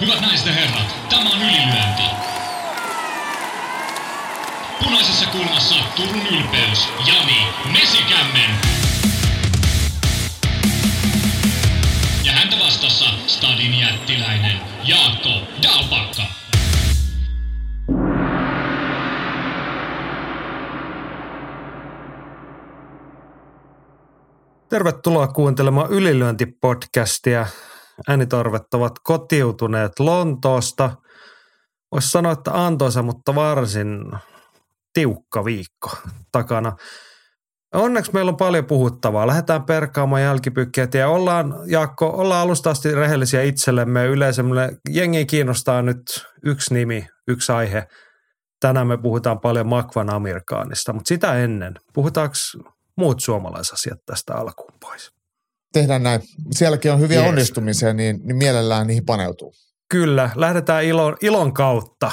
Hyvät naiset ja herrat, tämä on ylilyönti. Punaisessa kulmassa Turun ylpeys, Jani Mesikämmen. Ja häntä vastassa Stadin jättiläinen Jaakko Dalpakka. Tervetuloa kuuntelemaan Ylilyöntipodcastia. Äänitorvet ovat kotiutuneet Lontoosta. Voisi sanoa, että antoisa, mutta varsin tiukka viikko takana. Onneksi meillä on paljon puhuttavaa. Lähdetään perkaamaan jälkipykkeet ja ollaan, Jaakko, ollaan alusta asti rehellisiä itsellemme. Yleisölle jengi kiinnostaa nyt yksi nimi, yksi aihe. Tänään me puhutaan paljon Makvan Amerikaanista, mutta sitä ennen, puhutaanko muut suomalaisasiat tästä alkuun pois? Tehdään näin. Sielläkin on hyviä Jees. onnistumisia, niin, niin mielellään niihin paneutuu. Kyllä, lähdetään ilon, ilon kautta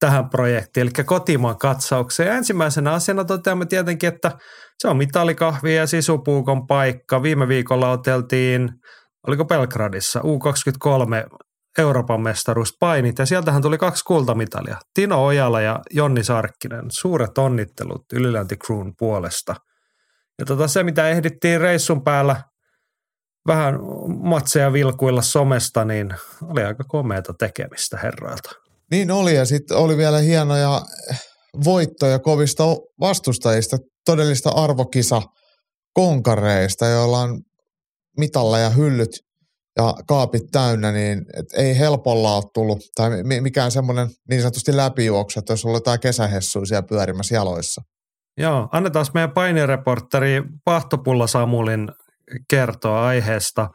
tähän projektiin, eli kotimaan katsaukseen. Ja ensimmäisenä asiana toteamme tietenkin, että se on mitalikahvi ja sisupuukon paikka. Viime viikolla oteltiin, oliko Belgradissa, U23 Euroopan mestaruuspainit, ja sieltähän tuli kaksi kultamitalia. Tino Ojala ja Jonni Sarkkinen. Suuret onnittelut Ylilänti Crewn puolesta. Ja tota, se, mitä ehdittiin reissun päällä vähän matseja vilkuilla somesta, niin oli aika komeata tekemistä herroilta. Niin oli ja sitten oli vielä hienoja voittoja kovista vastustajista, todellista arvokisa konkareista, joilla on mitalla ja hyllyt ja kaapit täynnä, niin et ei helpolla ole tullut, tai mi- mikään semmoinen niin sanotusti läpijuoksu, että jos on jotain kesähessuja siellä pyörimässä jaloissa. Joo, annetaan meidän painireportteri Pahtopulla Samulin kertoa aiheesta.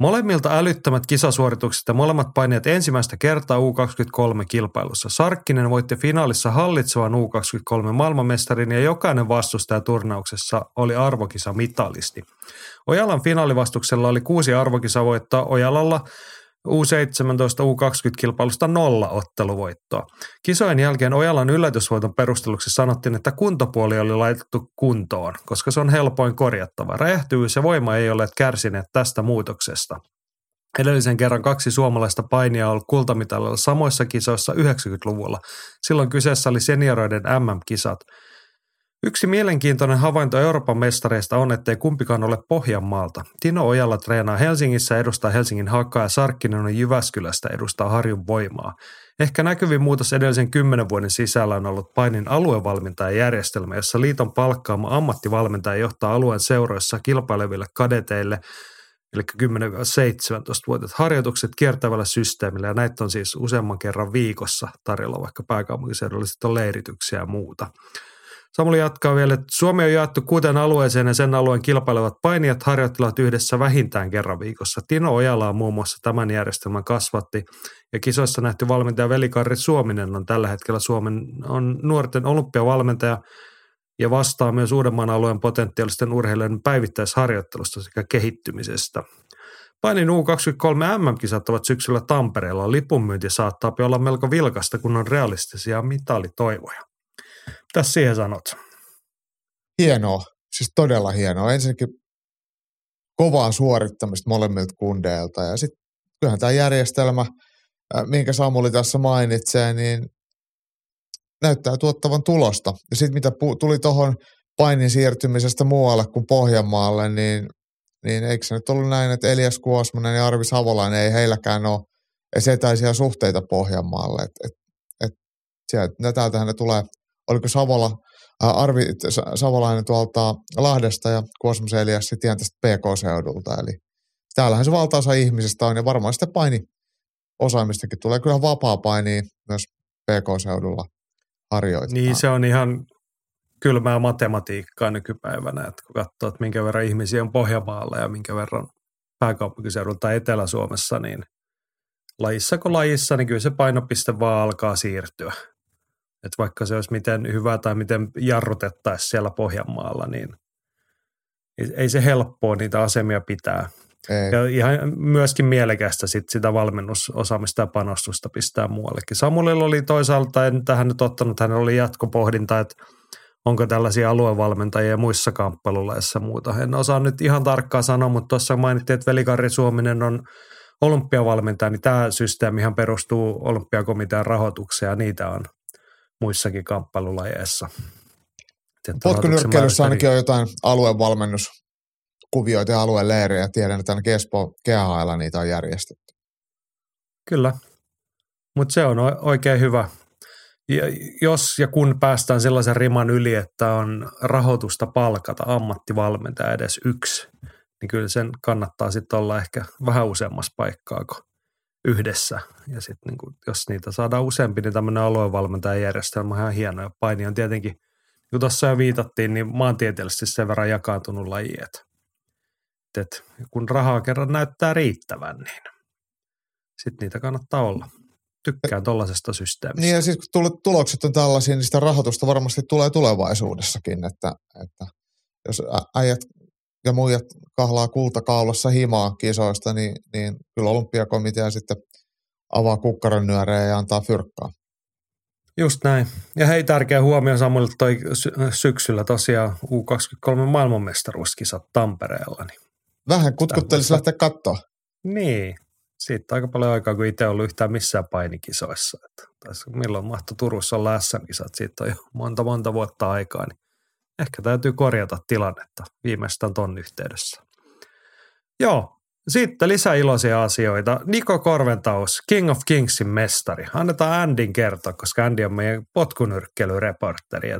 Molemmilta älyttömät kisasuoritukset ja molemmat painijat ensimmäistä kertaa U23-kilpailussa. Sarkkinen voitti finaalissa hallitsevan U23 maailmanmestarin ja jokainen vastustaja turnauksessa oli arvokisa mitalisti. Ojalan finaalivastuksella oli kuusi arvokisavoittoa, Ojalalla U17 U20-kilpailusta nolla otteluvoittoa. Kisojen jälkeen Ojalan yllätysvoiton perusteluksi sanottiin, että kuntopuoli oli laitettu kuntoon, koska se on helpoin korjattava. Räjähtyvyys ja voima ei ole kärsineet tästä muutoksesta. Edellisen kerran kaksi suomalaista painia ollut kultamitalilla samoissa kisoissa 90-luvulla. Silloin kyseessä oli senioroiden MM-kisat. Yksi mielenkiintoinen havainto Euroopan mestareista on, ettei kumpikaan ole Pohjanmaalta. Tino Ojala treenaa Helsingissä edustaa Helsingin Hakaa ja Sarkkinen on Jyväskylästä edustaa Harjun voimaa. Ehkä näkyvin muutos edellisen kymmenen vuoden sisällä on ollut painin aluevalmentajajärjestelmä, jossa liiton palkkaama ammattivalmentaja johtaa alueen seuroissa kilpaileville kadeteille, eli 10-17-vuotiaat harjoitukset kiertävällä systeemillä, ja näitä on siis useamman kerran viikossa tarjolla, vaikka pääkaupunkiseudulla sitten on leirityksiä ja muuta. Samuli jatkaa vielä, että Suomi on jaettu kuuteen alueeseen ja sen alueen kilpailevat painijat harjoittelevat yhdessä vähintään kerran viikossa. Tino Ojala on muun muassa tämän järjestelmän kasvatti ja kisoissa nähty valmentaja Velikarri Suominen on tällä hetkellä Suomen on nuorten olympiavalmentaja ja vastaa myös Uudenmaan alueen potentiaalisten urheilijoiden päivittäisharjoittelusta sekä kehittymisestä. Painin U23 MM-kisat ovat syksyllä Tampereella. Lipunmyynti saattaa olla melko vilkasta, kun on realistisia mitalitoivoja. Tässä siihen sanot? Hienoa, siis todella hienoa. Ensinnäkin kovaa suorittamista molemmilta kundeilta ja sitten kyllähän tämä järjestelmä, äh, minkä Samuli tässä mainitsee, niin näyttää tuottavan tulosta. Ja sitten mitä tuli tuohon painin siirtymisestä muualle kuin Pohjanmaalle, niin, niin eikö se nyt ollut näin, että Elias Kuosmanen ja Arvi Savolainen ei heilläkään ole etäisiä suhteita Pohjanmaalle. Et, et, et sieltä, täältähän ne tulee, oliko Savola, ää, Arvi Sa- Savolainen tuolta Lahdesta ja Kuosmasen Elias sitten tästä PK-seudulta. Eli täällähän se valtaosa ihmisistä on ja varmaan sitä paini osaamistakin tulee. Kyllä vapaa paini myös PK-seudulla harjoittaa. Niin se on ihan kylmää matematiikkaa nykypäivänä, että kun katsoo, että minkä verran ihmisiä on Pohjanmaalla ja minkä verran pääkaupunkiseudulla tai Etelä-Suomessa, niin lajissa kuin lajissa, niin kyllä se painopiste vaan alkaa siirtyä. Että vaikka se olisi miten hyvä tai miten jarrutettaisiin siellä Pohjanmaalla, niin ei- se helppoa niitä asemia pitää. Ei. Ja ihan myöskin mielekästä sit sitä valmennusosaamista ja panostusta pistää muuallekin. Samulilla oli toisaalta, en tähän nyt ottanut, hänellä oli jatkopohdinta, että onko tällaisia aluevalmentajia muissa kamppailulaissa muuta. En osaa nyt ihan tarkkaan sanoa, mutta tuossa mainittiin, että Velikarri Suominen on olympiavalmentaja, niin tämä systeemihan perustuu olympiakomitean rahoitukseen ja niitä on muissakin kamppailulajeissa. Potkunyrkkeilyssä ainakin on jotain aluevalmennuskuvioita ja alueleirejä. Tiedän, että ainakin Espoo Kehailla niitä on järjestetty. Kyllä, mutta se on oikein hyvä. Ja jos ja kun päästään sellaisen riman yli, että on rahoitusta palkata ammattivalmentaja edes yksi, niin kyllä sen kannattaa sitten olla ehkä vähän useammassa paikkaa kuin yhdessä. Ja sitten niin jos niitä saadaan useampi, niin tämmöinen aluevalmentajajärjestelmä on ihan hieno. Ja paini on tietenkin, kun tuossa jo viitattiin, niin maantieteellisesti sen verran jakaantunut laji, että, että kun rahaa kerran näyttää riittävän, niin sitten niitä kannattaa olla. Tykkään tuollaisesta systeemistä. Niin ja siis kun tulokset on tällaisia, niin sitä rahoitusta varmasti tulee tulevaisuudessakin, että, että jos äijät ja muijat kahlaa kultakaulassa himaa kisoista, niin, niin kyllä olympiakomitea sitten avaa kukkaron ja antaa fyrkkaa. Just näin. Ja hei, tärkeä huomio Samuelille toi syksyllä tosiaan U23 maailmanmestaruuskisat Tampereella. Niin Vähän kutkuttelisi lähteä katsoa. Niin, siitä aika paljon aikaa, kun itse ollut yhtään missään painikisoissa. Että milloin mahtoi Turussa olla SM-kisat, siitä on jo monta monta vuotta aikaa, niin ehkä täytyy korjata tilannetta viimeistään ton yhteydessä. Joo, sitten lisää iloisia asioita. Niko Korventaus, King of Kingsin mestari. Annetaan Andin kertoa, koska Andy on meidän potkunyrkkeilyreporteri.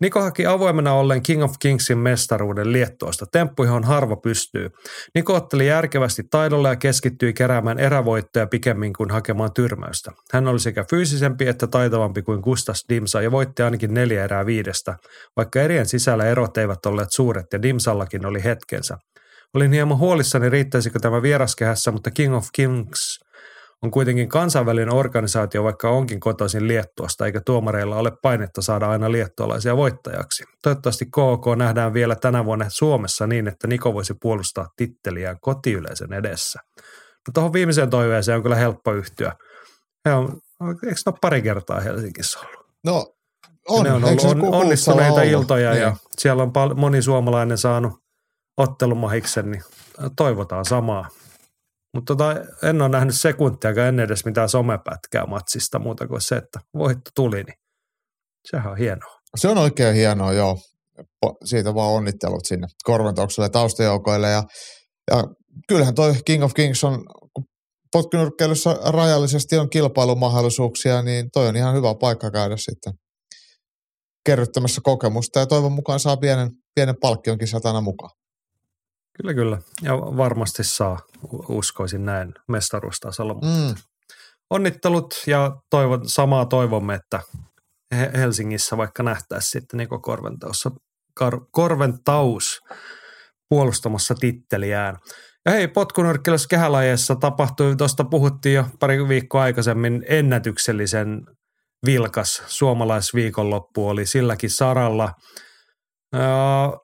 Niko haki avoimena ollen King of Kingsin mestaruuden Liettuosta. Temppu, johon harva pystyy. Niko otteli järkevästi taidolla ja keskittyi keräämään erävoittoja pikemmin kuin hakemaan tyrmäystä. Hän oli sekä fyysisempi että taitavampi kuin Gustas Dimsa ja voitti ainakin neljä erää viidestä, vaikka erien sisällä erot eivät olleet suuret ja Dimsallakin oli hetkensä. Olin hieman huolissani, riittäisikö tämä vieraskehässä, mutta King of Kings on kuitenkin kansainvälinen organisaatio, vaikka onkin kotoisin Liettuasta, eikä tuomareilla ole painetta saada aina liettualaisia voittajaksi. Toivottavasti KK nähdään vielä tänä vuonna Suomessa niin, että Niko voisi puolustaa titteliään kotiyleisön edessä. No tuohon viimeiseen toiveeseen on kyllä helppo yhtyä. He on, eikö ne ole pari kertaa Helsingissä ollut? No on. ne on ollut on, onnistuneita iltoja niin. ja siellä on pal- moni suomalainen saanut ottelumahiksen, niin toivotaan samaa. Mutta tota, en ole nähnyt sekuntiakaan ennen edes mitään somepätkää matsista muuta kuin se, että voitto tuli, niin sehän on hienoa. Se on oikein hienoa, joo. Siitä vaan onnittelut sinne korvantaukselle taustajoukoille. Ja, ja kyllähän toi King of Kings on, kun rajallisesti on kilpailumahdollisuuksia, niin toi on ihan hyvä paikka käydä sitten kerryttämässä kokemusta ja toivon mukaan saa pienen, pienen palkkionkin satana mukaan. Kyllä, kyllä. Ja varmasti saa, uskoisin näin, mestaruustasolla. Mm. Onnittelut ja toivon, samaa toivomme, että Helsingissä vaikka nähtäisiin sitten Niko Korventaussa, Kar, Korventaus puolustamassa titteliään. Ja hei, potkunyrkkelässä kehälajeessa tapahtui, tuosta puhuttiin jo pari viikkoa aikaisemmin, ennätyksellisen vilkas suomalaisviikonloppu oli silläkin saralla –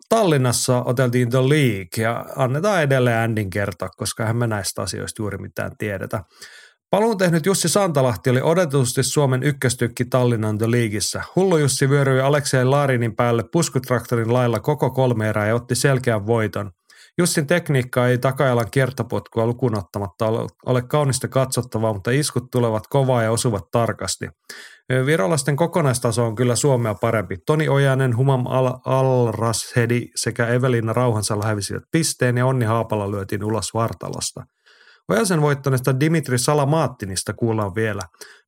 Tallinnassa oteltiin The League ja annetaan edelleen Andin kertoa, koska hän me näistä asioista juuri mitään tiedetä. Paluun tehnyt Jussi Santalahti oli odotetusti Suomen ykköstykki Tallinnan The Leagueissä. Hullu Jussi vyöryi Aleksei Laarinin päälle puskutraktorin lailla koko kolme erää ja otti selkeän voiton. Jussin tekniikka ei takajalan kiertopotkua lukunottamatta ole kaunista katsottavaa, mutta iskut tulevat kovaa ja osuvat tarkasti. Virolaisten kokonaistaso on kyllä Suomea parempi. Toni Ojanen, Humam Al- Alrashedi sekä Evelina Rauhansalla hävisivät pisteen ja Onni Haapala lyötiin ulos Vartalosta. Ojasen voittaneesta Dimitri Salamaattinista kuullaan vielä.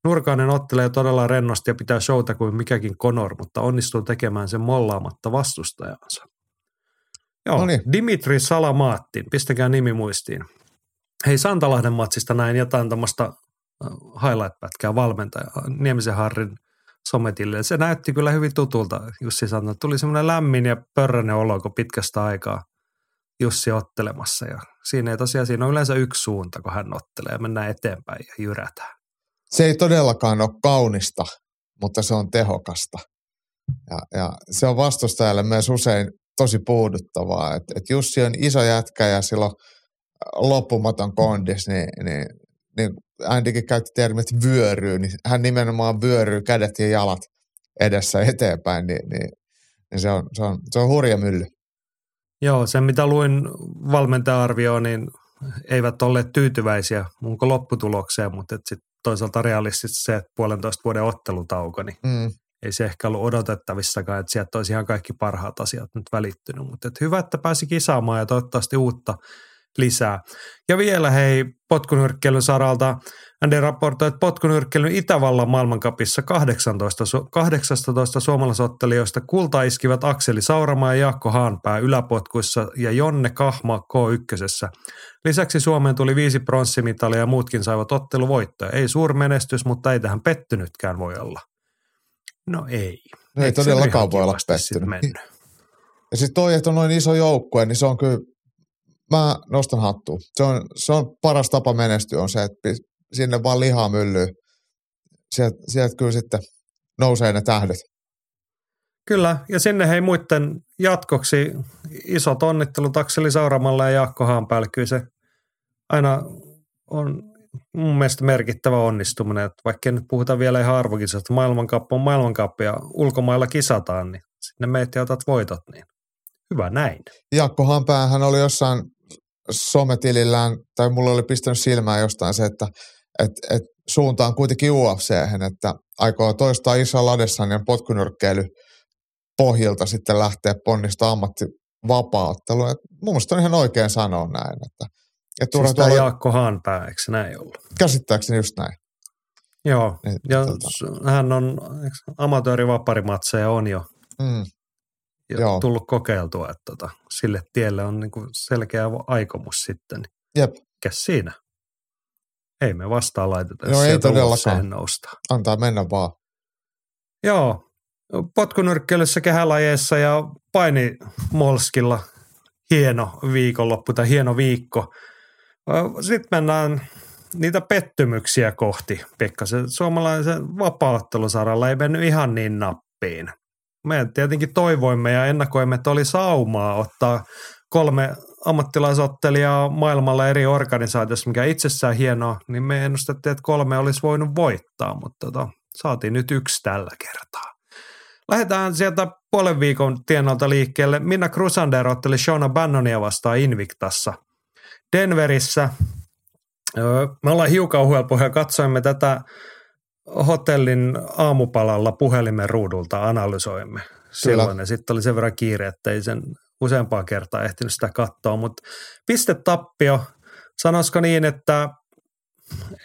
Nurkainen ottelee todella rennosti ja pitää showta kuin mikäkin Conor, mutta onnistuu tekemään sen mollaamatta vastustajansa. Joo, Noniin. Dimitri Salamaattin, pistäkää nimi muistiin. Hei Santalahden matsista näin jotain tämmöistä highlight-pätkää valmentaja Niemisen Harrin sometille. Se näytti kyllä hyvin tutulta, Jussi sanoi. Tuli semmoinen lämmin ja pörrönen olo, kun pitkästä aikaa Jussi ottelemassa. Ja siinä ei tosiaan, siinä on yleensä yksi suunta, kun hän ottelee ja mennään eteenpäin ja jyrätään. Se ei todellakaan ole kaunista, mutta se on tehokasta. Ja, ja se on vastustajalle myös usein tosi puuduttavaa. Et, et Jussi on iso jätkä ja silloin loppumaton kondis, niin, niin niin Andykin käytti termit vyöryy, niin hän nimenomaan vyöryy kädet ja jalat edessä eteenpäin, niin, niin, niin se, on, se, on, se on hurja mylly. Joo, sen mitä luin valmentaja niin eivät olleet tyytyväisiä mun lopputulokseen, mutta sitten toisaalta realistisesti se, että puolentoista vuoden ottelutauko, niin Mm. ei se ehkä ollut odotettavissakaan, että sieltä olisi ihan kaikki parhaat asiat nyt välittynyt. Mutta että hyvä, että pääsi kisaamaan ja toivottavasti uutta lisää. Ja vielä hei, potkunyrkkeilyn saralta Andy raportoi, että potkunyrkkeilyn Itävallan maailmankapissa 18, su- 18 suomalaisottelijoista kulta iskivät Akseli Sauramaa ja Jaakko Haanpää yläpotkuissa ja Jonne Kahma K1. Lisäksi Suomeen tuli viisi pronssimitalia ja muutkin saivat otteluvoittoja. Ei suurmenestys, mutta ei tähän pettynytkään voi olla. No ei. No ei todellakaan voi olla pettynyt. Ja sitten toi, että on noin iso joukkue, niin se on kyllä, mä nostan hattua. Se on, se on paras tapa menestyä on se, että sinne vaan lihaa myllyy. Sieltä, sieltä kyllä sitten nousee ne tähdet. Kyllä, ja sinne hei muiden jatkoksi isot onnittelut Akseli Sauramalle ja Jaakko Haanpäälle. Kyllä se aina on mun mielestä merkittävä onnistuminen, että vaikka nyt puhuta vielä ihan arvokisasta, maailmankappi on maailmankappi ja ulkomailla kisataan, niin sinne meet ja otat voitot, niin hyvä näin. Jaakko Haanpää, hän oli jossain sometilillään, tai mulle oli pistänyt silmään jostain se, että et, et suuntaan kuitenkin UFC, että aikoo toistaa iso Ladessanien potkunyrkkeily pohjilta sitten lähteä ponnistaa ammattivapaaottelua. Et Mun mielestä on ihan oikein sanoa näin, että et Siis tämä tuolla, Jaakko Haanpää, eikö se näin ollut? käsittääkseni just näin. Joo, Niin, ja tota, s- hän on amatöörivaparimatseja on jo mm, jo Joo. tullut kokeiltua, että tota, sille tielle on niinku selkeä aikomus sitten. Jep. Mikäs siinä? Ei me vastaan laiteta, jos ei todellakaan. Noustaan. antaa mennä vaan. Joo, potkunyrkkeilyssä kehälajeissa ja painimolskilla hieno viikonloppu tai hieno viikko. Sitten mennään niitä pettymyksiä kohti. Pikkasen suomalaisen vapauttelusaralla ei mennyt ihan niin nappiin. Me tietenkin toivoimme ja ennakoimme, että oli saumaa ottaa kolme ammattilaisottelijaa maailmalla eri organisaatioissa, mikä itsessään hienoa, niin me ennustettiin, että kolme olisi voinut voittaa, mutta tota, saatiin nyt yksi tällä kertaa. Lähdetään sieltä puolen viikon tienolta liikkeelle. Minna Crusander otteli Shona Bannonia vastaan Invictassa. Denverissä. Me ollaan hiukan huelpoja ja katsoimme tätä hotellin aamupalalla puhelimen ruudulta, analysoimme silloin. Ja sitten oli sen verran kiire, että ei sen useampaa kertaa ehtinyt sitä katsoa. Mutta pistetappio, sanoisiko niin, että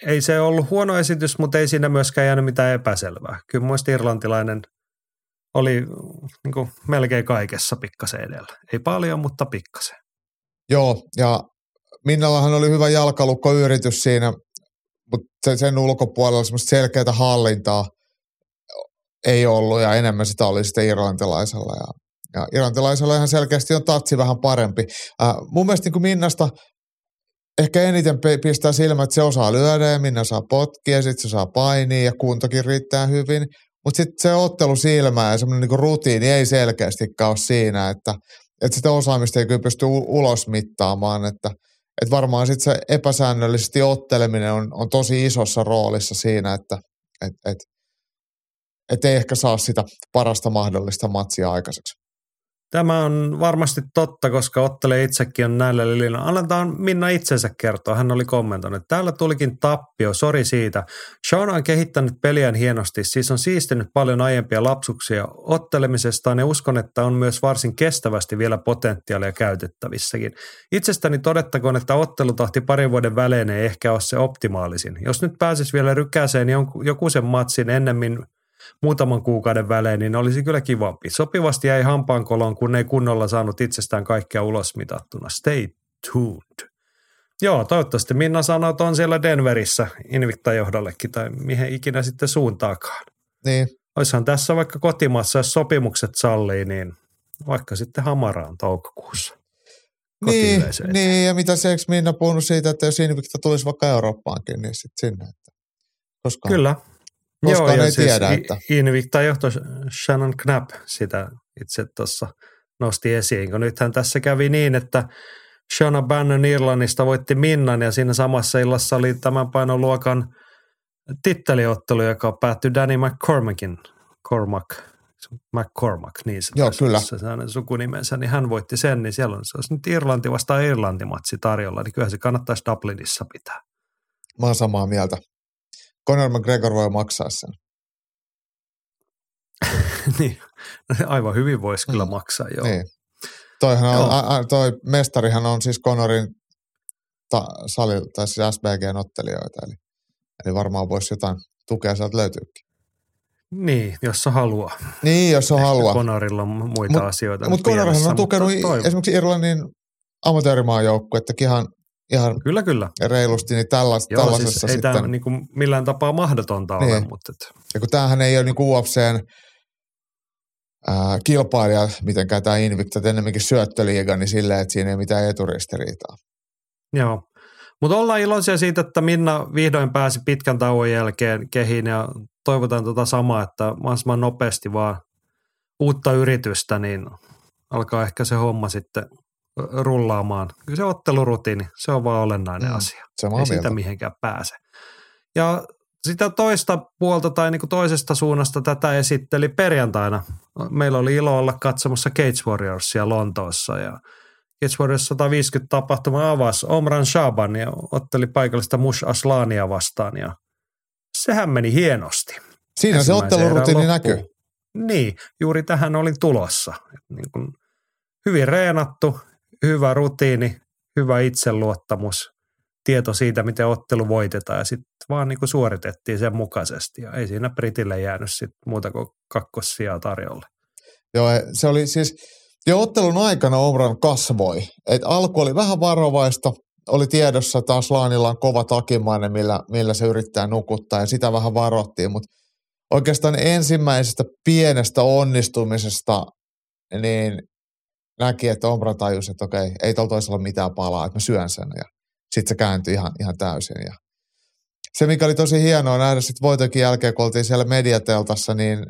ei se ollut huono esitys, mutta ei siinä myöskään jäänyt mitään epäselvää. Kyllä muista irlantilainen oli niin kuin melkein kaikessa pikkasen edellä. Ei paljon, mutta pikkasen. Joo, ja Minnallahan oli hyvä jalkalukkoyritys siinä, mutta sen, sen ulkopuolella semmoista selkeää hallintaa ei ollut ja enemmän sitä oli sitten irlantilaisella. Ja, ja irlantilaisella ihan selkeästi on tatsi vähän parempi. Äh, mun mielestä niin kuin Minnasta ehkä eniten pistää silmät, että se osaa lyödä ja Minna saa potkia, sitten se saa painia ja kuntokin riittää hyvin. Mutta sitten se ottelu silmä ja semmoinen niin rutiini ei selkeästikään ole siinä, että, että sitä osaamista ei kyllä pysty ulos mittaamaan, että et varmaan sitten se epäsäännöllisesti otteleminen on, on tosi isossa roolissa siinä, että et, et, et ei ehkä saa sitä parasta mahdollista matsia aikaiseksi. Tämä on varmasti totta, koska ottelee itsekin on näillä lilillä. Annetaan Minna itsensä kertoa. Hän oli kommentoinut, että täällä tulikin tappio, sori siitä. Sean on kehittänyt peliään hienosti, siis on siistinyt paljon aiempia lapsuksia ottelemisestaan ja uskon, että on myös varsin kestävästi vielä potentiaalia käytettävissäkin. Itsestäni todettakoon, että ottelutahti parin vuoden välein ei ehkä ole se optimaalisin. Jos nyt pääsis vielä rykäseen jonkun, joku sen matsin ennemmin muutaman kuukauden välein, niin olisi kyllä kivampi. Sopivasti jäi hampaankoloon, kun ei kunnolla saanut itsestään kaikkea ulos mitattuna. Stay tuned. Joo, toivottavasti Minna sanoo, että on siellä Denverissä Invicta-johdollekin tai mihin ikinä sitten suuntaakaan. Niin, Oishan tässä vaikka kotimaassa, jos sopimukset sallii, niin vaikka sitten Hamaraan toukokuussa. niin, niin, ja mitä se eikö Minna puhunut siitä, että jos Invicta tulisi vaikka Eurooppaankin, niin sitten sinne. Että koska Kyllä. Koskaan ja ei tiedä, I- että- Invicta johto Shannon Knapp sitä itse tuossa nosti esiin, kun nythän tässä kävi niin, että Shona Bannon Irlannista voitti Minnan ja siinä samassa illassa oli tämän painoluokan titteliottelu, joka päättyi Danny McCormackin Cormac McCormack, niin se Joo, kyllä. Se sellainen sukunimensä, niin hän voitti sen, niin siellä on, se olisi nyt Irlanti vastaan Irlanti-matsi tarjolla, niin kyllä se kannattaisi Dublinissa pitää. Mä oon samaa mieltä. Conor McGregor voi maksaa sen. niin, aivan hyvin voisi kyllä Mm. maksaa, joo. Niin. Toihan on, Joo. a, a, toi mestarihan on siis Conorin ta, salilla, tai siis SBGn ottelijoita, eli, eli varmaan voisi jotain tukea sieltä löytyykin. Niin, jos se haluaa. Niin, jos on halua. Conorilla on muita Mut- asioita. Mutta nyt Conorhan on tukenut mutta toivon. esimerkiksi Irlannin amatöörimaajoukkuettakin ihan, ihan Kyllä, kyllä. reilusti, niin tällais, Joo, tällaisessa siis ei sitten. tämä niinku millään tapaa mahdotonta Niin. ole, mutta et, Ja kun tämähän ei ole niin UFCn ää, kilpailija mitenkään tämä Invicta, ennemminkin syöttöliiga, niin silleen, että siinä ei mitään eturistiriitaa. joo. Mutta ollaan iloisia siitä, että Minna vihdoin pääsi pitkän tauon jälkeen kehiin ja toivotaan tota samaa, että mahdollisimman nopeasti vaan uutta yritystä, niin alkaa ehkä se homma sitten rullaamaan. Kyllä se ottelurutiini, se on vaan olennainen Mm, asia. Samaa ei mieltä. siitä mihinkään pääse. Ja sitä toista puolta tai niin kuin toisesta suunnasta tätä esitteli perjantaina. Meillä oli ilo olla katsomassa Cage Warriorsia Lontoossa ja Cage Warriors 150 tapahtuma avasi Omran Shaban ja otteli paikallista Mush Aslania vastaan ja sehän meni hienosti. Siinä se ottelurutiini näkyy. Niin, juuri tähän olin tulossa. Niin kuin hyvin reenattu, hyvä rutiini, hyvä itseluottamus, tieto siitä, miten ottelu voitetaan. Ja sitten vaan niin kuin suoritettiin sen mukaisesti. Ja ei siinä Britille jäänyt sit muuta kuin kakkossijaa tarjolle. Joo, se oli siis, jo ottelun aikana Omran kasvoi. Et alku oli vähän varovaista, oli tiedossa, että Aslanilla on kova takimainen, millä, millä se yrittää nukuttaa. Ja sitä vähän varottiin, mutta oikeastaan ensimmäisestä pienestä onnistumisesta niin näki, että Omra tajusi, että okei, ei tuolla toisella mitään palaa, että mä syön sen ja sitten se kääntyi ihan, ihan täysin ja se, mikä oli tosi hienoa nähdä sitten voitokin jälkeen, kun oltiin siellä mediateltassa, niin äh,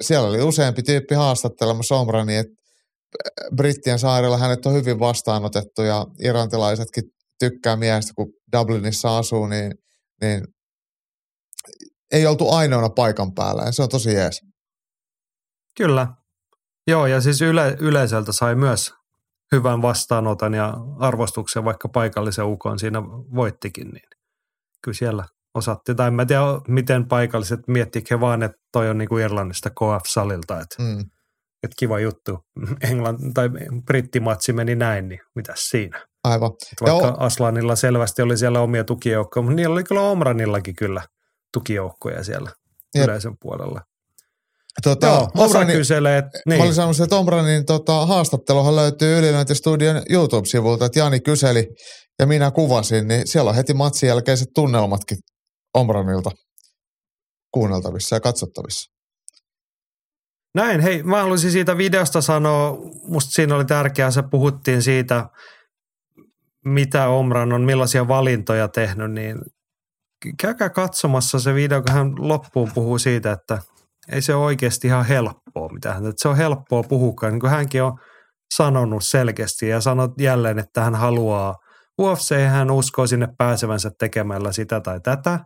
siellä oli useampi tyyppi haastattelemassa Omrani, että äh, Brittien saarella hänet on hyvin vastaanotettu ja irantilaisetkin tykkää miehestä, kun Dublinissa asuu, niin, niin ei oltu ainoana paikan päällä ja se on tosi jees. Kyllä. Joo, ja siis yle, yleisöltä sai myös hyvän vastaanoton ja arvostuksen, vaikka paikallisen ukon siinä voittikin, niin kyllä siellä osattiin. Tai en mä tiedä, miten paikalliset miettikö he vaan, että toi on niin kuin Irlannista KF-salilta, että, Mm. että kiva juttu. Englanti tai brittimatsi meni näin, niin mitäs siinä? Aivan. Että vaikka Ja o- Aslanilla selvästi oli siellä omia tukijoukkoja, mutta niillä oli kyllä Omranillakin kyllä tukijoukkoja siellä Jep. yleisön puolella. Tota, Joo, Omrani- kyselee, että Niin. Mä olin niin, sanonut, että Omranin tota, haastatteluhan löytyy Ylilöintistudion YouTube-sivulta, että Jani kyseli ja minä kuvasin, niin siellä on heti matsin jälkeiset tunnelmatkin Omranilta kuunneltavissa ja katsottavissa. Näin, hei, mä haluaisin siitä videosta sanoa, musta siinä oli tärkeää, se puhuttiin siitä, mitä Omran on, millaisia valintoja tehnyt, niin käykää katsomassa se video, kun hän loppuun puhuu siitä, että ei se ole oikeasti ihan helppoa, mitä hän, että se on helppoa puhua, niin kuin hänkin on sanonut selkeästi ja sanot jälleen, että hän haluaa UFC, hän uskoo sinne pääsevänsä tekemällä sitä tai tätä,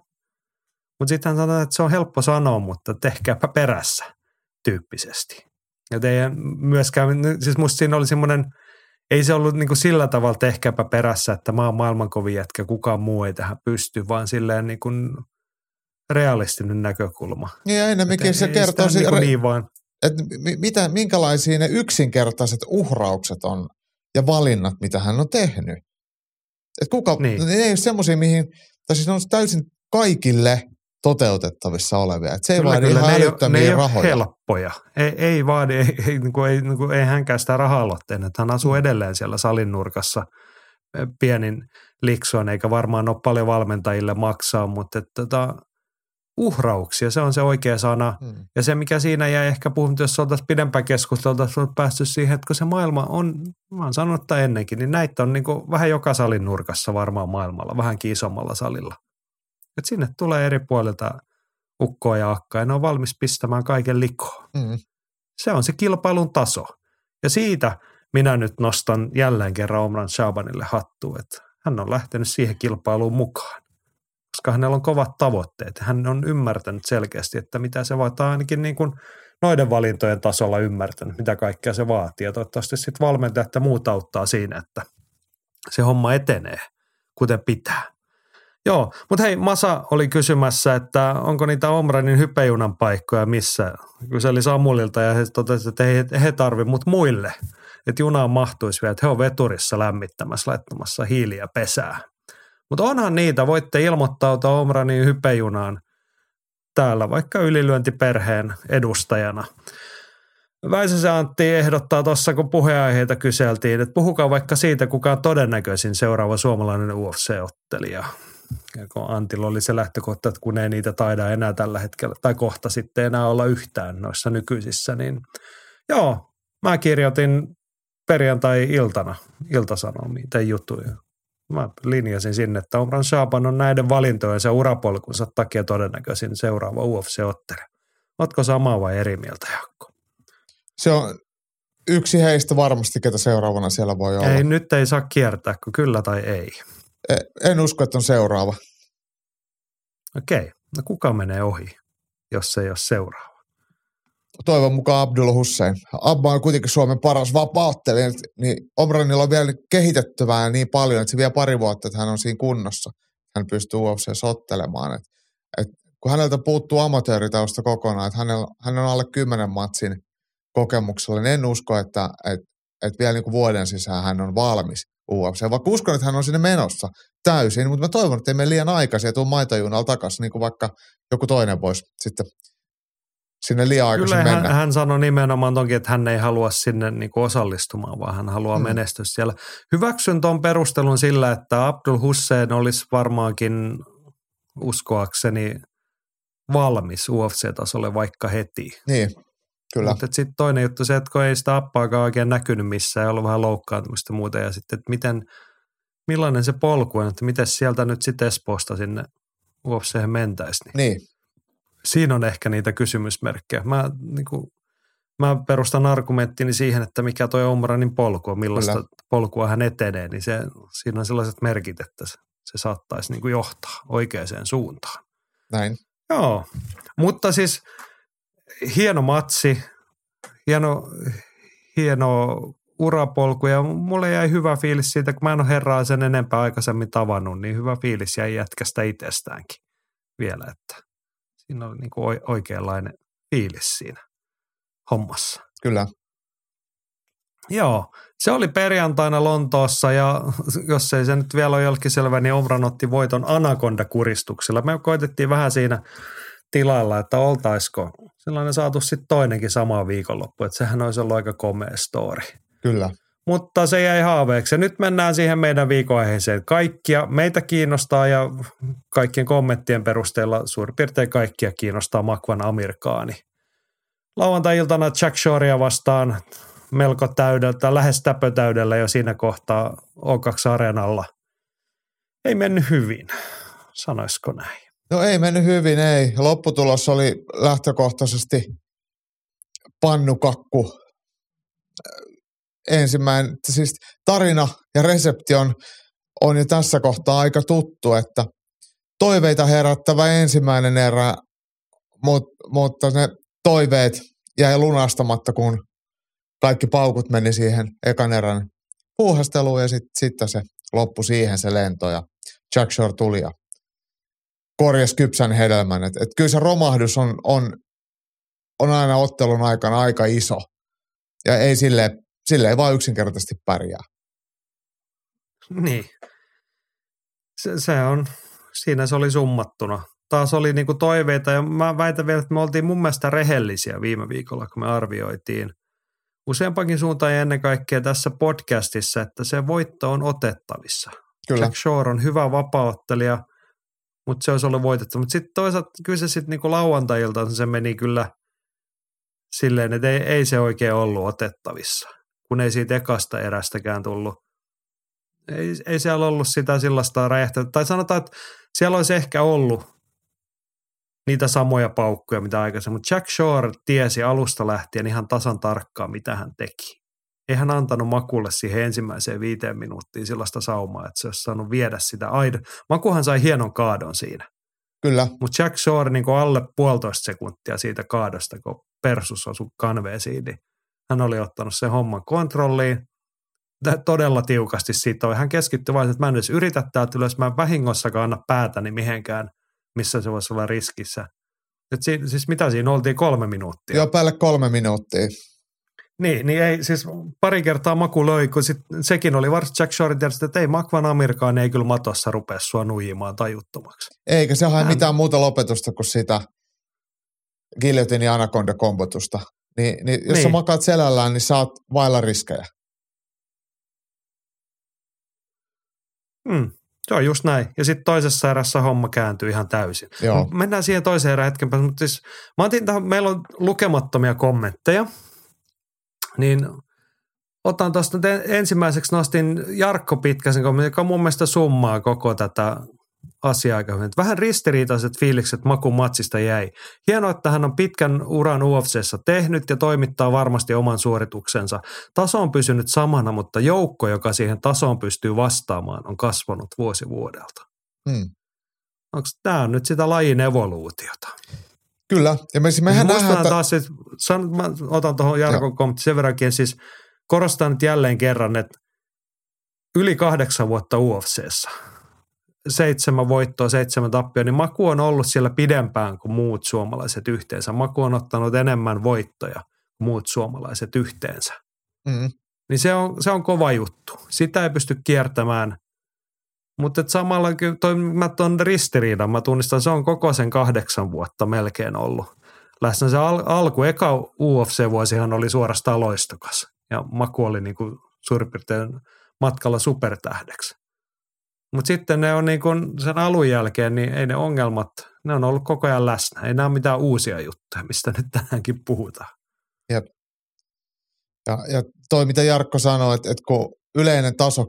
mutta sitten hän sanoo, että se on helppo sanoa, mutta tehkääpä perässä tyyppisesti. Ja ei myöskään, siis musta siinä oli semmoinen, ei se ollut niin kuin sillä tavalla tehkääpä perässä, että mä oon maailmankovin jätkä, kukaan muu ei tähän pysty, vaan silleen niin kuin realistinen näkökulma. Niin ja ennemminkin Et se kertoo, niin, kuin niin vaan. että mi- mitä, minkälaisia ne yksinkertaiset uhraukset on ja valinnat, mitä hän on tehnyt. Et kuka, Niin. ne ei ole semmoisia, mihin, tai siis ne on täysin kaikille toteutettavissa olevia. Et se ei vaadi ihan ne älyttömiä ne ei rahoja. helppoja. Ei, ei vaadi, ei, ei, niin kuin, ei, niin kuin, ei hänkään sitä rahaa tehnyt. Hän asuu Mm. edelleen siellä salin nurkassa eh, pienin liksuon, eikä varmaan ole paljon valmentajille maksaa, mutta että, tota, uhrauksia, se on se oikea sana. Hmm. Ja se, mikä siinä jäi ehkä puhunut, jos oltaisiin pidempään keskustelua, oltaisiin päästy siihen, että kun se maailma on, mä oon sanonut tämän ennenkin, niin näitä on niin vähän joka salin nurkassa varmaan maailmalla, vähänkin isommalla salilla. Et sinne tulee eri puolilta ukkoa ja akkaa, ja ne on valmis pistämään kaiken likoon. Hmm. Se on se kilpailun taso. Ja siitä minä nyt nostan jälleen kerran Omran Shabanille hattua, että hän on lähtenyt siihen kilpailuun mukaan. Koska hänellä on kovat tavoitteet. Hän on ymmärtänyt selkeästi, että mitä se vaatii ainakin niin kuin noiden valintojen tasolla ymmärtänyt, mitä kaikkea se vaatii. Ja toivottavasti sitten valmentajat ja muut auttaa siinä, että se homma etenee, kuten pitää. Joo, mutta hei, Masa oli kysymässä, että onko niitä Omranin hypejunan paikkoja missä. Kyseli Samulilta ja he totesivat, että he, he tarvitsevat mut muille. Että junaan mahtuisi vielä, että he on veturissa lämmittämässä, laittamassa hiiliä pesää. Mutta onhan niitä, voitte ilmoittautua Omranin hypejunaan täällä vaikka ylilyöntiperheen edustajana. Väisäsen Antti ehdottaa tuossa, kun puheenaiheita kyseltiin, että puhukaa vaikka siitä, kuka on todennäköisin seuraava suomalainen UFC-ottelija. Ja kun Antilla oli se lähtökohta, että kun ei niitä taida enää tällä hetkellä, tai kohta sitten enää olla yhtään noissa nykyisissä, niin joo, mä kirjoitin perjantai-iltana iltasanomiin tai juttuja. Mä linjasin sinne, että Omran Shaban on näiden valintojen se urapolkunsa takia todennäköisin seuraava UFC-ottelija. Oletko samaa vai eri mieltä, Jaakko? Se on yksi heistä varmasti, ketä seuraavana siellä voi olla. Ei, nyt ei saa kiertää, kun kyllä tai ei. E- en usko, että on seuraava. Okei, no kuka menee ohi, jos se ei ole seuraava? Toivon mukaan Abdul Hussein. Abba on kuitenkin Suomen paras vapauttelija, niin Omranilla on vielä kehitettävää niin paljon, että se vie pari vuotta, että hän on siinä kunnossa. Hän pystyy UFC sottelemaan. Et, et, kun häneltä puuttuu amatööritausta kokonaan, että hänellä, hän on alle kymmenen matsin kokemuksella, niin en usko, että et, et vielä niin kuin vuoden sisään hän on valmis UFC. Vaikka uskon, että hän on sinne menossa täysin, mutta mä toivon, että ei mene liian aikaisin ja tuu maitojunalla takaisin, niin kuin vaikka joku toinen voisi sitten sinne liian aikaisin Kyllä mennä. hän, hän sanoi nimenomaan toki, että hän ei halua sinne niin kuin osallistumaan, vaan hän haluaa Hmm. menestyä siellä. Hyväksyn tuon perustelun sillä, että Abdul Hussein olisi varmaankin uskoakseni valmis UFC-tasolle vaikka heti. Niin, kyllä. Mutta sitten toinen juttu se, että kun ei sitä appaakaan oikein näkynyt missään ja ollut vähän loukkaantumista ja muuta ja sitten, että miten, millainen se polku on, että miten sieltä nyt sitten Espoosta sinne UFC:hen mentäisiin. Niin Niin, siinä on ehkä niitä kysymysmerkkejä. Mä, niin kuin, mä perustan argumenttini siihen, että mikä toi Omranin polku on, millaista Kyllä. Polkua hän etenee, niin se, siinä on sellaiset merkit, että se, se saattaisi niin kuin johtaa oikeaan suuntaan. näin. Joo, mutta siis hieno matsi, hieno, hieno urapolku ja mulle jäi hyvä fiilis siitä, kun mä en ole herraa sen enempää aikaisemmin tavannut, niin hyvä fiilis jäi jätkästä itsestäänkin vielä, että siinä oli niin kuin oikeanlainen fiilis siinä hommassa. Kyllä. Joo, se oli perjantaina Lontoossa ja jos ei se nyt vielä ole jollekin selvä, niin Omran otti voiton Anaconda-kuristuksella. Me koitettiin vähän siinä tilalla, että oltaisiko sellainen saatu sitten toinenkin sama viikonloppu, että sehän olisi ollut aika komea story. Kyllä. Mutta se jäi haaveeksi. Ja nyt mennään siihen meidän viikonaiheeseen. Kaikkia meitä kiinnostaa ja kaikkien kommenttien perusteella suurin piirtein kaikkia kiinnostaa Makvan Amerikaani. Lauantai-iltana Jack Shorea vastaan melko täydeltä, lähes täpötäydellä jo siinä kohtaa O2-areenalla. Ei mennyt hyvin, sanoisiko näin? No ei mennyt hyvin, ei. Lopputulos oli lähtökohtaisesti pannukakku. Ensimmäinen, siis tarina ja resepti on, on jo tässä kohtaa aika tuttu, että toiveita herättävä ensimmäinen erä, mut, mutta ne toiveet jäi lunastamatta, kun kaikki paukut meni siihen ekan erän puuhasteluun ja sitten sit se loppui siihen se lento ja Jack Shore tuli ja korjas kypsän hedelmän. Et, et kyllä se romahdus on, on, on aina ottelun aikana aika iso. Ja ei sille, sille ei vaan yksinkertaisesti pärjää. Niin. Se, se on, siinä se oli summattuna. Taas oli niinku toiveita ja mä väitän vielä, että me oltiin mun mielestä rehellisiä viime viikolla, kun me arvioitiin useampakin suuntaan ja ennen kaikkea tässä podcastissa, että se voitto on otettavissa. Kyllä. Jack Shore on hyvä vapauttelija, mutta se olisi ollut voitettu. Mutta sitten toisaalta kyllä se sitten niinku lauantai se meni kyllä silleen, että ei, ei se oikein ollut otettavissa, kun ei siitä ekasta erästäkään tullut. Ei, ei siellä ollut sitä sellaista räjähtä. Tai sanotaan, että siellä olisi ehkä ollut niitä samoja paukkuja, mitä aikaisemmin. Mutta Jack Shore tiesi alusta lähtien ihan tasan tarkkaan, mitä hän teki. Ei hän antanut Makulle siihen ensimmäiseen viiteen minuuttiin sellaista saumaa, että se olisi saanut viedä sitä aidon. Makuhan sai hienon kaadon siinä. Kyllä, Mutta Jack Shore niin alle puolitoista sekuntia siitä kaadosta, kun Persus osui kanveesiin, niin hän oli ottanut sen homman kontrolliin. Todella tiukasti siitä Hän keskittyi vain, että mä en edes yritä täältä ylös, mä en vahingossakaan anna päätäni mihinkään, missä se voisi olla riskissä. Et si- siis mitä siinä oltiin kolme minuuttia. jo päälle kolme minuuttia. Niin, niin ei, siis pari kertaa maku löi, kun sit, sekin oli varsin Jack Shore tietysti, että ei Makvan Amerikaan ei kyllä matossa rupea sua nuijimaan tajuttomaksi. Eikä se hae Hän- mitään muuta lopetusta kuin sitä Guillotine ja Anaconda-kombotusta. Niin, niin jos niin. sä makaat selällään, niin saat vailla riskejä. Mm, se on just näin. Ja sitten toisessa erässä homma kääntyy ihan täysin. Joo. Mennään siihen toiseen erään hetken päästä, mutta siis mä otin tähän, meillä on lukemattomia kommentteja, niin otan tuosta ensimmäiseksi nostin Jarkko Pitkäsen kommentin, joka mun mielestä summaa koko tätä asiaa aika hyvin. Vähän ristiriitaiset fiilikset Makun matsista jäi. Hienoa, että hän on pitkän uran UFCssä tehnyt ja toimittaa varmasti oman suorituksensa. Taso on pysynyt samana, mutta joukko, joka siihen tasoon pystyy vastaamaan, on kasvanut vuosi vuodelta. Hmm. Onko tämä nyt sitä lajin evoluutiota? Kyllä. Ja me, mehän Musta nähdään, että, taas, että san, mä otan tuohon Jarkon kommentti sen verrankin, siis korostan nyt jälleen kerran, että yli kahdeksan vuotta UFCssä, seitsemän voittoa, seitsemän tappia, niin Maku on ollut siellä pidempään kuin muut suomalaiset yhteensä. Maku on ottanut enemmän voittoja kuin muut suomalaiset yhteensä. mm, Niin se on, se on kova juttu. Sitä ei pysty kiertämään. Mutta samalla kyllä toi, mä tuon ristiriidan, mä tunnistan, se on koko sen kahdeksan vuotta melkein ollut. Läsnä se al- alku, eka UFC-vuosihan oli suorastaan loistokas. Ja Maku oli niinku suurin piirtein matkalla supertähdeksi. Mutta sitten ne on niinku sen alun jälkeen, niin ei ne ongelmat, ne on ollut koko ajan läsnä. Ei nämä ole mitään uusia juttuja, mistä nyt tänäänkin puhutaan. ja, ja toi mitä Jarkko sanoi, että, että kun yleinen taso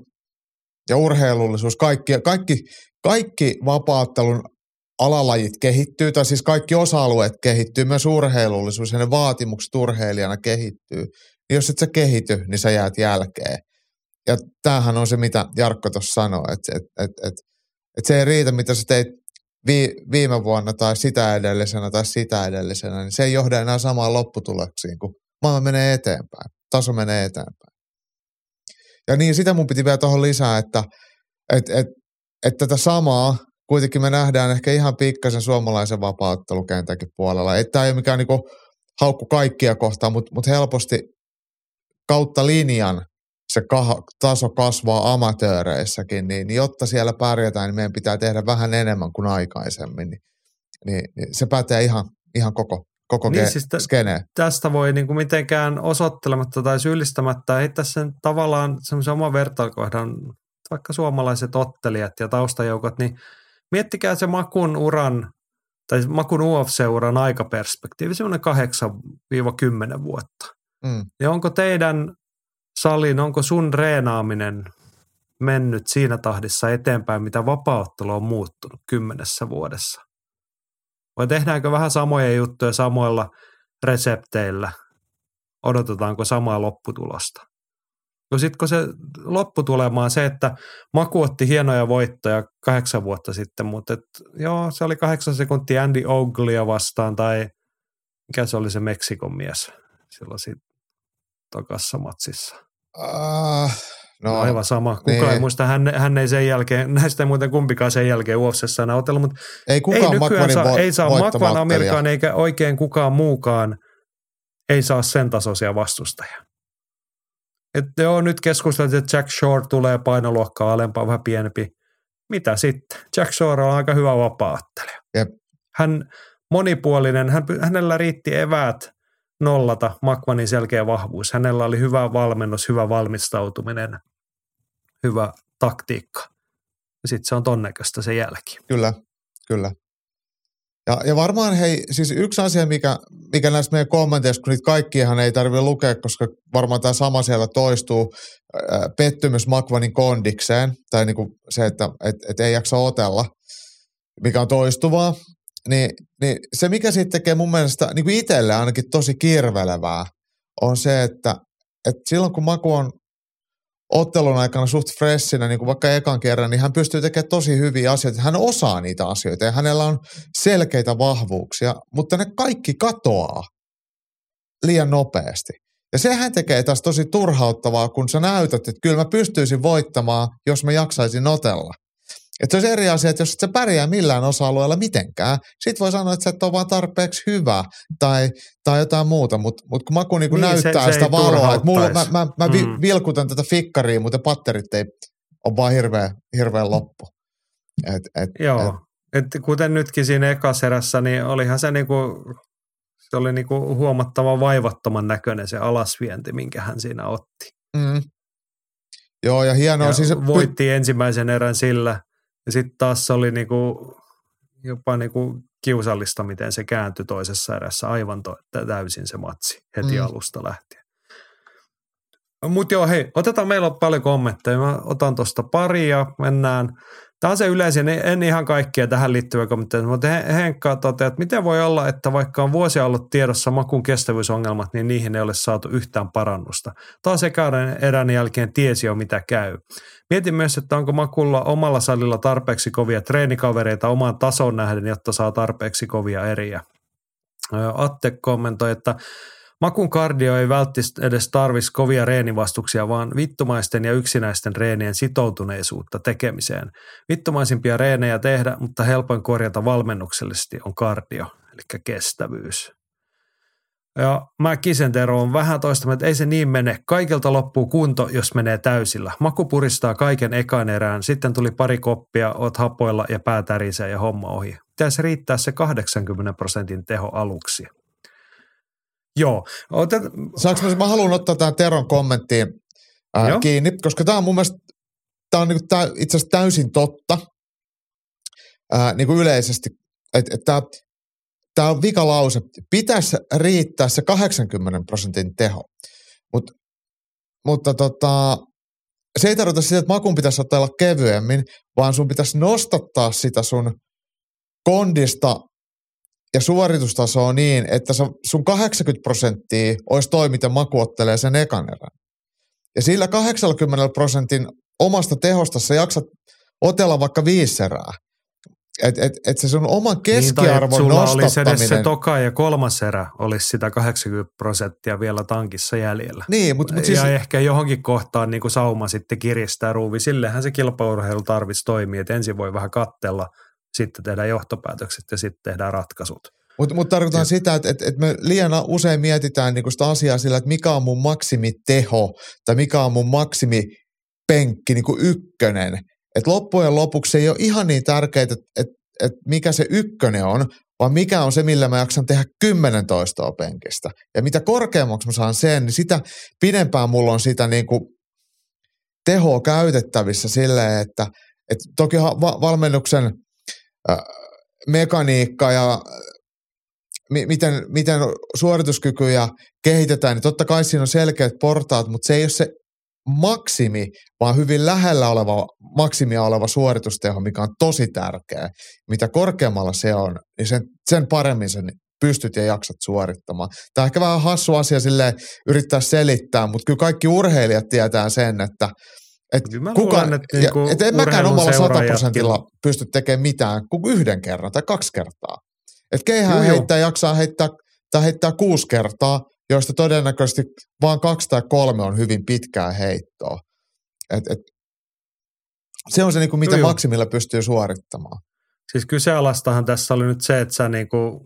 ja urheilullisuus, kaikki, kaikki, kaikki vapaattelun alalajit kehittyy, tai siis kaikki osa-alueet kehittyy, myös urheilullisuus ja ne vaatimukset urheilijana kehittyy. Niin jos et sä kehity, niin sä jäät jälkeen. Ja tämähän on se, mitä Jarkko tuossa sanoi, että et, et, et, et se ei riitä, mitä sä teit vi, viime vuonna tai sitä edellisenä tai sitä edellisenä, niin se ei johda enää samaan lopputuloksiin, kun maailma menee eteenpäin, taso menee eteenpäin. Ja niin, sitä mun piti vielä tuohon lisää, että et, et, et tätä samaa kuitenkin me nähdään ehkä ihan pikkasen suomalaisen vapauttelukentänkin puolella. Että tämä ei ole mikään niinku haukku kaikkia kohtaan, mutta mut helposti kautta linjan se kah- taso kasvaa amatööreissäkin, niin, niin jotta siellä pärjätään, niin meidän pitää tehdä vähän enemmän kuin aikaisemmin. Niin, niin, niin se pätee ihan, ihan koko, koko Niin, ge- siis tä- skeneen. tästä voi niin kuin mitenkään osoittelematta tai syyllistämättä heittää sen tavallaan semmoisen oman vertailukohdan, vaikka suomalaiset ottelijat ja taustajoukot, niin miettikää se Makun uran tai Makun UFC-uran aikaperspektiivi, semmoinen 8-10 vuotta. Mm. Ja onko teidän salin, onko sun reenaaminen mennyt siinä tahdissa eteenpäin, mitä vapauttelu on muuttunut kymmenessä vuodessa? Vai tehdäänkö vähän samoja juttuja samoilla resepteillä? Odotetaanko samaa lopputulosta? No sitten kun se lopputulema on se, että Maku otti hienoja voittoja kahdeksan vuotta sitten, mutta et, joo, se oli kahdeksan sekuntia Andy Oglia vastaan tai mikä se oli se Meksikon mies silloin siinä tokassa matsissa. Uh, No, no, aivan sama. Kuka niin. ei muista, hän, hän ei sen jälkeen, näistä ei muuten kumpikaan sen jälkeen UFCssä enää mutta ei ei kukaan nykyään Makvanin saa, vo- ei saa Makvan. Amerikaan eikä oikein kukaan muukaan ei saa sen tasoisia vastustajia. Että joo, nyt keskusteltiin, että Jack Shore tulee painoluokkaa alempaa, vähän pienempi. Mitä sitten? Jack Shore on aika hyvä vapaattelija. Jep. Hän monipuolinen, hän, hänellä riitti eväät nollata Makvanin selkeä vahvuus. Hänellä oli hyvä valmennus, hyvä valmistautuminen, hyvä taktiikka. Ja sitten se on tonnäköistä se jälki. Kyllä, kyllä. Ja, ja varmaan hei, siis yksi asia, mikä, mikä näissä meidän kommenteissa, kun niitä kaikkiahan ei tarvitse lukea, koska varmaan tämä sama siellä toistuu, ää, pettymys Makvanin kondikseen, tai niinku se, että et, et ei jaksa otella, mikä on toistuvaa, niin, niin se, mikä sitten tekee mun mielestä niin kuin itselle ainakin tosi kirvelevää, on se, että, että silloin kun Maku on ottelun aikana suht freshinä, niin kuin vaikka ekan kerran, niin hän pystyy tekemään tosi hyviä asioita. Hän osaa niitä asioita ja hänellä on selkeitä vahvuuksia, mutta ne kaikki katoaa liian nopeasti. Ja sehän tekee taas tosi turhauttavaa, kun sä näytät, että kyllä mä pystyisin voittamaan, jos mä jaksaisin otella. Että se olisi eri asia, että jos et sä pärjää millään osa-alueella mitenkään, sit voi sanoa, että sä et ole vaan tarpeeksi hyvä tai, tai jotain muuta, mutta mut kun Maku niinku niin, näyttää se, se sitä valoa, että mulla, mä, mä, mä mm. vilkutan tätä fikkaria, mutta patterit ei ole vaan hirveän, hirveän loppu. Et, et, Joo, et, et kuten nytkin siinä ekaserässä, niin olihan se niinku, se oli niinku huomattavan vaivattoman näköinen se alasvienti, minkä hän siinä otti. Mm. Joo, ja hienoa. Ja siis voitti ensimmäisen erän sillä, ja sitten taas se oli niinku, jopa niinku kiusallista, miten se kääntyi toisessa erässä aivan to, täysin se matsi heti mm. alusta lähtien. Mutta joo, hei, otetaan, meillä on paljon kommentteja. Mä otan tuosta pari ja mennään – Tämä on se yleisin, en ihan kaikkia tähän liittyvä kommentteja, mutta Henkka toteaa, että miten voi olla, että vaikka on vuosia ollut tiedossa makun kestävyysongelmat, niin niihin ei ole saatu yhtään parannusta. Taas ekaan erän jälkeen tiesi jo mitä käy. Mietin myös, että onko makulla omalla salilla tarpeeksi kovia treenikavereita omaan tason nähden, jotta saa tarpeeksi kovia eriä. Atte kommentoi, että Makun kardio ei välttämättä edes tarvisi kovia reenivastuksia, vaan vittumaisten ja yksinäisten reenien sitoutuneisuutta tekemiseen. Vittumaisimpia reenejä tehdä, mutta helpoin korjata valmennuksellisesti on kardio, eli kestävyys. Ja mä Kisentero on vähän toista, että ei se niin mene. Kaikilta loppuu kunto, jos menee täysillä. Maku puristaa kaiken ekan erään, sitten tuli pari koppia, oot hapoilla ja pää tärisee ja homma ohi. Pitäisi riittää se 80 prosentin teho aluksi. Joo. Otet... Saanko mä, mä haluan ottaa tämän Teron kommenttiin äh, kiinni, koska tämä on mun mielestä, tämä on niinku tää, itse asiassa täysin totta äh, niinku yleisesti, että et tämä tämä on vikalause. Pitäisi riittää se 80 prosentin teho. Mut, mutta tota, se ei tarkoita sitä, että makun pitäisi ottaa kevyemmin, vaan sun pitäisi nostattaa sitä sun kondista ja suoritustaso on niin, että sun 80 prosenttia olisi toi, miten maku ottelee sen ekan erän. Ja sillä 80 prosentin omasta tehosta sä jaksat otella vaikka viisi erää. Että et, et se sun oman keskiarvon niin, sulla nostattaminen. olisi se toka ja kolmas erä olisi sitä 80 prosenttia vielä tankissa jäljellä. Niin, mutta mut siis... Ja ehkä johonkin kohtaan niin kuin sauma sitten kiristää ruuvi. Sillehän se kilpaurheilu tarvitsisi toimia, että ensin voi vähän kattella – sitten tehdään johtopäätökset ja sitten tehdään ratkaisut. Mutta mut tarkoitan ja. sitä, että et, et me liian usein mietitään niinku sitä asiaa sillä, että mikä on mun maksimiteho tai mikä on mun maksimipenkki niinku ykkönen. Et loppujen lopuksi ei ole ihan niin tärkeää, että et, et mikä se ykkönen on, vaan mikä on se, millä mä jaksan tehdä kymmenen toistoa penkistä. Ja mitä korkeammaksi mä saan sen, niin sitä pidempään mulla on sitä niinku tehoa käytettävissä silleen, että et toki valmennuksen – mekaniikka ja miten, miten suorituskykyjä kehitetään, niin totta kai siinä on selkeät portaat, mutta se ei ole se maksimi, vaan hyvin lähellä oleva maksimia oleva suoritusteho, mikä on tosi tärkeä. Mitä korkeammalla se on, niin sen, sen paremmin sen pystyt ja jaksat suorittamaan. Tämä on ehkä vähän hassu asia sille yrittää selittää, mutta kyllä kaikki urheilijat tietää sen, että – et Kyllä kuka, luulen, että niinku et en mäkään omalla sataprosentilla pysty tekemään mitään kuin yhden kerran tai kaksi kertaa. Et keihän heittää jaksaa heittää tai heittää kuusi kertaa, joista todennäköisesti vain kaksi tai kolme on hyvin pitkää heittoa. Et, et, se on se, niin kuin, mitä Juu. maksimilla pystyy suorittamaan. Siis kyseenalaistahan tässä oli nyt se, että sä niin kuin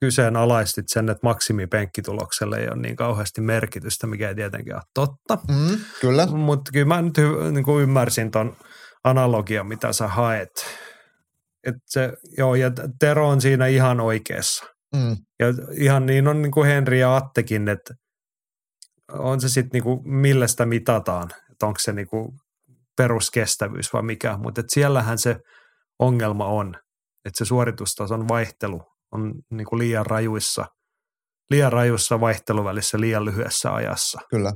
kyseenalaistit sen, että maksimipenkkitulokselle ei ole niin kauheasti merkitystä, mikä ei tietenkään ole totta. Mm, kyllä. Mutta kyllä mä nyt niin kuin ymmärsin ton analogian, mitä sä haet. Et se, joo, ja Tero on siinä ihan oikeassa. Mm. Ja ihan niin on niin kuin Henri ja Attekin, että on se sitten niin millä sitä mitataan, että onko se niin kuin peruskestävyys vai mikä, mutta siellähän se ongelma on, että se suoritustason vaihtelu on niin kuin liian rajuissa, liian rajuissa vaihteluvälissä liian lyhyessä ajassa. Kyllä.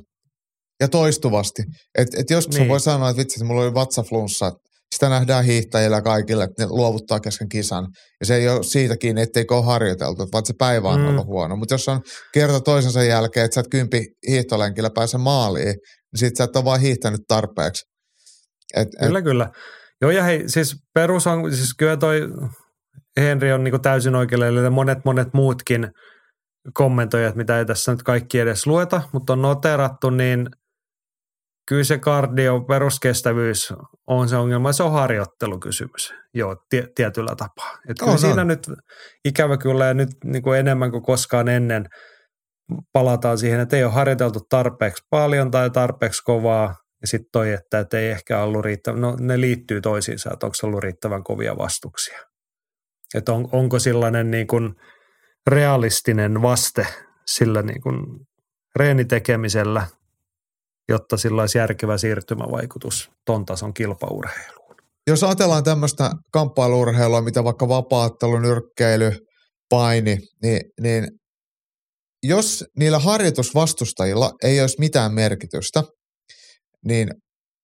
Ja toistuvasti. Et, et joskus niin. voi sanoa, että vitsi, että mulla oli vatsaflunssa, sitä nähdään hiihtäjillä kaikille, että ne luovuttaa kesken kisan. Ja se ei ole siitäkin, etteikö ole harjoiteltu, vaan se päivä on mm. ollut huono. Mutta jos on kerta toisensa jälkeen, että sä et kympi hiihtolenkillä pääse maaliin, niin sit sä et ole vaan hiihtänyt tarpeeksi. Et, kyllä, et, kyllä. Joo ja hei, siis perus on, siis kyllä toi Henri on niin täysin oikealle, ja monet monet muutkin kommentoijat, mitä ei tässä nyt kaikki edes lueta, mutta on noterattu, niin kyllä se kardio, peruskestävyys on se ongelma, se on harjoittelukysymys, joo, tie, tietyllä tapaa. Että kyllä siinä nyt ikävä kyllä ja nyt niin kuin enemmän kuin koskaan ennen palataan siihen, että ei ole harjoiteltu tarpeeksi paljon tai tarpeeksi kovaa, ja sitten toi, että, että ei ehkä ollut riittävän, no ne liittyy toisiinsa, että onko ollut riittävän kovia vastuksia. Että on, onko sellainen niin kuin realistinen vaste sillä niin kuin reenitekemisellä, jotta sillä olisi järkevä siirtymävaikutus ton tason kilpaurheiluun. Jos ajatellaan tämmöistä kamppailurheilua, mitä vaikka vapaattelu, nyrkkeily, paini, niin, niin jos niillä harjoitusvastustajilla ei olisi mitään merkitystä, niin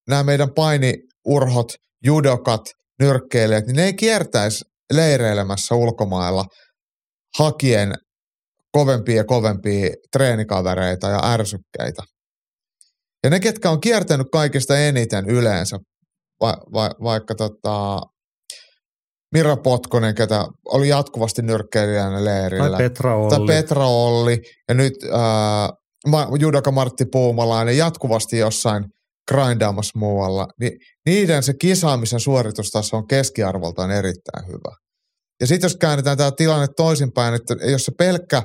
nämä meidän painiurhot, judokat, nyrkkeilijät, niin ne ei kiertäisi leireilemässä ulkomailla hakien kovempia ja kovempia treenikavereita ja ärsykkeitä. Ja ne, ketkä on kiertänyt kaikista eniten yleensä, va, va, vaikka tota, Mira Potkonen, ketä oli jatkuvasti nyrkkeilijänä leirillä. Tai Petra Olli. Tai Petra Olli. Ja nyt äh, Judoka Martti Puumalainen jatkuvasti jossain grindaamassa muualla. Niin niiden se kisaamisen suoritustaso on keskiarvoltaan erittäin hyvä. Ja sitten jos käännetään tämä tilanne toisinpäin, että jos se pelkkä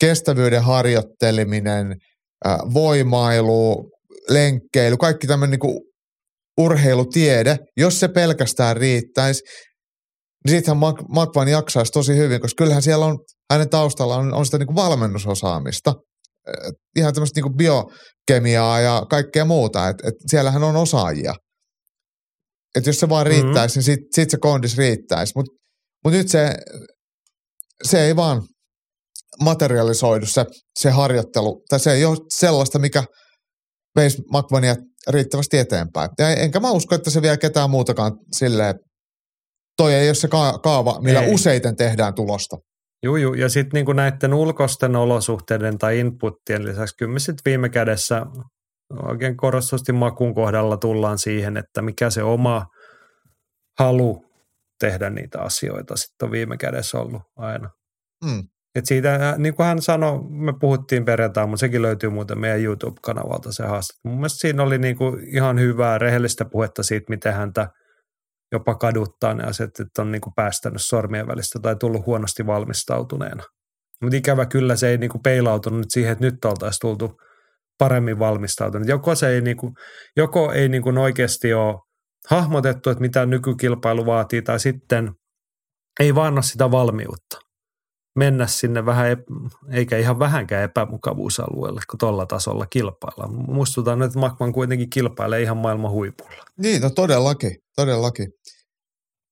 kestävyyden harjoitteleminen, voimailu, lenkkeily, kaikki tämmöinen niin urheilutiede, jos se pelkästään riittäisi, niin sittenhän Makvan jaksaisi tosi hyvin, koska kyllähän siellä on, hänen taustallaan on, on sitä niin valmennusosaamista, ihan tämmöistä niin biokemiaa ja kaikkea muuta, että et siellähän on osaajia. Että jos se vaan mm-hmm. riittäisi, mm-hmm. niin sitten sit se kondis riittäisi. Mutta mut nyt se, se ei vaan materialisoidu se, se harjoittelu, tai se ei ole sellaista, mikä veisi Makvania riittävästi eteenpäin. Ja enkä mä usko, että se vielä ketään muutakaan silleen toi ei ole se kaava, millä ei. useiten tehdään tulosta. Joo, joo. ja sitten niinku näiden ulkoisten olosuhteiden tai inputtien lisäksi kyllä sit viime kädessä oikein korostusti makun kohdalla tullaan siihen, että mikä se oma halu tehdä niitä asioita sitten on viime kädessä ollut aina. Mm. Et siitä, niin kuin hän sanoi, me puhuttiin perjantaina, mutta sekin löytyy muuten meidän YouTube-kanavalta se haaste. Mun mielestä siinä oli niin kuin ihan hyvää rehellistä puhetta siitä, miten häntä – jopa kaduttaa ne asiat, että on niin kuin päästänyt sormien välistä tai tullut huonosti valmistautuneena. Mutta ikävä kyllä se ei niin kuin peilautunut siihen, että nyt oltaisiin tultu paremmin valmistautunut. Joko, se ei, niin kuin, joko ei niin kuin oikeasti ole hahmotettu, että mitä nykykilpailu vaatii, tai sitten ei vaan ole sitä valmiutta mennä sinne vähän, eikä ihan vähänkään epämukavuusalueelle, kun tuolla tasolla kilpaillaan. Muistutan, että Makman kuitenkin kilpailee ihan maailman huipulla. Niin, no todellakin, todellakin.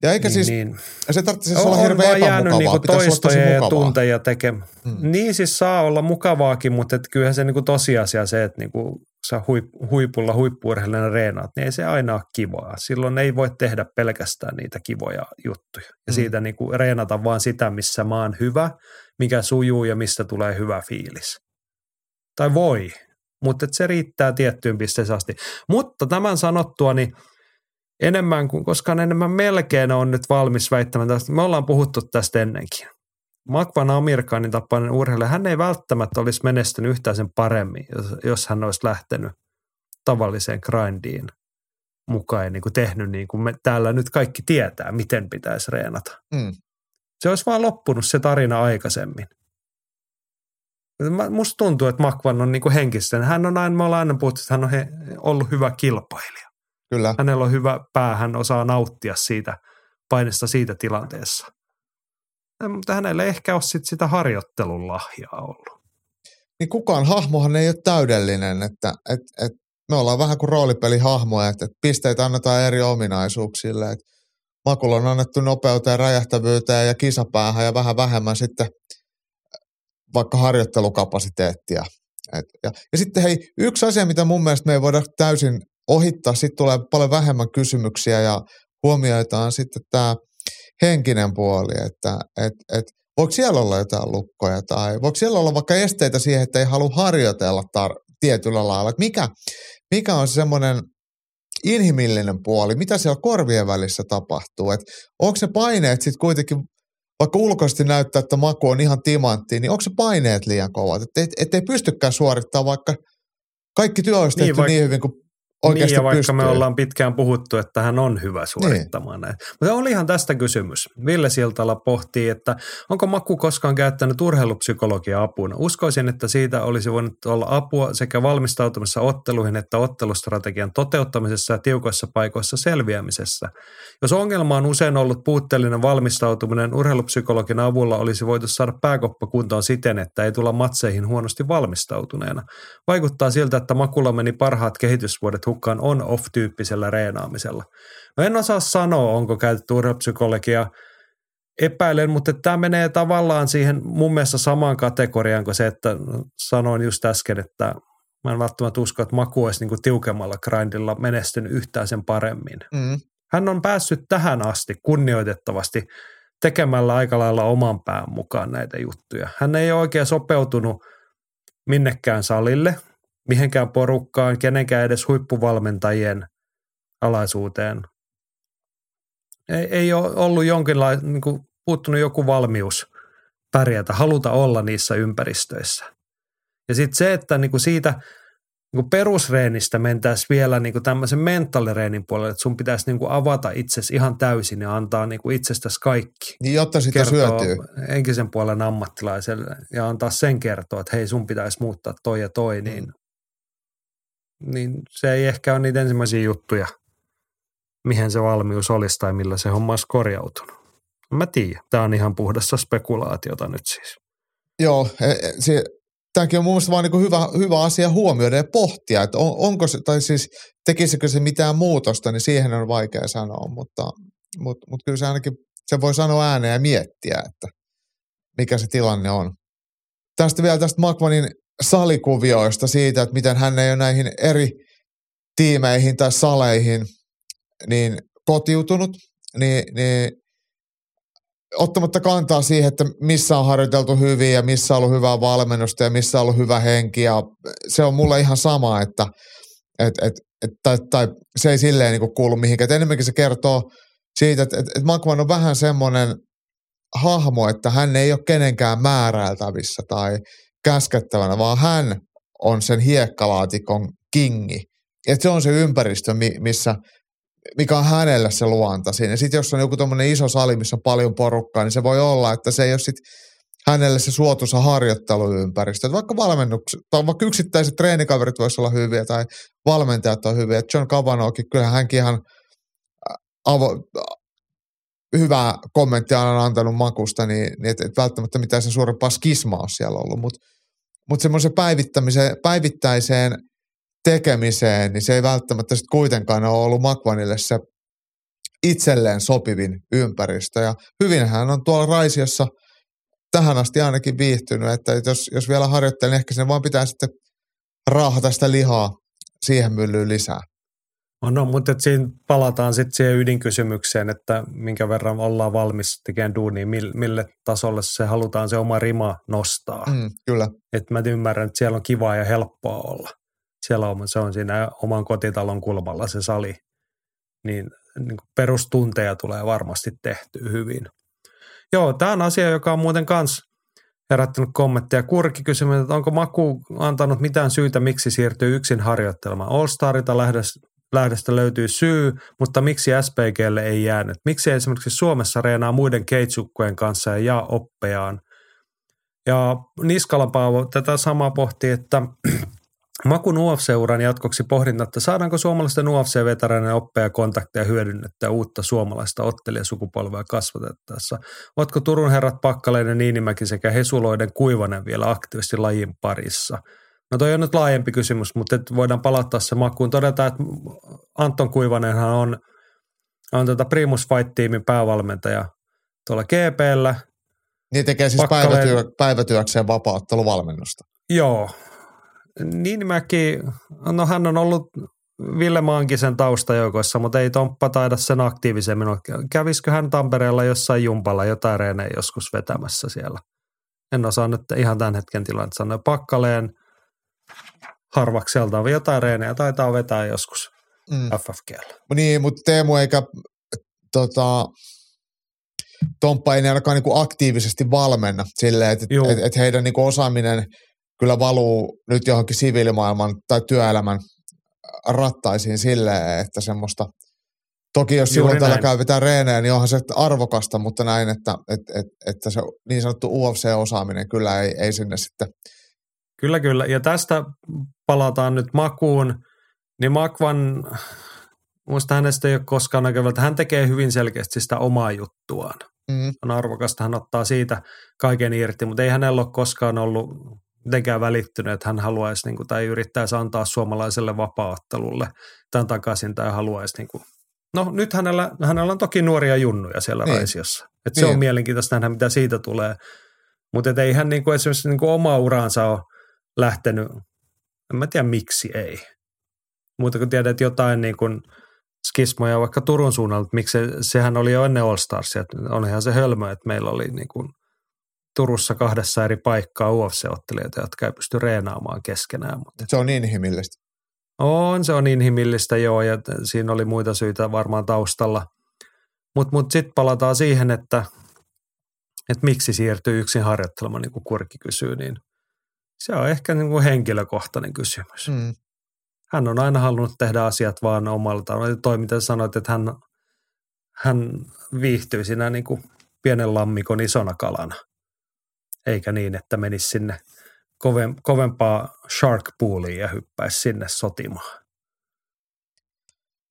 Ja eikä niin, siis, niin. se tarvitsisi siis on, olla hirveän jäänyt niinku toistoja ja tunteja tekemään. Hmm. Niin siis saa olla mukavaakin, mutta et kyllähän se niinku tosiasia se, että niinku sä huip, huipulla huippuurheilijana reenaat, niin ei se aina ole kivaa. Silloin ei voi tehdä pelkästään niitä kivoja juttuja. Ja hmm. siitä niinku reenata vaan sitä, missä mä oon hyvä, mikä sujuu ja mistä tulee hyvä fiilis. Tai voi, mutta se riittää tiettyyn pisteeseen asti. Mutta tämän sanottua, niin – enemmän kuin koskaan enemmän melkein on nyt valmis väittämään tästä. Me ollaan puhuttu tästä ennenkin. Makvan Amerikanin tapainen urheilija, hän ei välttämättä olisi menestynyt yhtään sen paremmin, jos, jos hän olisi lähtenyt tavalliseen grindiin mukaan ja niin kuin tehnyt niin kuin me täällä nyt kaikki tietää, miten pitäisi reenata. Mm. Se olisi vaan loppunut se tarina aikaisemmin. Musta tuntuu, että Makvan on niin kuin henkisten. Hän on aina, me ollaan aina puhuttu, että hän on he, ollut hyvä kilpailija. Kyllä. Hänellä on hyvä pää, hän osaa nauttia siitä painesta siitä tilanteessa. Mutta hänellä ei ehkä ole sit sitä harjoittelun lahjaa ollut. Niin kukaan hahmohan ei ole täydellinen, että et, et me ollaan vähän kuin roolipelihahmoja, että, että pisteitä annetaan eri ominaisuuksille. Että Makulla on annettu nopeuteen, räjähtävyyteen ja kisapäähän ja vähän vähemmän sitten vaikka harjoittelukapasiteettia. Et, ja, ja sitten hei, yksi asia, mitä mun mielestä me ei voida täysin ohittaa. Sitten tulee paljon vähemmän kysymyksiä ja huomioitaan sitten tämä henkinen puoli, että et, et, voiko siellä olla jotain lukkoja tai voiko siellä olla vaikka esteitä siihen, että ei halua harjoitella tar- tietyllä lailla. Että mikä, mikä on semmoinen inhimillinen puoli, mitä siellä korvien välissä tapahtuu. Et onko se paineet sitten kuitenkin, vaikka ulkoisesti näyttää, että maku on ihan timantti, niin onko se paineet liian kovat, että et, et ei pystykään suorittamaan vaikka kaikki työ olisi tehty niin, vaikka, niin hyvin kuin oikeasti niin, ja vaikka pystyy. me ollaan pitkään puhuttu, että hän on hyvä suorittamaan niin. näitä. Mutta olihan tästä kysymys. Ville Siltala pohtii, että onko Maku koskaan käyttänyt urheilupsykologia apuna. Uskoisin, että siitä olisi voinut olla apua sekä valmistautumisessa otteluihin että ottelustrategian toteuttamisessa ja tiukoissa paikoissa selviämisessä. Jos ongelma on usein ollut puutteellinen valmistautuminen, urheilupsykologin avulla olisi voitu saada pääkoppa kuntoon siten, että ei tulla matseihin huonosti valmistautuneena. Vaikuttaa siltä, että Makulla meni parhaat kehitysvuodet hukkaan on-off-tyyppisellä reenaamisella. Mä en osaa sanoa, onko käytetty urheilupsykologia epäilen, mutta tämä menee tavallaan siihen mun mielestä samaan kategoriaan kuin se, että sanoin just äsken, että mä en välttämättä usko, että Maku olisi niin tiukemmalla grindilla menestynyt yhtään sen paremmin. Mm. Hän on päässyt tähän asti kunnioitettavasti tekemällä aika lailla oman pään mukaan näitä juttuja. Hän ei ole oikein sopeutunut minnekään salille, mihinkään porukkaan, kenenkään edes huippuvalmentajien alaisuuteen. Ei, ei ole ollut jonkinlainen, niin kuin puuttunut joku valmius pärjätä, haluta olla niissä ympäristöissä. Ja sitten se, että niin kuin siitä niin kuin perusreenistä mentäisiin vielä niin kuin tämmöisen mentaalireenin puolelle, että sun pitäisi niin kuin avata itsesi ihan täysin ja antaa niin kuin itsestäsi kaikki. Niin jotta sitä syötyy. Henkisen puolen ammattilaiselle ja antaa sen kertoa, että hei sun pitäisi muuttaa toi ja toi, niin mm niin se ei ehkä ole niitä ensimmäisiä juttuja, mihin se valmius olisi tai millä se homma olisi korjautunut. Mä tiedän. Tämä on ihan puhdassa spekulaatiota nyt siis. Joo, e, e, se, tämäkin on mun mielestä vaan niin hyvä, hyvä asia huomioida ja pohtia, että on, onko se, tai siis tekisikö se mitään muutosta, niin siihen on vaikea sanoa, mutta, mutta, mutta kyllä se ainakin, se voi sanoa ääneen ja miettiä, että mikä se tilanne on. Tästä vielä tästä Makvanin salikuvioista siitä, että miten hän ei ole näihin eri tiimeihin tai saleihin niin kotiutunut, niin, niin ottamatta kantaa siihen, että missä on harjoiteltu hyvin ja missä on ollut hyvää valmennusta ja missä on ollut hyvä henki. Ja se on mulle ihan sama, että et, et, et, tai, tai se ei silleen niin kuulu mihinkään. Et enemmänkin se kertoo siitä, että et, et on vähän semmoinen hahmo, että hän ei ole kenenkään määräiltävissä tai käskettävänä, vaan hän on sen hiekkalaatikon kingi. Että se on se ympäristö, missä, mikä on hänelle se luonta siinä. Sitten jos on joku tämmöinen iso sali, missä on paljon porukkaa, niin se voi olla, että se ei ole sitten hänelle se suotuisa harjoitteluympäristö. Että vaikka valmennukset, tai vaikka yksittäiset treenikaverit voisi olla hyviä tai valmentajat on hyviä. John Cavanokin, kyllähän hänkin ihan avo, hyvää kommenttia on antanut makusta, niin, niin että et välttämättä mitään sen suurempaa skismaa ole siellä ollut. Mutta mut semmoisen päivittäiseen tekemiseen, niin se ei välttämättä sitten kuitenkaan ole ollut Makvanille se itselleen sopivin ympäristö. Ja hyvin hän on tuolla Raisiossa tähän asti ainakin viihtynyt, että jos, jos vielä harjoittelee, niin ehkä sen vaan pitää sitten raahata sitä lihaa siihen myllyyn lisää. No, no mutta siinä palataan sitten siihen ydinkysymykseen, että minkä verran ollaan valmis tekemään duunia, mille tasolle se halutaan se oma rima nostaa. Mm, kyllä. Et mä ymmärrän, että siellä on kivaa ja helppoa olla. Siellä on, se on siinä oman kotitalon kulmalla se sali. Niin, niin perustunteja tulee varmasti tehty hyvin. Joo, tämä on asia, joka on muuten kans herättänyt kommentteja. Kurki kysymys, että onko Maku antanut mitään syytä, miksi siirtyy yksin harjoittelemaan. All Starita lähdöstä löytyy syy, mutta miksi SPGlle ei jäänyt? Miksi esimerkiksi Suomessa reenaa muiden keitsukkojen kanssa ja jaa oppejaan? Ja Niskalan Paavo tätä samaa pohti, että Makun UFC-uran jatkoksi pohdinta, että saadaanko suomalaisten UFC-veteraanien oppeja kontakteja hyödynnettyä uutta suomalaista ottelijasukupolvea kasvatettaessa. Oletko Turun herrat Pakkaleinen, Niinimäki sekä Hesuloiden Kuivanen vielä aktiivisesti lajin parissa? No toi on nyt laajempi kysymys, mutta voidaan palata se makuun. Todeta, että Anton Kuivanenhan on, on tätä Primus Fight-tiimin päävalmentaja tuolla GPllä. Niin tekee siis Pakkaleen... päivätyö, päivätyökseen vapaatteluvalmennusta. Joo. Niinimäki, no hän on ollut Ville Maankisen taustajoukoissa, mutta ei Tomppa taida sen aktiivisemmin. Kävisikö hän Tampereella jossain jumpalla jotain reenejä joskus vetämässä siellä? En osaa nyt ihan tämän hetken tilanteen sanoa. Pakkaleen – harvakselta. Jotain reenejä taitaa vetää joskus Mm. FFGllä. Niin, mutta Teemu eikä tota, Tomppa ei ainakaan niinku aktiivisesti valmenna silleen, että Juu. et, et heidän niinku osaaminen kyllä valuu nyt johonkin siviilimaailman tai työelämän rattaisiin silleen, että semmoista Toki jos Juuri silloin tällä näin. käytetään reenejä, niin onhan se arvokasta, mutta näin, että, että, että, että se niin sanottu UFC-osaaminen kyllä ei, ei sinne sitten. Kyllä, kyllä. Ja tästä palataan nyt Makuun. Niin Makvan, muista hänestä ei ole koskaan näkyvä, että hän tekee hyvin selkeästi sitä omaa juttuaan. Mm, On arvokasta, hän ottaa siitä kaiken irti, mutta ei hänellä ole koskaan ollut mitenkään välittynyt, että hän haluaisi niin kuin, tai yrittäisi antaa suomalaiselle vapaaottelulle tämän takaisin tai haluaisi niin kuin, No nyt hänellä, hänellä on toki nuoria junnuja siellä Niin. Raisiossa. Et se Niin. on mielenkiintoista nähdä, mitä siitä tulee. Mutta ei hän niinku esimerkiksi niinku oma uraansa ole lähtenyt, en mä tiedä miksi ei. Mutta kun tiedät jotain niin kuin skismoja vaikka Turun suunnalta, että miksi se, sehän oli jo ennen All Starsia, että on ihan se hölmö, että meillä oli niin kuin Turussa kahdessa eri paikkaa UFC-ottelijoita, jotka ei pysty reenaamaan keskenään. Mutta se on inhimillistä. on, se on inhimillistä joo, ja siinä oli muita syitä varmaan taustalla. Mutta mut, mut sitten palataan siihen, että, että miksi siirtyy yksin harjoittelemaan, niin kuin Kurki kysyy, niin se on ehkä niin kuin henkilökohtainen kysymys. Mm. Hän on aina halunnut tehdä asiat vaan omalla tavalla. Toi, mitä sanoit, että hän, hän viihtyy siinä niin kuin pienen lammikon isona kalana, eikä niin, että menisi sinne koven, kovempaa shark pooliin ja hyppäisi sinne sotimaan.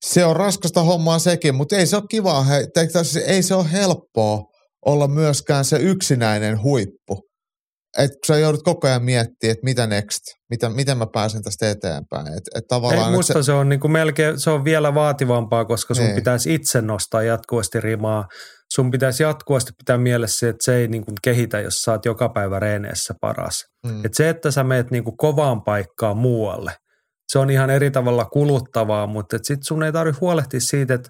Se on raskasta hommaa sekin, mutta ei se ole kivaa, siis ei se ole helppoa olla myöskään se yksinäinen huippu. Et sä joudut koko ajan miettimään, että mitä next, mitä, miten mä pääsen tästä eteenpäin. Et, et tavallaan, Ei, musta se, se on niinku melkein, se on vielä vaativampaa, koska sun Niin. pitäisi itse nostaa jatkuvasti rimaa. Sun pitäisi jatkuvasti pitää mielessä, että se ei niinku kehitä, jos sä oot joka päivä reeneessä paras. mm, Et se, että sä meet niinku kovaan paikkaan muualle, se on ihan eri tavalla kuluttavaa, mutta et sit sun ei tarvitse huolehtia siitä, että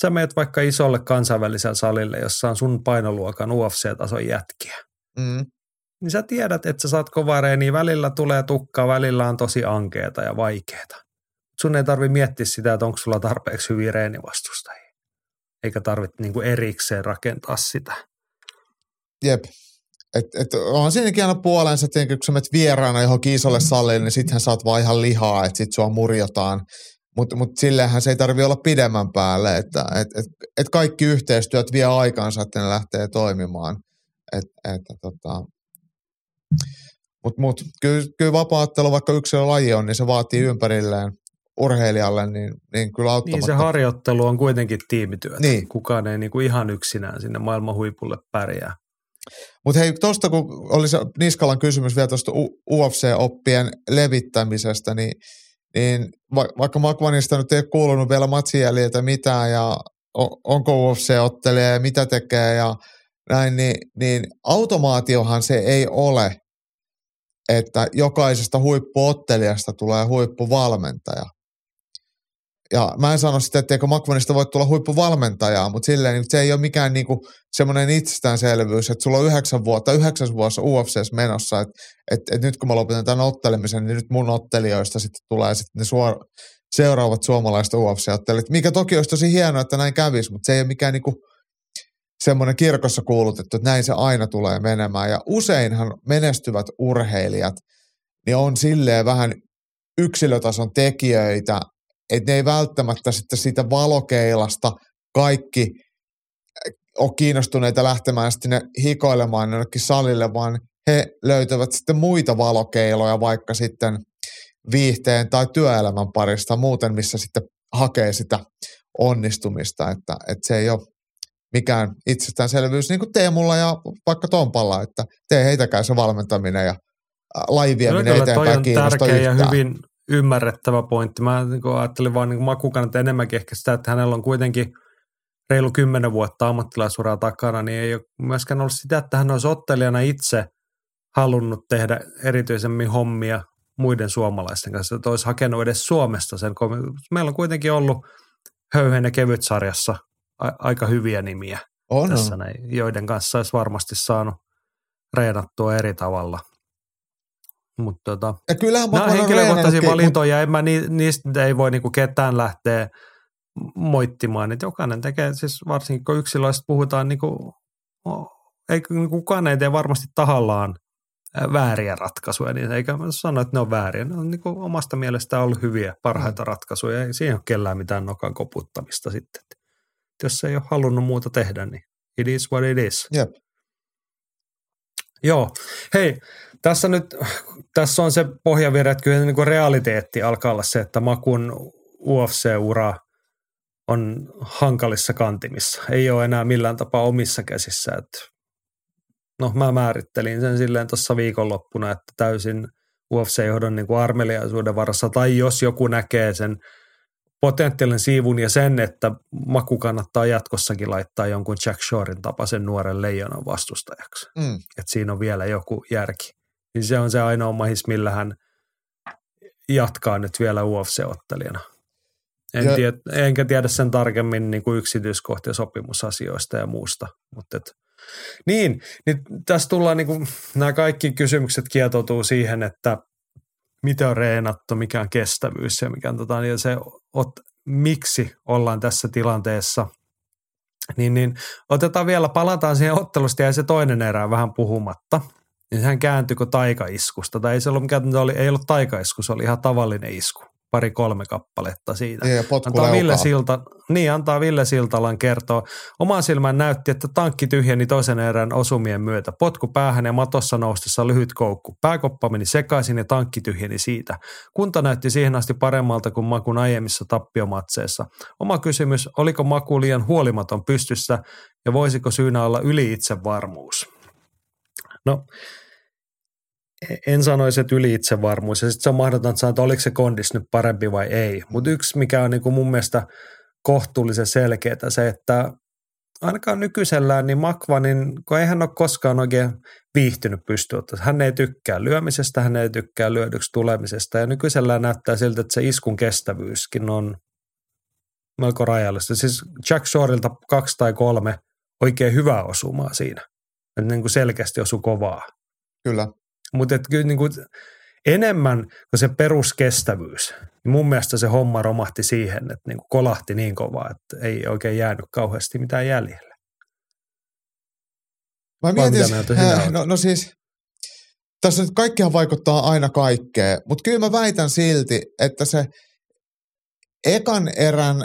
sä meet vaikka isolle kansainväliselle salille, jossa on sun painoluokan UFC-tason jätkiä. mm, Niin sä tiedät, että sä saat kovaa reeniä, välillä tulee tukkaa, välillä on tosi ankeeta ja vaikeeta. Sun ei tarvi miettiä sitä, että onko sulla tarpeeksi hyviä reenivastustajia. Eikä tarvitse niinku erikseen rakentaa sitä. jep. Et, et on siinäkin aina puolensa, että kun sä menet vieraana johonkin isolle salille, niin sittenhän saat vaan ihan lihaa, että sit sua murjotaan. Mutta mut silleenhän se ei tarvi olla pidemmän päälle, että et, et, et kaikki yhteistyöt vie aikansa, että ne lähtee toimimaan. Et, et, tota. Mutta mut, kyllä, kyllä vapaattelu, vaikka yksilölaji on, niin se vaatii ympärilleen urheilijalle, niin, niin kyllä Niin auttamatta. se harjoittelu on kuitenkin tiimityötä. Niin. Kukaan ei niinku ihan yksinään sinne maailman huipulle pärjää. Mutta hei, tuosta kun oli se Niskalan kysymys vielä tuosta UFC-oppien levittämisestä, niin, niin va, vaikka Makvanista nyt ei ole kuulunut vielä matsijäljiltä mitään ja onko UFC-ottelija ja mitä tekee ja näin, niin, niin automaatiohan se ei ole, että jokaisesta huippuottelijasta tulee huippuvalmentaja. Ja mä en sano sitä, etteikö Makvanista voi tulla huippuvalmentajaa, mutta silleen niin se ei ole mikään niinku semmoinen itsestäänselvyys, että sulla on yhdeksän vuotta, yhdeksän vuotta UFCs menossa, että et, et nyt kun mä lopetan tämän ottelemisen, niin nyt mun ottelijoista sitten tulee sitten ne suor- seuraavat suomalaiset UFC-ottelijat, mikä toki olisi tosi hienoa, että näin kävisi, mutta se ei ole mikään niinku semmoinen kirkossa kuulutettu, että näin se aina tulee menemään. Ja useinhan menestyvät urheilijat, niin on silleen vähän yksilötason tekijöitä, että ne ei välttämättä sitten siitä valokeilasta kaikki ole kiinnostuneita lähtemään sinne hikoilemaan jonnekin salille, vaan he löytävät sitten muita valokeiloja vaikka sitten viihteen tai työelämän parista muuten, missä sitten hakee sitä onnistumista, että, että se ei ole mikään itsestäänselvyys niin kuin Teemulla ja vaikka Tompalla, että tee heitäkään se valmentaminen ja laivieminen toi eteenpäin on kiinnosta tärkeä ja yhtään. hyvin ymmärrettävä pointti. Mä niin ajattelin vaan niin Maku kannalta enemmänkin ehkä sitä, että hänellä on kuitenkin reilu kymmenen vuotta ammattilaisuraa takana, niin ei ole myöskään ollut sitä, että hän olisi ottelijana itse halunnut tehdä erityisemmin hommia muiden suomalaisten kanssa, että olisi hakenut edes Suomesta sen. Meillä on kuitenkin ollut höyhen ja kevyt sarjassa aika hyviä nimiä On, tässä on. näin, joiden kanssa olisi varmasti saanut reenattua eri tavalla. Mutta tota, Ja kyllähän nämä henkilökohtaisia valintoja, en mä ni, niistä ei voi niinku ketään lähteä moittimaan, että jokainen tekee, siis varsinkin kun yksilöistä puhutaan, niinku, ei niinku kukaan ei tee varmasti tahallaan ää, vääriä ratkaisuja, niin eikä mä sano, että ne on vääriä. Ne on niinku omasta mielestä ollut hyviä, parhaita Mm. ratkaisuja. Ei siinä ole kellään mitään nokan koputtamista sitten. Jos ei ole halunnut muuta tehdä, niin it is what it is. Jep. Joo. Hei, tässä nyt, tässä on se pohjavire, että kyllä niin kuin realiteetti alkaa olla se, että Makun UFC-ura on hankalissa kantimissa. Ei ole enää millään tapaa omissa käsissä. Että no mä määrittelin sen silleen tuossa viikonloppuna, että täysin UFC-johdon niin kuin armeliaisuuden varassa, tai jos joku näkee sen potentiaalinen siivun ja sen, että Maku kannattaa jatkossakin laittaa jonkun Jack Shoren tapaisen nuoren leijonan vastustajaksi Mm. että siinä on vielä joku järki. Niin se on se ainoa mahis, millä hän jatkaa nyt vielä UFC-ottelijana. En Ja- tiedä, enkä tiedä sen tarkemmin niin kuin yksityiskohtia sopimusasioista ja muusta. Mutta et, niin, niin tässä tullaan niin kuin, nämä kaikki kysymykset kietoutuu siihen, että mitä on reenattu, mikä on kestävyys ja mikä on tota, ja se, ot, miksi ollaan tässä tilanteessa. Niin, niin otetaan vielä, palataan siihen ottelusta ja se toinen erä vähän puhumatta. Niin sehän kääntyi kuin taikaiskusta. Tai ei se ollut mikään, oli, ei ollut taikaisku, se oli ihan tavallinen isku. Pari-kolme kappaletta siitä. Ja potku Antaa Ville. Silta, niin, antaa Ville Siltalan kertoa. Oman silmän näytti, että tankki tyhjeni toisen erän osumien myötä. Potku päähän ja matossa noustessa lyhyt koukku. Pääkoppa meni sekaisin ja tankki tyhjeni siitä. Kunta näytti siihen asti paremmalta kuin Makun aiemmissa tappiomatseissa. Oma kysymys, oliko Maku liian huolimaton pystyssä ja voisiko syynä olla yli itsevarmuus? No, en sanoisi, että yli itsevarmuus. Ja sitten se on mahdotonta sanoa, että oliko se kondis nyt parempi vai ei. Mutta yksi, mikä on niin mun mielestä kohtuullisen selkeää, se, että ainakaan nykyisellään niin Makvanin, kun ei hän ole koskaan oikein viihtynyt pystyottaa. Hän ei tykkää lyömisestä, hän ei tykkää lyödyksi tulemisesta. Ja nykyisellään näyttää siltä, että se iskun kestävyyskin on melko rajallista. Siis Jack Shoreilta kaksi tai kolme oikein hyvää osumaa siinä. Että niin kuin selkeästi osu kovaa. Kyllä. Mutta kyllä niin kuin enemmän kuin se peruskestävyys, niin mun mielestä se homma romahti siihen, että niin kuin kolahti niin kovaa, että ei oikein jäänyt kauheasti mitään jäljellä. Mä mietin, äh, no, no siis, tässä nyt kaikkihan vaikuttaa aina kaikkeen, mutta kyllä mä väitän silti, että se ekan erän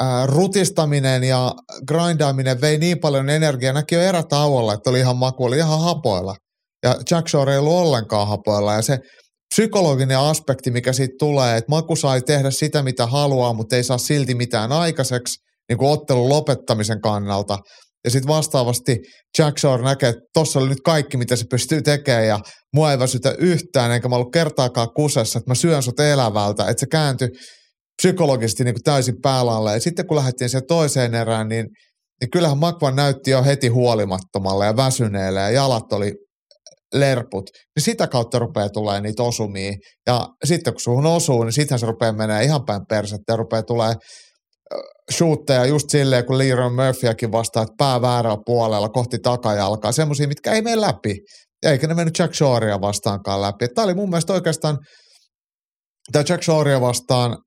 äh, rutistaminen ja grindaaminen vei niin paljon energiaa, näki jo erätauolla, että oli ihan maku, oli ihan hapoilla. Ja Jack Shore ei ollut ollenkaan hapoilla ja se psykologinen aspekti, mikä siitä tulee, että Maku sai tehdä sitä, mitä haluaa, mutta ei saa silti mitään aikaiseksi niin kuin ottelun lopettamisen kannalta. Ja sitten vastaavasti Jack Shore näkee, että tossa oli nyt kaikki, mitä se pystyy tekemään ja mua ei väsytä yhtään, enkä mä ollut kertaakaan kusessa, että mä syön sut elävältä, että se kääntyi psykologisesti niin kuin täysin päälalle. Ja sitten kun lähdettiin siihen toiseen erään, niin, niin kyllähän Makvan näytti jo heti huolimattomalle ja väsyneelle ja jalat oli lerput, niin sitä kautta rupeaa tulee niitä osumia. Ja sitten kun suhun osuu, niin sittenhän se rupeaa menee ihan päin persettä ja rupeaa tulee shootteja just silleen, kun Leroy Murphyäkin vastaa, että pää väärällä puolella kohti takajalkaa. Semmoisia, mitkä ei mene läpi. Eikä ne mennyt Jack Shorea vastaankaan läpi. Tämä oli mun mielestä oikeastaan, tämä Jack Shorea vastaan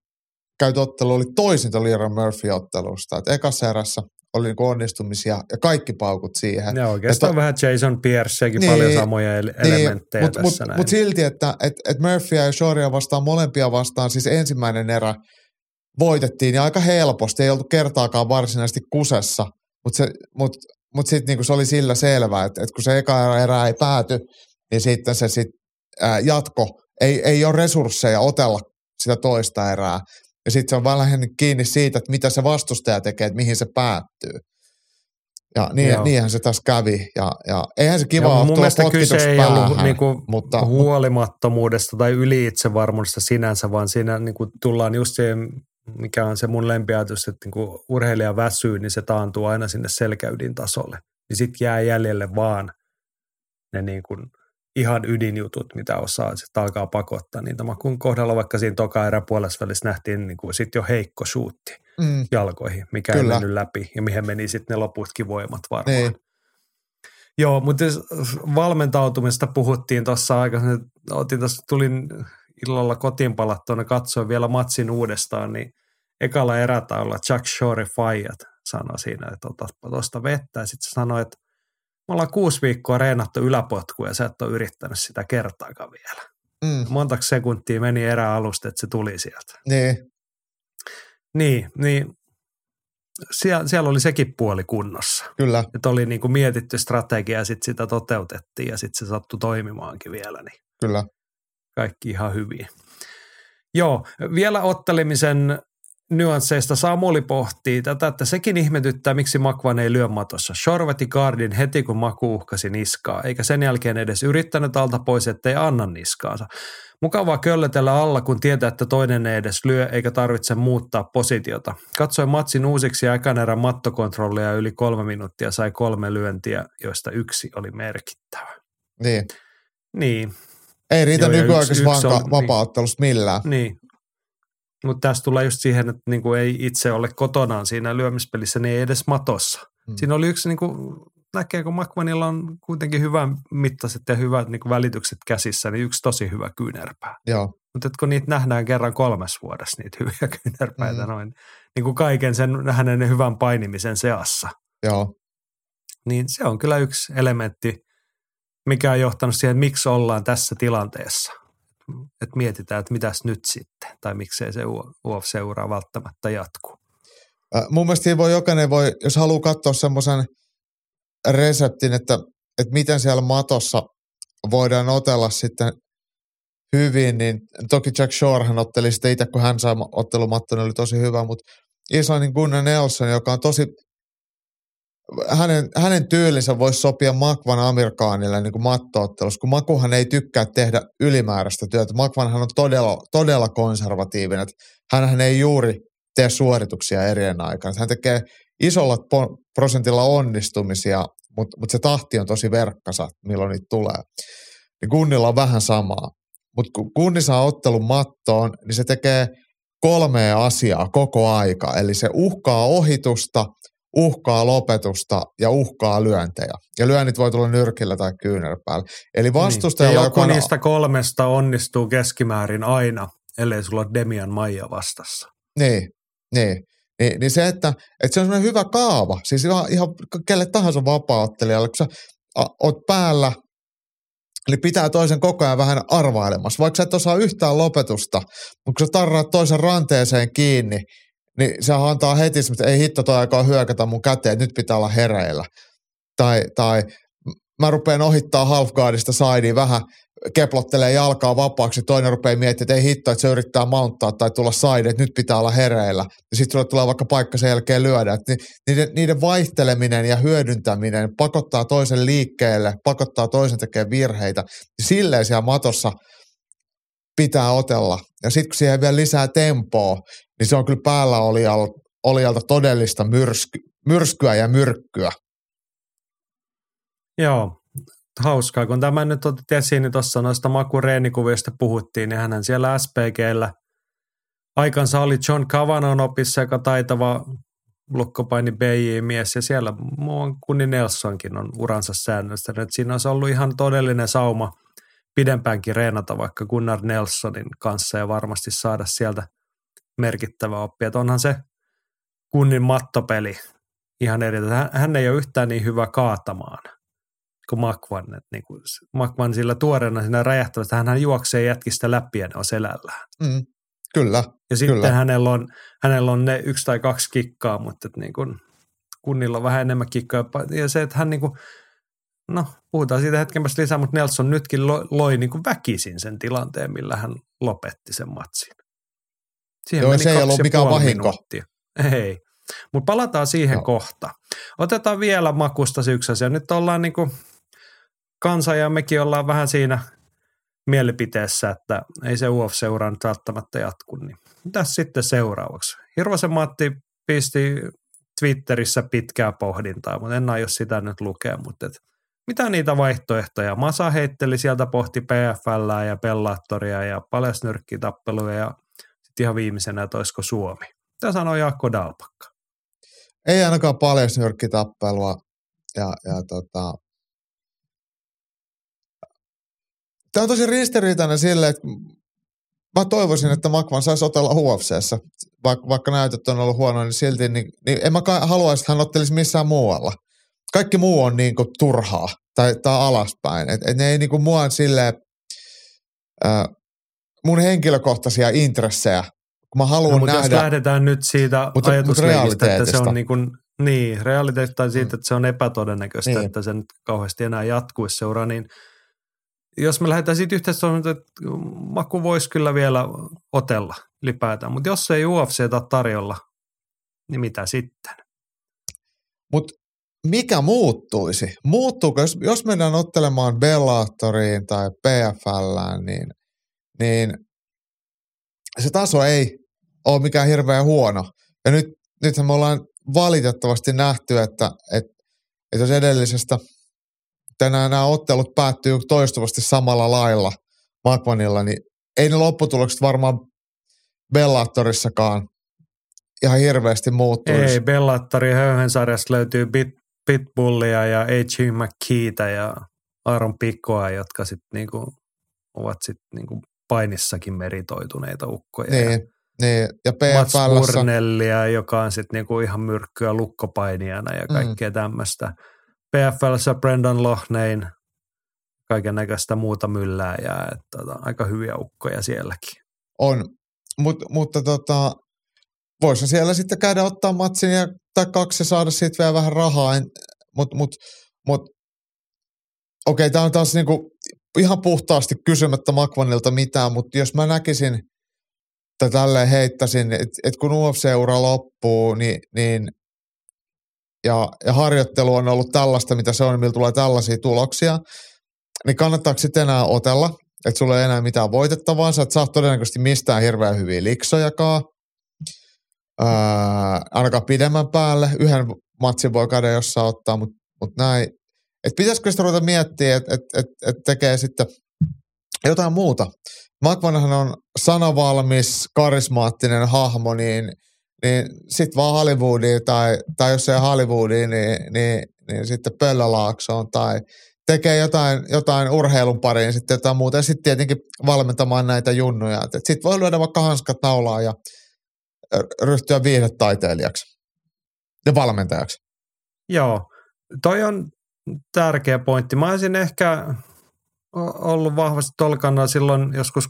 käyty ottelu oli toisinta Leroy Murphy-ottelusta. Et ekassa erässä oli niinku onnistumisia ja kaikki paukut siihen. Ja oikeastaan Et- vähän Jason Pierceäkin Niin, paljon samoja ele- elementtejä mutta tässä mut, näin. mut silti, että et, et Murphyä ja Shorea vastaan molempia vastaan, siis ensimmäinen erä voitettiin ja aika helposti, ei oltu kertaakaan varsinaisesti kusessa, mutta se, mut, mut sitten niinku se oli sillä selvää, että et kun se eka erä ei pääty, niin sitten se sit, ää, jatko, ei, ei ole resursseja otella sitä toista erää. Ja sitten se on vähän lähinnä kiinni siitä, että mitä se vastustaja tekee, että mihin se päättyy. Ja niin, Joo. niinhän se tässä kävi. Ja, ja eihän se kiva Joo, mun mielestä kyse ei päähän, ollut niinku mutta, huolimattomuudesta tai yliitsevarmuudesta sinänsä, vaan siinä niinku tullaan just siihen, mikä on se mun lempiajatus, että niinku urheilija väsyy, niin se taantuu aina sinne selkäydin tasolle. Niin sitten jää jäljelle vaan ne niinku ihan ydinjutut, mitä osaa, sitten alkaa pakottaa niitä. Makun kohdalla vaikka siinä toka erä puolessa välissä nähtiin niinku sit jo heikko suutti mm, jalkoihin, mikä Kyllä. ei mennyt läpi ja mihin meni sitten ne loputkin voimat varmaan. Niin. Joo, mutta valmentautumista puhuttiin tuossa aikaisemmin. Otin tuossa, tulin illalla kotiin palattuun ja katsoin vielä matsin uudestaan, niin ekalla erätaululla Chuck Shore Fayat sanoi siinä, että otatpa tuosta vettä. Ja sitten sanoi, että me ollaan kuusi viikkoa reenattu yläpotkua ja sä et ole yrittänyt sitä kertaakaan vielä. Mm. Montako sekuntia meni erää alusta, että se tuli sieltä. Niin. Niin, niin siellä, siellä oli sekin puoli kunnossa. Kyllä. Että oli niin kuin mietitty strategia ja sitten sitä toteutettiin ja sitten se sattui toimimaankin vielä. Niin Kyllä. Kaikki ihan hyvin. Joo, vielä ottelemisen nyansseista Samuli pohtii tätä, että sekin ihmetyttää, miksi Makvan ei lyö matossa. Shorveti Gardin heti, kun Maku uhkasi niskaa, eikä sen jälkeen edes yrittänyt alta pois, ettei anna niskaansa. Mukavaa köllötellä alla, kun tietää, että toinen ei edes lyö eikä tarvitse muuttaa positiota. Katsoin matsin uusiksi ja ekan erän mattokontrollia yli kolme minuuttia sai kolme lyöntiä, joista yksi oli merkittävä. Niin. Niin. Ei riitä nykyaikaisessa vanka niin. vapauttelusta millään. Niin. Mutta tässä tulee just siihen, että niinku ei itse ole kotonaan siinä lyömispelissä, niin ei edes matossa. Hmm. Siinä oli yksi, niinku, näkee kun Makvanilla on kuitenkin hyvän mittaiset ja hyvät niinku välitykset käsissä, niin yksi tosi hyvä kyynärpää. Joo. Mutta kun niitä nähdään kerran kolmes vuodessa, niitä hyviä kyynärpäitä hmm. noin, niin kuin kaiken sen hänen hyvän painimisen seassa. Joo. Niin se on kyllä yksi elementti, mikä on johtanut siihen, että miksi ollaan tässä tilanteessa – että mietitään, että mitäs nyt sitten, tai miksei se UOF-seuraa välttämättä jatkuu. Äh, mun mielestä voi jokainen voi, jos haluaa katsoa semmoisen reseptin, että, että miten siellä matossa voidaan otella sitten hyvin, niin toki Jack Shorehan otteli sitten itse, kun hän sai ottelumatto, niin oli tosi hyvä, mutta Islannin Gunnar Nelson, joka on tosi hänen, hänen tyylinsä voisi sopia Makvan Amerikaanille niin mattoottelussa, kun Makuhan ei tykkää tehdä ylimääräistä työtä. Makvanhan on todella, todella konservatiivinen. Hänhän ei juuri tee suorituksia erien aikana. Hän tekee isolla prosentilla onnistumisia, mutta mut se tahti on tosi verkkasa, milloin niitä tulee. Niin Gunnilla on vähän samaa. Mutta kun Gunni saa ottelun mattoon, niin se tekee kolmea asiaa koko aika. Eli se uhkaa ohitusta – uhkaa lopetusta ja uhkaa lyöntejä. Ja lyönnit voi tulla nyrkillä tai kyynärpäällä. Eli vastustajalla... Niin. Joku niistä kolmesta onnistuu keskimäärin aina, ellei sulla ole Demian Maija vastassa. Niin, niin. Niin, niin se, että, että se on sellainen hyvä kaava, siis ihan, ihan kelle tahansa vapaattelijalle, kun sä a, oot päällä, eli pitää toisen koko ajan vähän arvailemassa. Vaikka sä et osaa yhtään lopetusta, mutta kun sä tarraat toisen ranteeseen kiinni, niin se antaa heti että ei hitto toi aikaa hyökätä mun käteen, nyt pitää olla hereillä. Tai, tai mä rupean ohittaa halfguardista sideen vähän, keplottelee jalkaa vapaaksi, toinen rupeaa miettimään, että ei hitto, että se yrittää mounttaa tai tulla side, että nyt pitää olla hereillä. Ja sitten tulee vaikka paikka sen jälkeen lyödä. Että niiden, niiden vaihteleminen ja hyödyntäminen pakottaa toisen liikkeelle, pakottaa toisen tekemään virheitä. Silleen siellä matossa pitää otella. Ja sitten kun siihen vielä lisää tempoa, niin se on kyllä päällä olijalta, olijalta todellista myrsky, myrskyä ja myrkkyä. Joo, hauskaa. Kun tämä nyt otit esiin, niin tuossa noista makureenikuvista puhuttiin, niin hänen siellä SPGllä aikansa oli John Cavanon opissa, joka taitava lukkopaini BJ-mies, ja siellä muun Kunni Nelsonkin on uransa säännöstänyt. Siinä olisi ollut ihan todellinen sauma pidempäänkin reenata vaikka Gunnar Nelsonin kanssa ja varmasti saada sieltä merkittävä oppi. Että onhan se kunnin mattopeli ihan eri. Hän, hän ei ole yhtään niin hyvä kaatamaan kuin Makvan. Niin kuin Makvan sillä tuoreena siinä räjähtävästä, hän juoksee jätkistä läpi ja ne on selällään. Mm, kyllä. Ja sitten kyllä. Hänellä, on, hänellä on ne yksi tai kaksi kikkaa, mutta että niin kuin kunnilla on vähän enemmän kikkaa. Ja se, että hän niin kuin, no puhutaan siitä hetken päästä lisää, mutta Nelson nytkin loi, loi niin kuin väkisin sen tilanteen, millä hän lopetti sen matsin. Siihen Joo, se ei ollut mikään vahinko. Minuuttia. Ei. Mutta palataan siihen no. kohta. Otetaan vielä makusta yksi asia. Nyt ollaan niin kuin kansa ja mekin ollaan vähän siinä mielipiteessä, että ei se UF-seura nyt välttämättä jatku. Niin mitäs sitten seuraavaksi? Hirvosen Matti pisti Twitterissä pitkää pohdintaa, mutta en aio sitä nyt lukea, mutta et, mitä niitä vaihtoehtoja? Masa heitteli sieltä pohti PFL ja Pellattoria ja paljasnyrkkitappeluja ja ihan viimeisenä, että olisiko Suomi. Tämä sanoi Jaakko Dalpakka. Ei ainakaan paljon nyrkkitappelua. ja, ja tota, Tämä on tosi ristiriitainen silleen, että mä toivoisin, että Makvan saisi otella ufc Vaikka, vaikka näytöt on ollut huono, niin silti niin, niin en mä haluaisi, että hän ottelisi missään muualla. Kaikki muu on niin kuin turhaa tai, tai alaspäin. Et, et ne ei niin kuin mua silleen, äh, mun henkilökohtaisia intressejä, kun mä haluan no, mutta nähdä. jos lähdetään nyt siitä mutta, ajatusleikistä, että se on niin kuin, niin, realiteetista siitä, että se on epätodennäköistä, niin. että se nyt kauheasti enää jatkuisi seuraa, niin jos me lähdetään siitä yhteistoimintaan, että Maku voisi kyllä vielä otella ylipäätään, mutta jos ei UFCtä tarjolla, niin mitä sitten? Mutta mikä muuttuisi? Muuttuuko, jos, jos mennään ottelemaan Bellatoriin tai PFLään, niin, niin se taso ei ole mikään hirveän huono. Ja nyt, nythän me ollaan valitettavasti nähty, että, että, että jos edellisestä tänään nämä ottelut päättyy toistuvasti samalla lailla Makmanilla, niin ei ne lopputulokset varmaan Bellatorissakaan ihan hirveästi muuttuisi. Ei, Bellatorin höyhensarjasta löytyy Bit, Pitbullia ja A.G. McKeitä ja Aaron Pikkoa, jotka sitten niinku ovat sitten niinku painissakin meritoituneita ukkoja. Niin, ja niin. ja PFLssä... joka on sitten niinku ihan myrkkyä lukkopainijana ja mm. kaikkea mm. tämmöistä. PFLssä Brendan Lohnein, kaiken näköistä muuta myllää ja että, tota, aika hyviä ukkoja sielläkin. On, Mut, mutta tota, voisi siellä sitten käydä ottaa matsin ja, tai kaksi ja saada siitä vielä vähän rahaa, mutta mut, mut, okei, okay, tämä on taas niinku ihan puhtaasti kysymättä Makvanilta mitään, mutta jos mä näkisin tai tälleen heittäisin, että et kun UFC-ura loppuu, niin, niin ja, ja harjoittelu on ollut tällaista, mitä se on, millä tulee tällaisia tuloksia, niin kannattaako sitten enää otella, että sulla ei enää mitään voitettavaa, sä et saa todennäköisesti mistään hirveän hyviä liksojakaan, ainakaan pidemmän päälle, yhden matsin voi käydä jossain ottaa, mutta mut näin. Et pitäisikö sitä ruveta miettiä, että et, et, et tekee sitten jotain muuta. Makvanhan on sanavalmis, karismaattinen hahmo, niin – niin sitten vaan Hollywoodiin tai, tai jos ei Hollywoodiin, niin, niin, niin sitten Pöllölaaksoon tai tekee jotain, jotain urheilun pariin sitten jotain muuta ja sitten tietenkin valmentamaan näitä junnuja. Sitten voi lyödä vaikka hanskat naulaa ja ryhtyä viihdetaiteilijaksi ja valmentajaksi. Joo, toi on tärkeä pointti. Mä olisin ehkä ollut vahvasti tolkana silloin joskus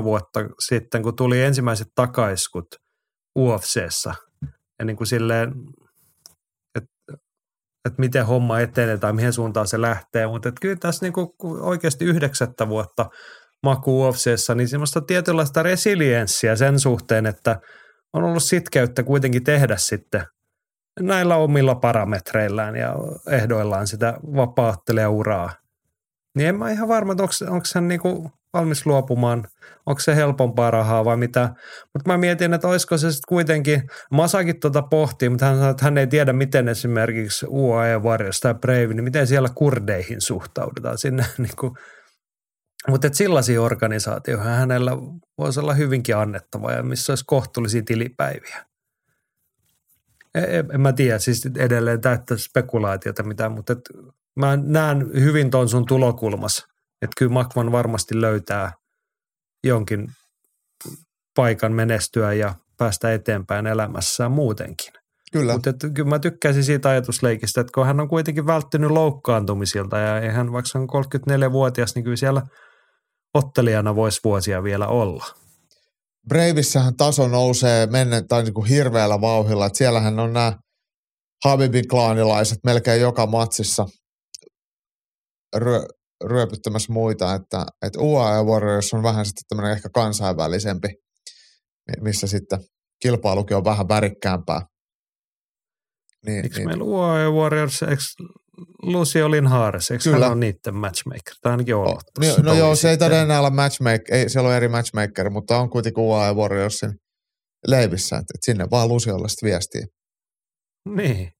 6-7 vuotta sitten, kun tuli ensimmäiset takaiskut – UFCssä. Ja niin kuin silleen, että että miten homma etenee tai mihin suuntaan se lähtee. Mutta kyllä tässä niin kuin oikeasti yhdeksättä vuotta maku UFCssä, niin semmoista tietynlaista resilienssiä sen suhteen, että on ollut sitkeyttä kuitenkin tehdä sitten näillä omilla parametreillään ja ehdoillaan sitä vapaattelijauraa. Niin en mä ihan varma, että onko, onko hän niinku valmis luopumaan, onko se helpompaa rahaa vai mitä. Mutta mä mietin, että olisiko se sitten kuitenkin, Masakin tuota pohtii, mutta hän sanoi, että hän ei tiedä, miten esimerkiksi UAE Warriors tai Brave, niin miten siellä kurdeihin suhtaudutaan sinne. Niin kuin, mutta sellaisia organisaatioita hänellä voisi olla hyvinkin annettava ja missä olisi kohtuullisia tilipäiviä. En, e, en mä tiedä, siis edelleen täyttä spekulaatiota mitään, mutta et mä näen hyvin ton sun tulokulmassa – että kyllä Makvan varmasti löytää jonkin paikan menestyä ja päästä eteenpäin elämässään muutenkin. Kyllä. Mutta kyllä mä tykkäisin siitä ajatusleikistä, että kun hän on kuitenkin välttynyt loukkaantumisilta ja hän vaikka on 34-vuotias, niin kyllä siellä ottelijana voisi vuosia vielä olla. Breivissähän taso nousee menneen tai niin kuin hirveällä vauhilla, että siellähän on nämä Habibin klaanilaiset melkein joka matsissa ryöpyttämässä muita, että, että UAE Warriors on vähän sitten tämmöinen ehkä kansainvälisempi, missä sitten kilpailukin on vähän värikkäämpää. Niin, eikö niin. meillä UAE Warriors, eikö Lucio Linhares, eikö Kyllä. hän ole niiden matchmaker? Tai ainakin ollut. No, no joo, se ei taida enää olla matchmaker, ei, siellä on eri matchmaker, mutta on kuitenkin UAE Warriorsin leivissä, että, sinne vaan Luciolle sitten viestiä. Niin.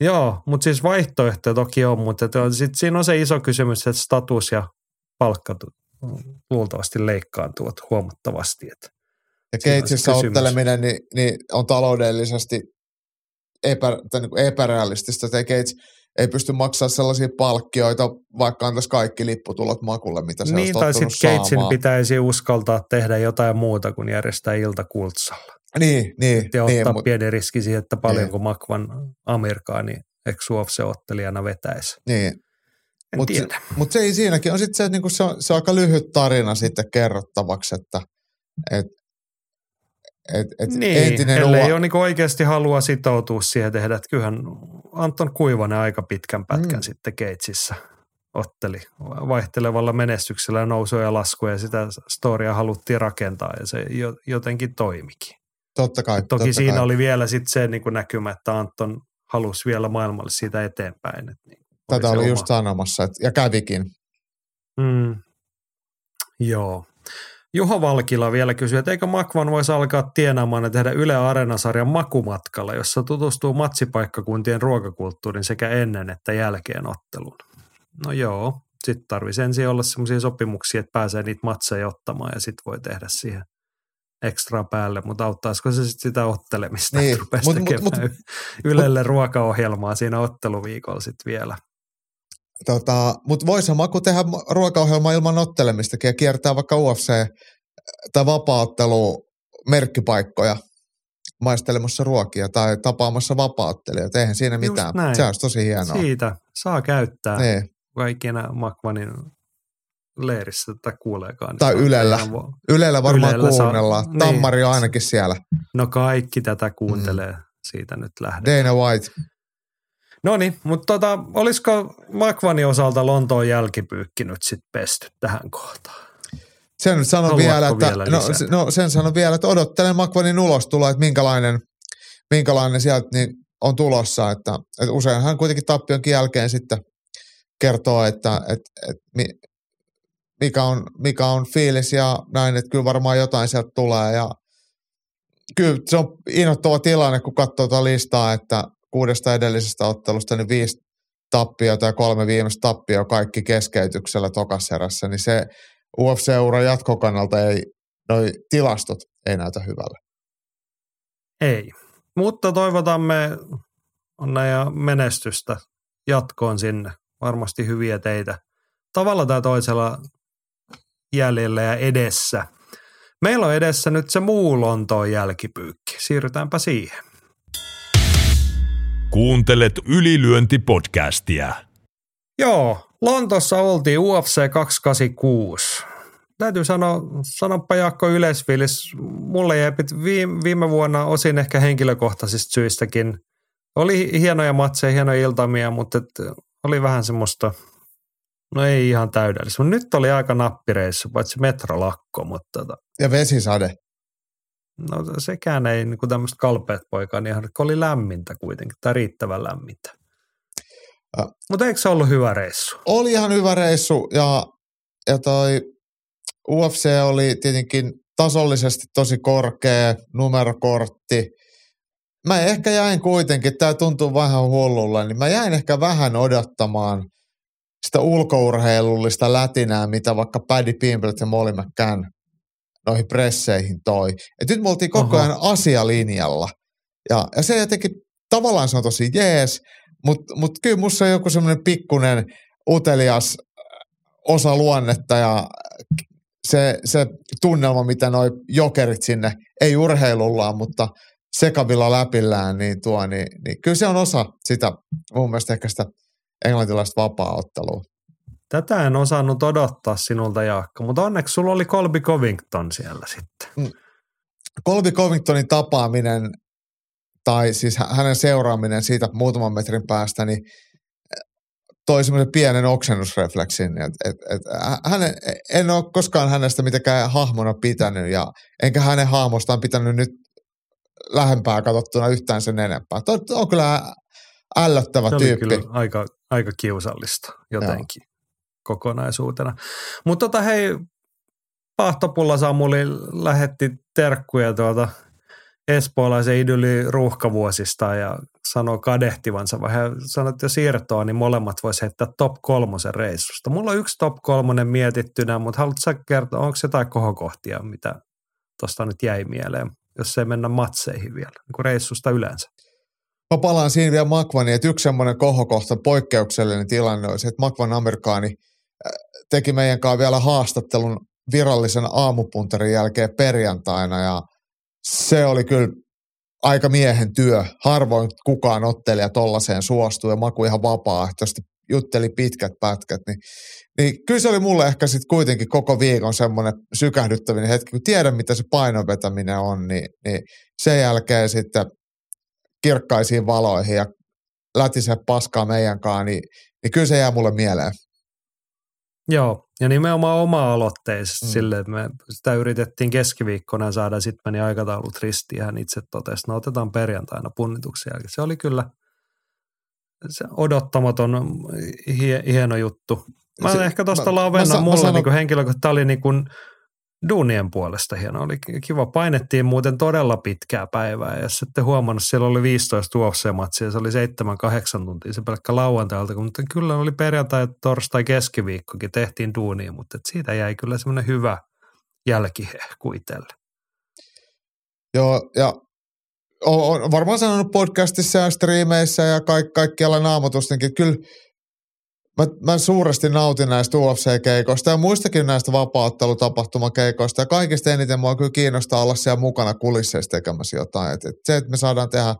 Joo, mutta siis vaihtoehtoja toki on, mutta sit siinä on se iso kysymys, että status ja palkka luultavasti leikkaantuvat huomattavasti. Että ja keitsissä otteleminen niin, niin on taloudellisesti epä, tai niin kuin epärealistista, Gates ei pysty maksamaan sellaisia palkkioita, vaikka antaisi kaikki lipputulot makulle, mitä se Niin, tai sitten Gatesin pitäisi uskaltaa tehdä jotain muuta kuin järjestää ilta kultsalla. Niin, niin. Ja niin, ottaa mut, pieni riski siihen, että paljonko Niin. Makvan Amerikaani ex ottelijana vetäisi. niin. Mutta mut se ei siinäkin on sitten se, että niinku se, on, se on aika lyhyt tarina sitten kerrottavaksi, että et, et, et Niin, entinen ellei ua- ole niin oikeasti halua sitoutua siihen tehdä. Että kyllähän Anton Kuivanen aika pitkän pätkän Mm. sitten Keitsissä otteli vaihtelevalla menestyksellä ja nousuja ja laskuja ja sitä storia haluttiin rakentaa ja se jo- jotenkin toimikin. totta kai. Toki totta siinä kai. oli vielä sitten se niin kuin näkymä, että Anton halusi vielä maailmalle siitä eteenpäin. Että niin Tätä oli oma- just sanomassa, että, ja kävikin. Mm. Joo. Juho Valkila vielä kysyy, että eikö Makvan voisi alkaa tienaamaan ja tehdä Yle Areenasarjan makumatkalla, jossa tutustuu matsipaikkakuntien ruokakulttuurin sekä ennen että jälkeen otteluun. No joo, sitten tarvitsisi ensin olla sellaisia sopimuksia, että pääsee niitä matseja ottamaan ja sitten voi tehdä siihen ekstra päälle, mutta auttaisiko se sitten sitä ottelemista, Niin, että mut- mut- tekemään Ylelle ruokaohjelmaa siinä otteluviikolla sitten vielä. Tota, Mutta voisihan Maku tehdä ma- ruokaohjelmaa ilman ottelemistakin ja kiertää vaikka UFC tai vapaaottelu merkkipaikkoja maistelemassa ruokia tai tapaamassa vapaaottelijoita. Eihän siinä Just mitään. näin. Se olisi tosi hienoa. Siitä saa käyttää. Niin. kaikki enää Makvanin leirissä kuuleekaan. niin Tai se on Ylellä. vo- Ylellä varmaan Ylellä saa- kuunnellaan. niin. Tammari on ainakin siellä. No kaikki tätä kuuntelee, Mm. siitä nyt lähdetään. Dana White. No niin, mutta tota, olisiko Makvanin osalta Lontoon jälkipyykki nyt sitten pesty tähän kohtaan? Sen sanon vielä, että, vielä no, lisää? no, sen sanon vielä, että odottelen Makvanin ulostuloa, että minkälainen, minkälainen sieltä niin on tulossa. Että, että useinhan kuitenkin tappionkin jälkeen sitten kertoo, että, että, että mi, mikä, on, mikä on fiilis ja näin, että kyllä varmaan jotain sieltä tulee. Ja kyllä se on innoittava tilanne, kun katsoo tuota listaa, että kuudesta edellisestä ottelusta niin viisi tappiota ja kolme viimeistä tappioa kaikki keskeytyksellä tokaserässä, niin se UFC-uran jatkokannalta ei, noi tilastot ei näytä hyvälle. Ei, mutta toivotamme onnea ja menestystä jatkoon sinne. Varmasti hyviä teitä tavalla tai toisella jäljellä ja edessä. Meillä on edessä nyt se muu Lontoon jälkipyykki. Siirrytäänpä siihen. Kuuntelet ylilyöntipodcastia. Joo, Lontossa oltiin UFC 286. Täytyy sanoa, sanoppa Jaakko yleisfiilis, mulle jäi viime, viime vuonna osin ehkä henkilökohtaisista syistäkin. Oli hienoja matseja, hienoja iltamia, mutta et oli vähän semmoista, no ei ihan täydellistä. Mut nyt oli aika nappireissu, paitsi metrolakko, mutta tota, Ja vesisade. No sekään ei niin tämmöistä kalpeat poikaa, niin ihan, oli lämmintä kuitenkin, tai riittävän lämmintä. Ä. Mutta eikö se ollut hyvä reissu? Oli ihan hyvä reissu ja, ja toi UFC oli tietenkin tasollisesti tosi korkea, numerokortti. Mä ehkä jäin kuitenkin, tämä tuntuu vähän hullulle, niin mä jäin ehkä vähän odottamaan sitä ulkourheilullista lätinää, mitä vaikka Paddy Pimblet ja Molly McCann noihin presseihin toi. Et nyt me oltiin koko ajan asialinjalla. Ja, ja se jotenkin, tavallaan se on tosi jees, mutta mut kyllä musta on joku semmoinen pikkunen utelias osa luonnetta ja se, se tunnelma, mitä noi jokerit sinne, ei urheilullaan, mutta sekavilla läpillään, niin, tuo, niin, niin kyllä se on osa sitä mun mielestä ehkä sitä englantilaista vapaa-ottelua. Tätä en osannut odottaa sinulta, Jaakko, mutta onneksi sulla oli Colby Covington siellä sitten. Colby Covingtonin tapaaminen tai siis hä- hänen seuraaminen siitä muutaman metrin päästä, niin toi semmoisen pienen oksennusrefleksin. Et, et, et, hä- hänen, en ole koskaan hänestä mitenkään hahmona pitänyt ja enkä hänen hahmostaan pitänyt nyt lähempää katsottuna yhtään sen enempää. Toi on kyllä ällöttävä Se tyyppi. kyllä aika, aika kiusallista jotenkin Joo. Kokonaisuutena. Mutta tota hei, Pahtopulla Samuli lähetti terkkuja tuolta espoolaisen idyli ruuhkavuosista ja sanoi kadehtivansa, vai hän sanoi, että jos irtoaa, niin molemmat voisi heittää top kolmosen reissusta. Mulla on yksi top kolmonen mietittynä, mutta haluatko kertoa, onko jotain kohokohtia, mitä tuosta nyt jäi mieleen, jos ei mennä matseihin vielä, niin kuin reissusta yleensä? mä palaan siinä vielä Makvaniin, että yksi semmoinen kohokohta, poikkeuksellinen tilanne oli se, että Makvan Amerikaani teki meidän kanssa vielä haastattelun virallisen aamupunterin jälkeen perjantaina ja se oli kyllä aika miehen työ. Harvoin kukaan ottelija tollaiseen suostui ja Maku ihan vapaaehtoisesti jutteli pitkät pätkät, niin, niin kyllä se oli mulle ehkä sitten kuitenkin koko viikon semmoinen sykähdyttävinen hetki, kun tiedän mitä se painovetäminen on, niin, niin sen jälkeen sitten kirkkaisiin valoihin ja lätise paskaa meidän kanssa, niin, niin kyllä se jää mulle mieleen. Joo, ja nimenomaan oma-aloitteisesti mm. sille, että me sitä yritettiin keskiviikkona saada, sitten meni aikataulut ristiin, hän itse totesi, no otetaan perjantaina punnituksen jälkeen. Se oli kyllä se odottamaton hie, hieno juttu. Mä se, ehkä tuosta lavennan mulle niin henkilökohtaisesti, tämä oli niin kuin duunien puolesta hieno. Oli kiva. Painettiin muuten todella pitkää päivää ja sitten huomannut, että siellä oli 15 UFC-matsia. Se oli 7-8 tuntia se pelkkä lauantailta, mutta kyllä oli perjantai, torstai, keskiviikkokin tehtiin duunia, mutta siitä jäi kyllä semmoinen hyvä jälkihehku itselle. Joo, ja olen varmaan sanonut podcastissa ja striimeissä ja kaik, kaikkialla naamatustenkin, että kyllä mä, mä suuresti nautin näistä UFC-keikoista ja muistakin näistä vapaattelutapahtumakeikoista ja kaikista eniten mua kyllä kiinnostaa olla siellä mukana kulisseissa tekemässä jotain. Et, et se, että me saadaan tehdä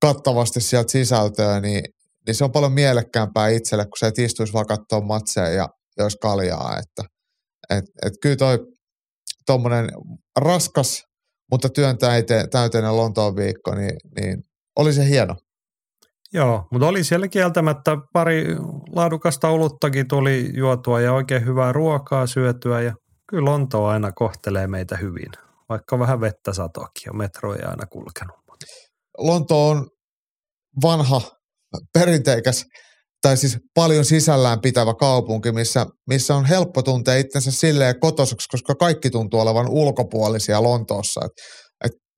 kattavasti sieltä sisältöä, niin, niin se on paljon mielekkäämpää itselle, kun se et istuisi vaan katsoa matseja ja jos kaljaa. Että, et, et kyllä toi tuommoinen raskas, mutta työn täyteinen Lontoon viikko, niin, niin oli se hieno. Joo, mutta oli siellä kieltämättä pari laadukasta oluttakin tuli juotua ja oikein hyvää ruokaa syötyä ja kyllä Lontoa aina kohtelee meitä hyvin, vaikka vähän vettä satokin ja metro ei aina kulkenut. Lonto on vanha, perinteikäs tai siis paljon sisällään pitävä kaupunki, missä, missä on helppo tuntea itsensä silleen kotosaksi, koska kaikki tuntuu olevan ulkopuolisia Lontoossa. Et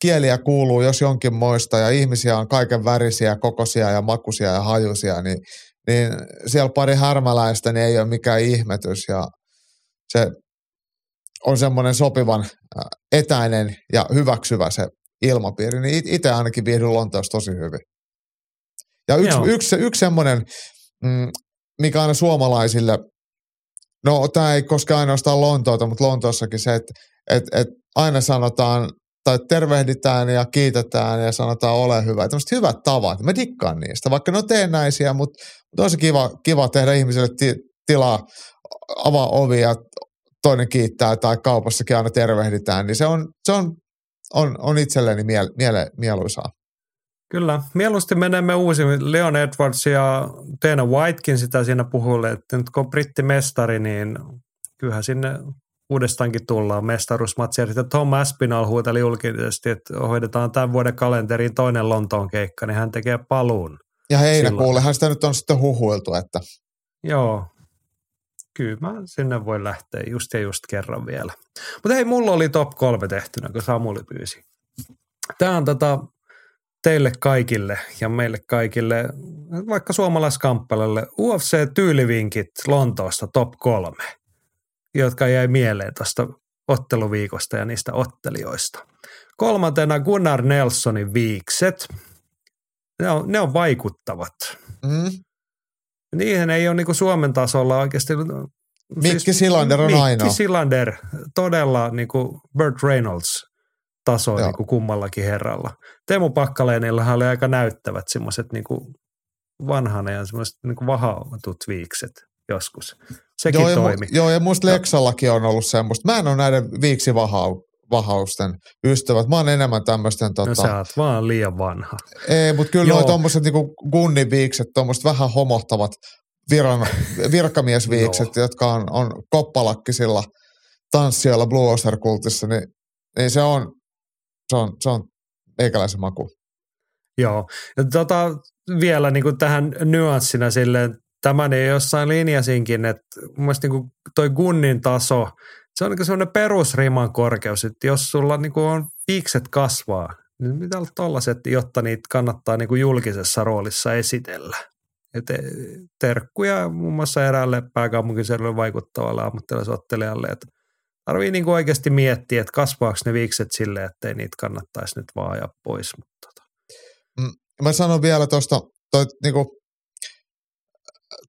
kieliä kuuluu jos jonkin moista ja ihmisiä on kaiken värisiä, kokoisia ja makuisia ja hajusia, niin, niin siellä pari härmäläistä niin ei ole mikään ihmetys ja se on semmoinen sopivan etäinen ja hyväksyvä se ilmapiiri, niin itse ainakin viihdyn Lontoossa tosi hyvin. Ja yksi, yksi, yksi semmoinen, mm, mikä aina suomalaisille, no tämä ei koske ainoastaan Lontoota, mutta Lontoossakin se, että et, et aina sanotaan tai tervehditään ja kiitetään ja sanotaan ole hyvä. Tämmöiset hyvät tavat. Mä dikkaan niistä, vaikka ne on teennäisiä, mutta, mutta on se kiva, kiva tehdä ihmiselle ti, tilaa, avaa ovi ja toinen kiittää tai kaupassakin aina tervehditään, niin se on, se on, on, on itselleni miele, miele, mieluisaa. Kyllä, mieluusti menemme uusiin. Leon Edwards ja Teena Whitekin sitä siinä puhuille, että nyt kun on brittimestari, niin kyllähän sinne uudestaankin tullaan mestaruusmatsi. Ja sitten Tom Aspinall huuteli julkisesti, että hoidetaan tämän vuoden kalenteriin toinen Lontoon keikka, niin hän tekee paluun. Ja heinäkuullehan sitä nyt on sitten huhuiltu, että... Joo, kyllä mä sinne voi lähteä just ja just kerran vielä. Mutta hei, mulla oli top kolme tehtynä, kun Samuli pyysi. Tämä on tota, teille kaikille ja meille kaikille, vaikka suomalaiskamppalalle, UFC-tyylivinkit Lontoosta top kolme – jotka jäi mieleen tuosta otteluviikosta ja niistä ottelijoista. Kolmantena Gunnar Nelsonin viikset. Ne on, ne on vaikuttavat. Mm. Niihin ei ole niinku Suomen tasolla oikeasti... Mikki siis, Silander on Mikki ainoa. Silander, todella niinku Burt Reynolds taso niinku kummallakin herralla. Teemu Pakkaleenilla oli aika näyttävät semmoiset niinku vanhana ja semmoiset niinku vahautut viikset joskus. Sekin joo, toimi. Ja, joo, ja musta Leksallakin on ollut semmoista. Mä en ole näiden viiksi vahau, vahausten ystävät. Mä oon enemmän tämmöisten... Tota... No sä oot vaan liian vanha. Ei, mutta kyllä Joo. noi tommoset niinku gunnin viikset, tommoset vähän homohtavat viran, virkamiesviikset, jotka on, on koppalakkisilla tanssijoilla Blue Oster kultissa, niin, niin se on, se on, se on meikäläisen maku. Joo, ja tota, vielä niin kuin tähän nyanssina silleen, tämän ei jossain linjasinkin, että mun mielestä niin toi Gunnin taso, se on niin sellainen perusriman korkeus, että jos sulla niin on viikset kasvaa, niin mitä olla tollaset, jotta niitä kannattaa niin julkisessa roolissa esitellä. Et e, terkkuja muun muassa eräälle pääkaupunkiseudulle vaikuttavalle ammattilaisottelijalle, että tarvii niin oikeasti miettiä, että kasvaako ne viikset silleen, ettei niitä kannattaisi nyt vaan ajaa pois. Mutta tota. mm, mä sanon vielä tuosta, toi, niinku,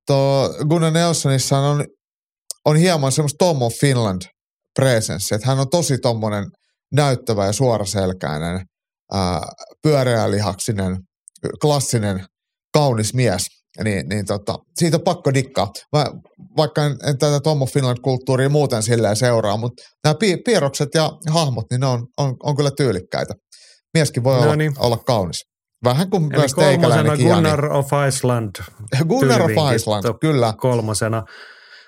tuo Gunnar Nelsonissa on, on hieman semmoista Tom of Finland presence, että hän on tosi tommonen näyttävä ja suoraselkäinen, ää, pyöreälihaksinen, klassinen, kaunis mies. Niin, niin tota, siitä on pakko dikkaa. Mä, vaikka en, en tätä Tom of Finland-kulttuuria muuten silleen seuraa, mutta nämä pi- piirrokset ja hahmot, niin ne on, on, on kyllä tyylikkäitä. Mieskin voi No olla, niin. olla kaunis. Vähän kuin Eli myös kolmosena. Gunnar of Iceland. Gunnar of Iceland, kyllä. Kolmosena.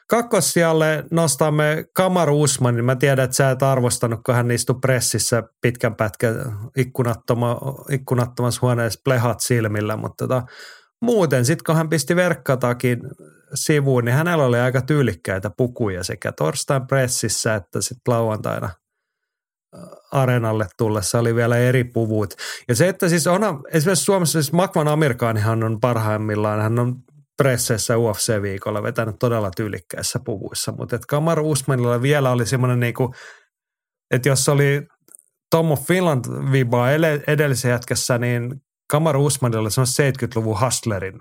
Kakkossijalle nostamme Kamar Usmanin. Mä tiedän, että sä et arvostanut, kun hän istui pressissä pitkän pätkän ikkunattoma, ikkunattomassa huoneessa plehat silmillä, mutta tota, muuten sitten kun hän pisti verkkatakin sivuun, niin hänellä oli aika tyylikkäitä pukuja sekä torstain pressissä että sitten lauantaina areenalle tullessa oli vielä eri puvut. Ja se, että siis on, esimerkiksi Suomessa siis Makvan Amerikaanihan on parhaimmillaan, hän on presseissä UFC-viikolla vetänyt todella tyylikkäissä puvuissa, mutta että Kamar Usmanilla vielä oli semmoinen niinku, että jos oli Tom of Finland vibaa edellisessä jätkässä, niin Kamar Usmanilla oli semmoinen 70-luvun hustlerin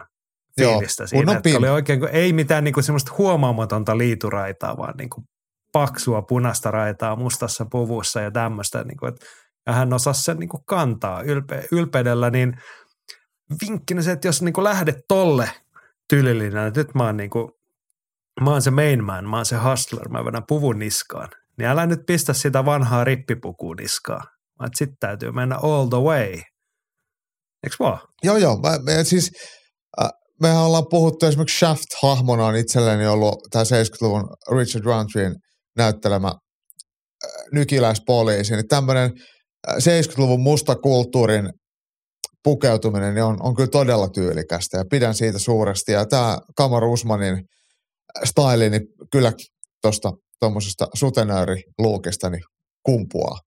Joo, fiilistä siinä, kunnon että oli oikein, ei mitään niinku semmoista huomaamatonta liituraitaa, vaan niinku paksua punaista raitaa mustassa puvussa ja tämmöistä. Niinku, että, ja hän osasi sen niinku kantaa ylpe, ylpeydellä, niin vinkkinä se, että jos niinku lähdet tolle tyylillinen, että nyt mä oon, niinku, mä oon se main man, mä oon se hustler, mä vedän puvun niskaan, niin älä nyt pistä sitä vanhaa rippipukua niskaan, vaan sitten täytyy mennä all the way. Eiks vaan? Joo, joo. Mä, me, siis, äh, mehän ollaan puhuttu esimerkiksi Shaft-hahmona on itselleni ollut tämä 70-luvun Richard Roundtreen näyttelemä äh, nykiläispoliisi. Niin tämmöinen äh, 70-luvun mustakulttuurin pukeutuminen niin on, on kyllä todella tyylikästä ja pidän siitä suuresti. Ja tämä Kamar Usmanin style, niin kyllä tuosta tuommoisesta sutenööriluukista niin kumpuaa.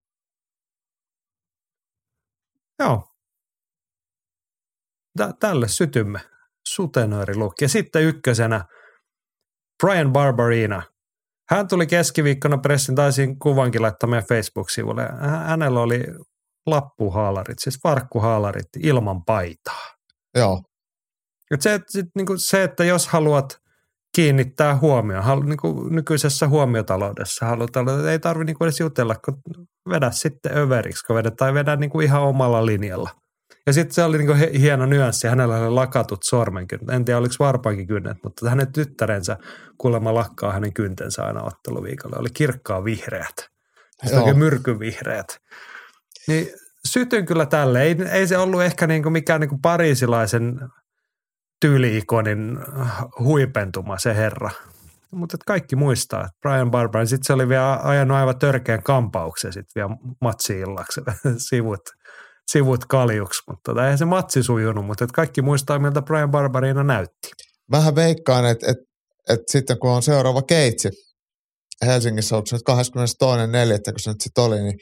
Joo. Tä- tälle sytymme. Sutenöörilukki. Ja sitten ykkösenä Brian Barberina. Hän tuli keskiviikkona pressin, taisin kuvankin laittaa meidän Facebook-sivulle. Hä- Hänellä oli lappuhaalarit, siis farkkuhaalarit ilman paitaa. Joo, Et se, että, sit, niinku se, että jos haluat kiinnittää huomioon, halu, niinku nykyisessä huomiotaloudessa halutaan, että ei tarvitse niinku edes jutella, kun vedä sitten överiksi, kun vedät, tai vedä niinku ihan omalla linjalla. Ja sitten se oli niinku hieno nyanssi, hänellä oli lakatut sormenkynnet. En tiedä, oliko varpaankin kynnet, mutta hänen tyttärensä kuulemma lakkaa hänen kyntensä aina otteluviikolla. Oli kirkkaa vihreät, siis oikein myrkyvihreät. Niin sytyn kyllä tälle. Ei, ei se ollut ehkä niinku mikään niinku pariisilaisen tyyliikonin huipentuma se herra. Mutta kaikki muistaa, että Brian Barber, sitten se oli vielä ajanut aivan törkeän kampauksen sitten vielä matsi-illaksi, sivut, sivut kaljuksi. Mutta tota, eihän se matsi sujunut, mutta että kaikki muistaa, miltä Brian Barberina näytti. vähän veikkaan, että et, et sitten kun on seuraava keitsi Helsingissä, onko se nyt 22.4., kun se nyt sitten oli, niin,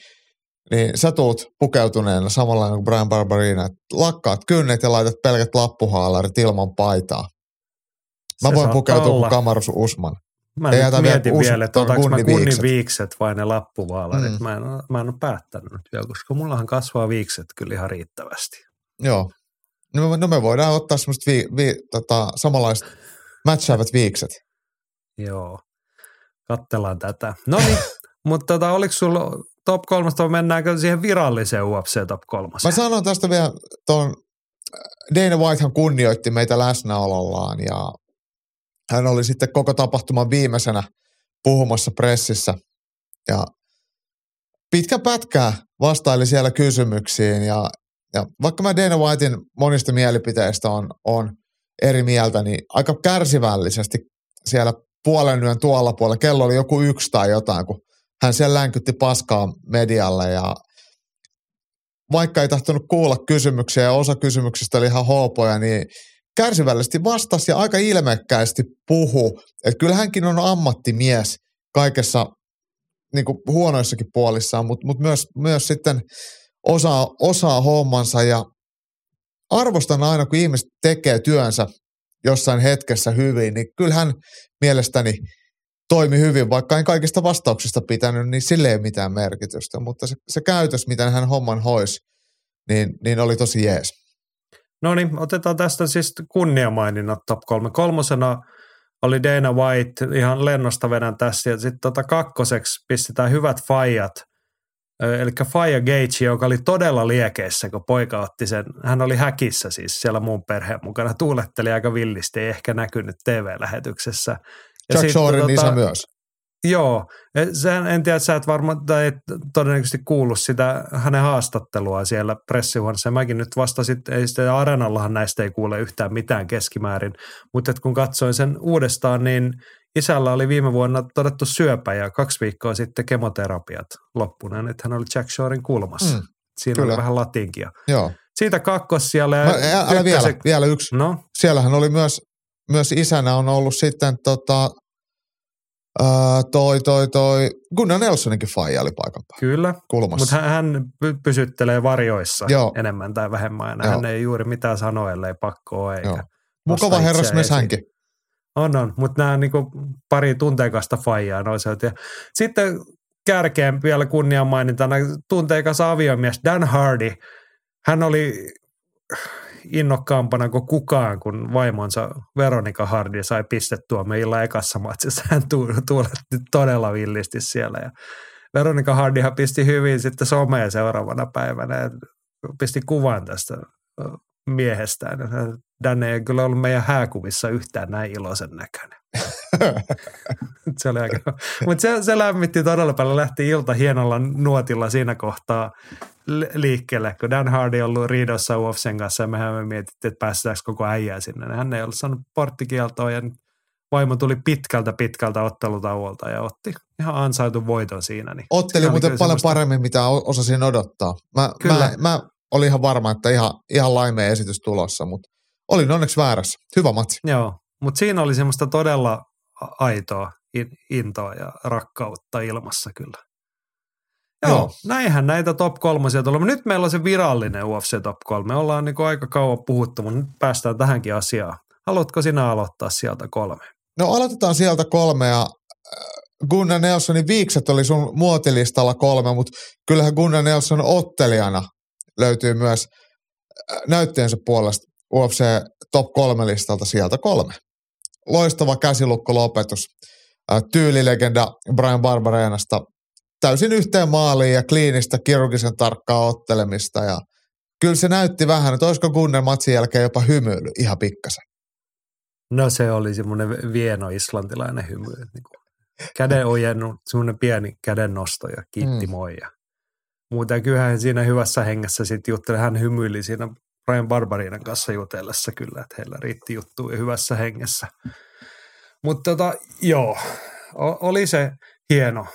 niin sä tuut pukeutuneena samalla kuin Brian Barberina, että lakkaat kynnet ja laitat pelkät lappuhaalarit ilman paitaa. Mä Se voin pukeutua olla. kuin Kamarus Usman. Mä Ei nyt mietin us- vielä, että otanko mä kunnin viikset. vai ne lappuvaalarit. Mm. Mä, en, mä en ole päättänyt nyt vielä, koska mullahan kasvaa viikset kyllä ihan riittävästi. Joo. No me, no me voidaan ottaa semmoista vi, vi, tota, samanlaiset matchaavat viikset. Joo, kattellaan tätä. No niin, mutta tota, oliko sulla top kolmasta vai mennäänkö siihen viralliseen UFC top kolmoseen? Mä sanon tästä vielä tuon, Dana Whitehan kunnioitti meitä läsnäolollaan ja hän oli sitten koko tapahtuman viimeisenä puhumassa pressissä. Ja pitkä pätkää vastaili siellä kysymyksiin ja, ja vaikka mä Dana Whitein monista mielipiteistä on, on eri mieltä, niin aika kärsivällisesti siellä puolen yön tuolla puolella, kello oli joku yksi tai jotain, kun hän siellä länkytti paskaa medialle ja vaikka ei tahtonut kuulla kysymyksiä ja osa kysymyksistä oli ihan hoopoja, niin kärsivällisesti vastasi ja aika ilmekkäästi puhu. Että kyllä hänkin on ammattimies kaikessa niin kuin huonoissakin puolissaan, mutta mut myös, myös sitten osaa, osaa hommansa ja arvostan aina, kun ihmiset tekee työnsä jossain hetkessä hyvin, niin kyllähän mielestäni toimi hyvin, vaikka en kaikista vastauksista pitänyt, niin sille ei mitään merkitystä, mutta se, se käytös, miten hän homman hois, niin, niin oli tosi jees. No niin, otetaan tästä siis kunniamaininnat top kolme. Kolmosena oli Dana White ihan lennosta vedän tässä ja sitten tota kakkoseksi pistetään hyvät faijat. Eli Faija Gage, joka oli todella liekeissä, kun poika otti sen. Hän oli häkissä siis siellä muun perheen mukana. Tuuletteli aika villisti, ei ehkä näkynyt TV-lähetyksessä. Ja Chuck Shorin tota, isä myös. Joo, Sehän, en tiedä, sä et varmaan, tai et todennäköisesti kuullut sitä hänen haastattelua siellä pressihuoneessa. Mäkin nyt vastasin, ei sitä arenallahan näistä ei kuule yhtään mitään keskimäärin, mutta kun katsoin sen uudestaan, niin isällä oli viime vuonna todettu syöpä ja kaksi viikkoa sitten kemoterapiat loppuneen, että hän oli Jack Shorein kulmassa. Mm, Siinä kyllä. oli vähän latinkia. Joo. Siitä kakkos siellä. Mä, älä vielä, vielä yksi. No? Siellähän oli myös, myös isänä on ollut sitten tota, Toi, toi, toi, Gunnar Nelsoninkin faija oli paikan päällä. Kyllä, mutta hän, hän pysyttelee varjoissa Joo. enemmän tai vähemmän. Hän Joo. ei juuri mitään sano, ellei pakko ole. Eikä Mukava herrasmies hänkin. On, on, mutta nämä niinku pari tunteikasta faijaa noiselta. Ja sitten kärkeen vielä kunnian mainintana tunteikas aviomies Dan Hardy. Hän oli innokkaampana kuin kukaan, kun vaimonsa Veronika Hardi sai pistettua meillä ekassa matsissa. Hän tuuletti todella villisti siellä ja Veronika Hardihan pisti hyvin sitten someen seuraavana päivänä pisti kuvan tästä miehestään. Dan ei kyllä ollut meidän hääkuvissa yhtään näin iloisen näköinen. se oli aika, mutta se, se lämmitti todella paljon. Lähti ilta hienolla nuotilla siinä kohtaa liikkeelle, kun Dan Hardy on ollut riidossa UFCen kanssa ja mehän me mietittiin, että päästäänkö koko äijää sinne. Hän ei ollut saanut porttikieltoa ja vaimo tuli pitkältä pitkältä ottelutauolta ja otti ihan ansaitun voiton siinä. Niin Otteli muuten paljon semmoista... paremmin, mitä osasin odottaa. Mä, Kyllä. mä, mä olin ihan varma, että ihan, ihan laimeen esitys tulossa, mutta olin onneksi väärässä. Hyvä matsi. Joo, mutta siinä oli semmoista todella aitoa intoa ja rakkautta ilmassa kyllä. Joo, Joo. näinhän näitä top kolmosia tulee. Nyt meillä on se virallinen UFC top kolme. Ollaan niin aika kauan puhuttu, mutta nyt päästään tähänkin asiaan. Haluatko sinä aloittaa sieltä kolme? No aloitetaan sieltä kolme ja äh, Gunnar Nelsonin viikset oli sun muotilistalla kolme, mutta kyllähän Gunnar Nelson ottelijana löytyy myös äh, näytteensä puolesta UFC top kolme listalta sieltä kolme. Loistava käsilukkolopetus. Äh, tyylilegenda Brian Barbarenasta täysin yhteen maaliin ja kliinistä kirurgisen tarkkaa ottelemista ja kyllä se näytti vähän, että olisiko Gunnar matsin jälkeen jopa hymyily ihan pikkasen. No se oli semmoinen vieno islantilainen hymy. Niin kuin käden ojennut, semmoinen pieni käden nosto ja kiitti mm. moi. Ja muuten kyllähän siinä hyvässä hengessä sitten jutteli, hän hymyili siinä Brian Barbarinan kanssa jutellessa kyllä, että heillä riitti juttu ja hyvässä hengessä. Mutta tota, joo, oli se hieno.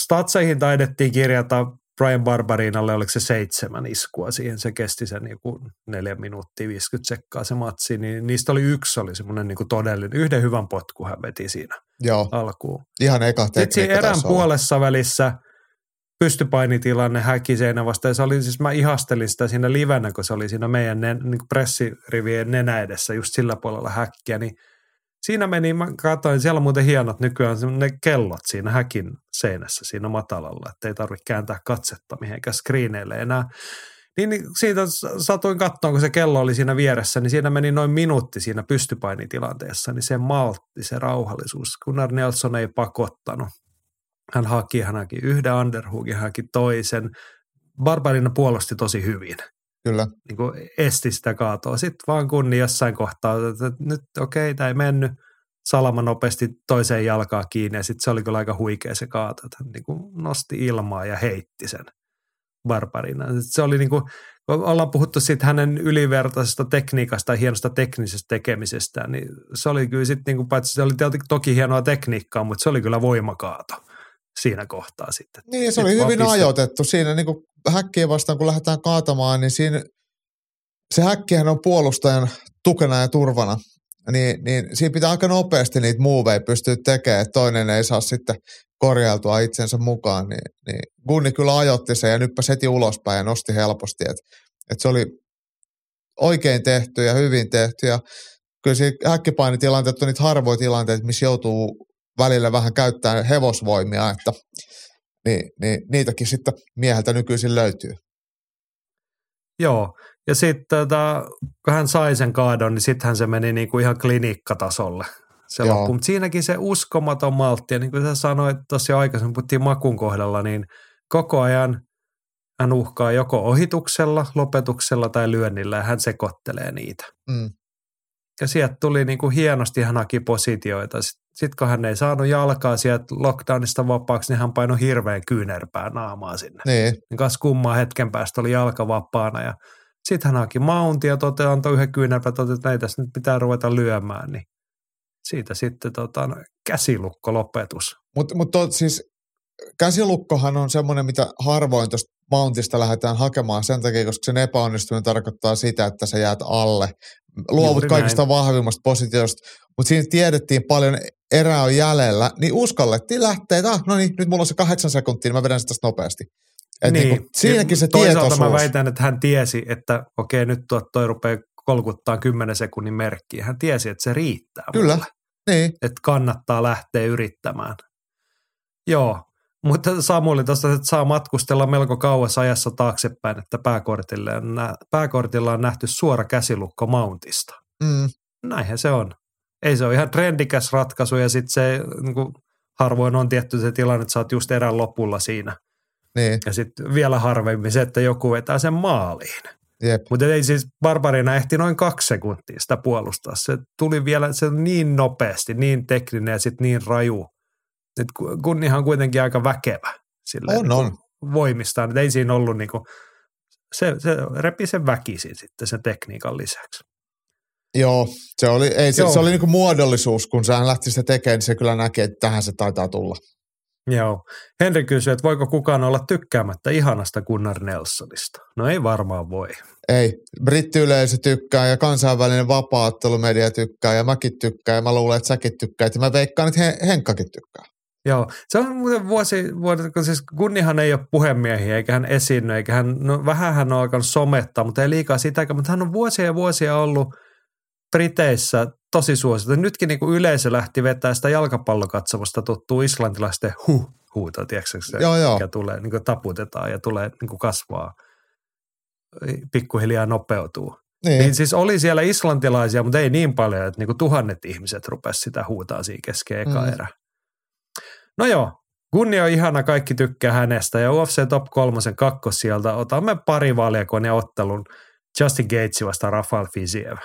Statseihin taidettiin kirjata Brian Barbarinalle, oliko se seitsemän iskua siihen, se kesti sen niin neljä minuuttia 50 sekkaa se matsi, niin niistä oli yksi, oli semmoinen niin todellinen, yhden hyvän potku hän veti siinä Joo. alkuun. Ihan eka Sitten erän puolessa välissä pystypainitilanne häkiseenä vasta, ja se oli siis, mä ihastelin sitä siinä livenä, kun se oli siinä meidän niin pressirivien nenä edessä, just sillä puolella häkkiä, niin siinä meni, mä katsoin, siellä on muuten hienot nykyään ne kellot siinä häkin seinässä siinä matalalla, että ei tarvitse kääntää katsetta mihinkään screeneille enää. Niin, niin siitä satuin katsoa, kun se kello oli siinä vieressä, niin siinä meni noin minuutti siinä pystypainitilanteessa, niin se maltti, se rauhallisuus. Gunnar Nelson ei pakottanut. Hän haki, hän haki yhden underhoogin, hän haki toisen. Barbarina puolusti tosi hyvin. Kyllä. Niin kuin esti sitä kaatoa. Sitten vaan kunni jossain kohtaa, että nyt okei, okay, tämä ei mennyt. Salama nopeasti toiseen jalkaan kiinni ja sitten se oli kyllä aika huikea se kaato. Että niin kuin nosti ilmaa ja heitti sen barbarina. Se oli niin kuin, ollaan puhuttu siitä hänen ylivertaisesta tekniikasta ja hienosta teknisestä tekemisestä, niin se oli kyllä sitten, niin kuin, paitsi se oli toki hienoa tekniikkaa, mutta se oli kyllä voimakaato siinä kohtaa sitten. Niin, se oli hyvin piste. ajoitettu siinä niin kuin häkkiä vastaan, kun lähdetään kaatamaan, niin siinä se häkkihän on puolustajan tukena ja turvana. Niin, niin siinä pitää aika nopeasti niitä muuveja pystyä tekemään, että toinen ei saa sitten korjailtua itsensä mukaan. Niin, niin Gunni kyllä ajotti sen ja nyppäsi heti ulospäin ja nosti helposti. Että et se oli oikein tehty ja hyvin tehty. Ja kyllä siinä häkkipainitilanteet on niitä harvoja tilanteita, missä joutuu välillä vähän käyttää hevosvoimia, että niin, niin niitäkin sitten mieheltä nykyisin löytyy. Joo, Ja sitten tota, kun hän sai sen kaadon, niin sittenhän se meni niinku ihan klinikkatasolle se Joo. loppu. Mutta siinäkin se uskomaton maltti, ja niin kuin sä sanoit tuossa jo aikaisemmin, puhuttiin makun kohdalla, niin koko ajan hän uhkaa joko ohituksella, lopetuksella tai lyönnillä, ja hän sekoittelee niitä. Mm. Ja sieltä tuli niin kuin hienosti, hän haki positioita. Sitten sit kun hän ei saanut jalkaa sieltä lockdownista vapaaksi, niin hän painoi hirveän kyynärpää naamaa sinne. Niin, Niin kas kummaa hetken päästä oli jalka vapaana ja sitten hän haki mountia, tote, antoi yhden kyynärpää, tote, että tässä nyt pitää ruveta lyömään, niin siitä sitten tota, no, käsilukko lopetus. mutta mut siis käsilukkohan on semmoinen, mitä harvoin tuosta mountista lähdetään hakemaan sen takia, koska sen epäonnistuminen tarkoittaa sitä, että sä jäät alle. Luovut Juuri kaikista näin. vahvimmasta positiosta, mutta siinä tiedettiin paljon erää on jäljellä, niin uskallettiin lähteä, että ah, no niin, nyt mulla on se kahdeksan sekuntia, niin mä vedän sitä tästä nopeasti. Et niin. Niinku, siinäkin se Toisaalta tietoisuus. mä väitän, että hän tiesi, että okei, nyt tuo toi rupeaa kolkuttaa 10 sekunnin merkkiä. Hän tiesi, että se riittää Kyllä. mulle, Niin, että kannattaa lähteä yrittämään. Joo, mutta Samuli tuosta, että saa matkustella melko kauas ajassa taaksepäin, että pääkortille on nä- pääkortilla on nähty suora käsilukko Mountista. mm, Näinhän se on. Ei se ole ihan trendikäs ratkaisu ja sitten se niin kuin harvoin on tietty se tilanne, että sä oot just erän lopulla siinä. niin, Ja sitten vielä harvemmin se, että joku vetää sen maaliin. jep. Mutta ei siis Barbarina ehti noin kaksi sekuntia sitä puolustaa. Se tuli vielä se niin nopeasti, niin tekninen ja sitten niin raju. Et ku- kunnihan on kuitenkin aika väkevä silleen On, niinku on. voimistaan. Et ei siinä ollut niinku, se, se repi sen väkisin sitten sen tekniikan lisäksi. Joo, se oli, ei, se, Joo. se oli niinku muodollisuus, kun sä lähti sitä tekemään, niin se kyllä näkee, että tähän se taitaa tulla. Joo. Henri kysyy, että voiko kukaan olla tykkäämättä ihanasta Gunnar Nelsonista? No ei varmaan voi. Ei, brittiyleisö tykkää ja kansainvälinen vapaattelumedia tykkää ja mäkin tykkään ja mä luulen, että säkin tykkäät ja mä veikkaan, että Hen- Henkkakin tykkää. Joo, se on muuten vuosi, vuosi kun siis Gunnihan ei ole puhemiehiä, eikä hän esiinny, eikä hän, no vähän hän on alkanut somettaa, mutta ei liikaa sitäkään, mutta hän on vuosia ja vuosia ollut Briteissä tosi suosittu. Nytkin niin kuin yleisö lähti vetää sitä jalkapallokatsomusta tuttuu islantilaisten huh huuta, tiedätkö se, Joo, joo. mikä tulee, niin kuin taputetaan ja tulee niin kuin kasvaa, pikkuhiljaa nopeutuu. Niin, Niin siis oli siellä islantilaisia, mutta ei niin paljon, että niinku tuhannet ihmiset rupesi sitä huutaa siinä kesken eka mm. erä. No joo, Gunni on ihana, kaikki tykkää hänestä ja UFC Top 3 kakkos sieltä. Otamme pari valjakon ja ottelun Justin Gates vastaan Rafael Fiziev.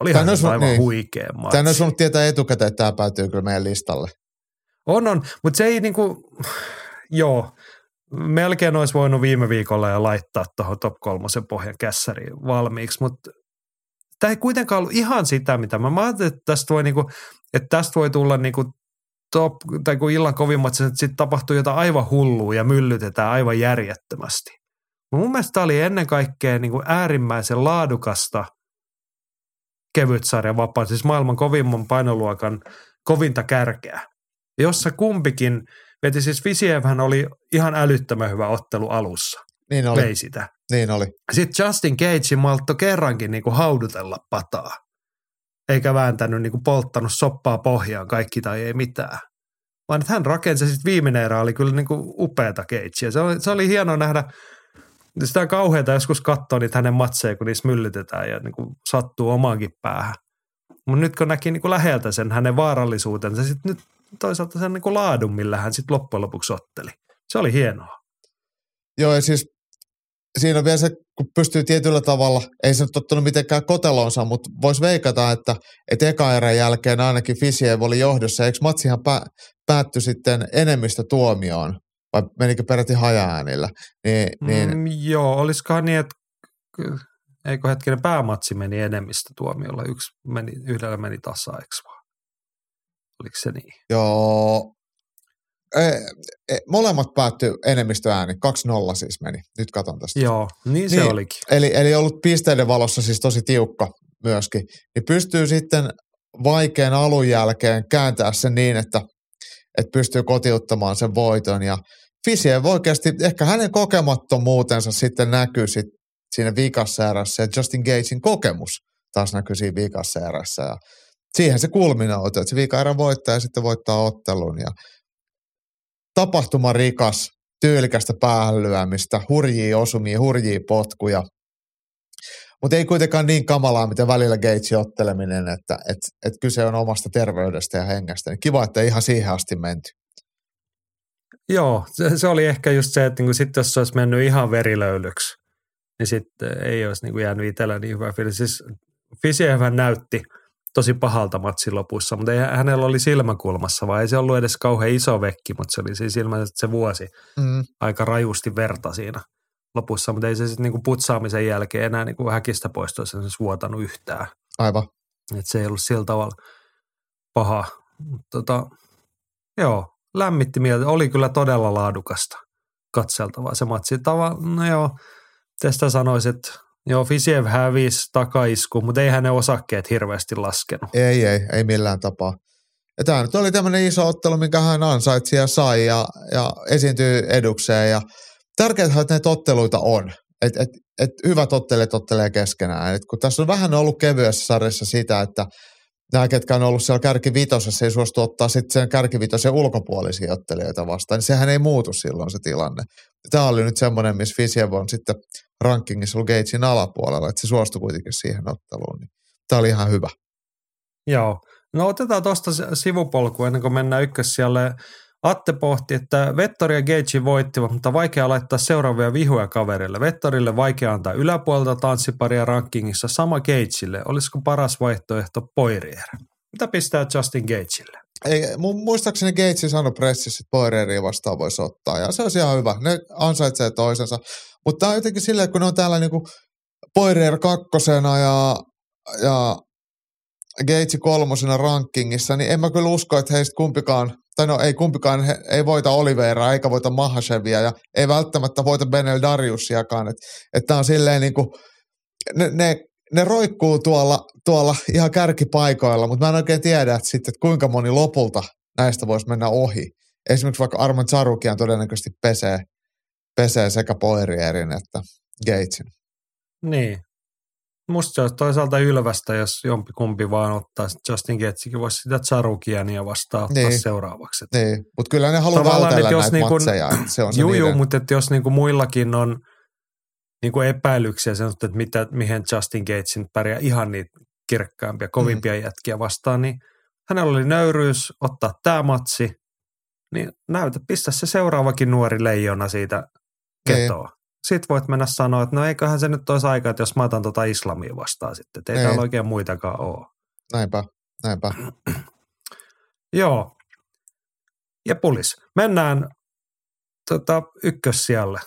Olihan se olisi- aivan niin. huikea matsi. Tän olisi voinut tietää etukäteen, että tämä päätyy kyllä meidän listalle. On, on, mutta se ei niinku, joo, melkein olisi voinut viime viikolla jo laittaa tuohon top kolmosen pohjan kässäriin valmiiksi, mutta tämä ei kuitenkaan ollut ihan sitä, mitä mä, mä ajattelin, että tästä voi, niinku, että tästä voi tulla niinku top, tai kun illan kovimmat, että sitten tapahtuu jotain aivan hullua ja myllytetään aivan järjettömästi. Mun mielestä tämä oli ennen kaikkea niinku äärimmäisen laadukasta kevytsarjan vapaa, siis maailman kovimman painoluokan kovinta kärkeä jossa kumpikin veti siis Fisievhän oli ihan älyttömän hyvä ottelu alussa, Niin oli, vei sitä. niin oli. Sitten Justin Cage maltto kerrankin niinku haudutella pataa, eikä vääntänyt niinku polttanut soppaa pohjaan kaikki tai ei mitään. Vaan että hän rakensi sitten viimeinen erä oli kyllä niinku upeata Cagea. Se oli, se oli hieno nähdä, sitä on kauheata joskus katsoa niitä hänen matseja, kun niissä myllytetään ja niinku sattuu omaankin päähän. Mutta nyt kun näki niinku läheltä sen hänen vaarallisuutensa, sitten nyt toisaalta sen niinku laadun, millä hän sitten loppujen lopuksi otteli. Se oli hienoa. Joo, ja siis siinä on vielä se, kun pystyy tietyllä tavalla, ei se nyt ottanut mitenkään kotelonsa, mutta voisi veikata, että, että eka erän jälkeen ainakin Fisiev oli johdossa. Eikö matsihan pä, päättyi sitten enemmistötuomioon, vai menikö peräti hajaäänillä? Niin, niin Mm, joo, olisikohan niin, että eikö hetkinen päämatsi meni enemmistötuomiolla, yksi meni, yhdellä meni tasa, eikö vaan? Oliko se niin? joo, molemmat päättyi enemmistöääni, 2-0 siis meni. Nyt katon tästä. Joo, niin se Niin. olikin. Eli, eli ollut pisteiden valossa siis tosi tiukka myöskin. Niin pystyy sitten vaikean alun jälkeen kääntää sen niin, että, että pystyy kotiuttamaan sen voiton. Ja Fisiev oikeasti, ehkä hänen kokemattomuutensa sitten näkyy sit siinä viikassa erässä ja Justin Gatesin kokemus taas näkyy siinä viikassa erässä. Ja siihen se kulminoituu, että se viika erä voittaa ja sitten voittaa ottelun. Ja tapahtumarikas, tyylikästä päähänlyömistä, hurjia osumia, hurjia potkuja. Mutta ei kuitenkaan niin kamalaa, mitä välillä Gatesin otteleminen, että et, et kyse on omasta terveydestä ja hengestä. Niin kiva, että ihan siihen asti menty. Joo, se, se oli ehkä just se, että niinku sitten jos se olisi mennyt ihan verilöylyksi, niin sitten ei olisi niinku jäänyt itsellä niin hyvä fiilis. Siis Fisiehän näytti tosi pahalta matsin lopussa, mutta ei, hänellä oli silmäkulmassa, vai ei se ollut edes kauhean iso vekki, mutta se oli siis ilmeisesti se vuosi Mm. aika rajusti verta siinä lopussa, mutta ei se sitten niinku putsaamisen jälkeen enää niinku häkistä poistoissa se vuotanut yhtään. Aivan. Et se ei ollut sillä tavalla paha. Tota, joo, lämmitti mieltä. Oli kyllä todella laadukasta katseltavaa se matsi. Tava, no joo, tästä sanoisin, että joo, Fisiev hävisi takaisku, mutta ei hänen osakkeet hirveästi laskenut. Ei, ei, ei millään tapaa. Ja tämä nyt oli tämmöinen iso ottelu, minkä hän ansaitsi ja sai ja, ja esiintyy edukseen. Ja tärkeää, että näitä otteluita on. Että et, et hyvät ottelijat ottelee keskenään. Et kun tässä on vähän ollut kevyessä sarjassa sitä, että nämä, ketkä on ollut siellä kärkivitosessa, ei suostu ottaa sitten sen kärkivitosen ulkopuolisia ottelijoita vastaan, niin sehän ei muutu silloin se tilanne. Tämä oli nyt semmoinen, missä Fisiev on sitten rankingissa ollut Gatesin alapuolella, että se suostui kuitenkin siihen otteluun. Niin Tämä oli ihan hyvä. Joo. No otetaan tuosta sivupolku ennen kuin mennään ykkössijalle. Atte pohti, että Vettori ja Gage voittivat, mutta vaikea laittaa seuraavia vihuja kaverille. Vettorille vaikea antaa yläpuolelta tanssiparia rankingissa, sama Gageille. Olisiko paras vaihtoehto Poirier? Mitä pistää Justin Gageille? Ei, mu- muistaakseni Gates sanoi pressissä, että Poirieria vastaan voisi ottaa, ja se olisi ihan hyvä. Ne ansaitsee toisensa. Mutta tämä on jotenkin silleen, kun ne on täällä niinku Poirier kakkosena ja, ja Gates kolmosena rankingissa, niin en mä kyllä usko, että heistä kumpikaan, tai no ei kumpikaan, he, ei voita Oliveira eikä voita Mahashevia ja ei välttämättä voita Benel Dariusiakaan. Että et on silleen niinku, ne, ne, ne roikkuu tuolla, tuolla ihan kärkipaikoilla, mutta mä en oikein tiedä, että, sitten, että kuinka moni lopulta näistä voisi mennä ohi. Esimerkiksi vaikka Arman Zarukian todennäköisesti pesee, pesee sekä Poirierin että Gatesin. Niin. Musta se olisi toisaalta ylvästä, jos jompi kumpi vaan ottaa. Justin Gatetsikin voisi sitä Charukiania vastaan ottaa Niin. seuraavaksi. Niin, mutta kyllä ne haluaa vältellä jos näitä niin kun- matseja. se on se Juu, mutta että jos niinku muillakin on niinku epäilyksiä sen, että mitä, mihin Justin Gatesin pärjää ihan niitä kirkkaampia, kovimpia mm. jätkiä vastaan, niin hänellä oli nöyryys ottaa tämä matsi, niin näytä, pistä se seuraavakin nuori leijona siitä ketoa. Sitten voit mennä sanoa, että no eiköhän se nyt olisi aika, että jos mä otan tota islamia vastaan sitten, että ei Niin. täällä oikein muitakaan ole. Näinpä, näinpä. Joo. Ja pulis. Mennään tota, ykkössijalle.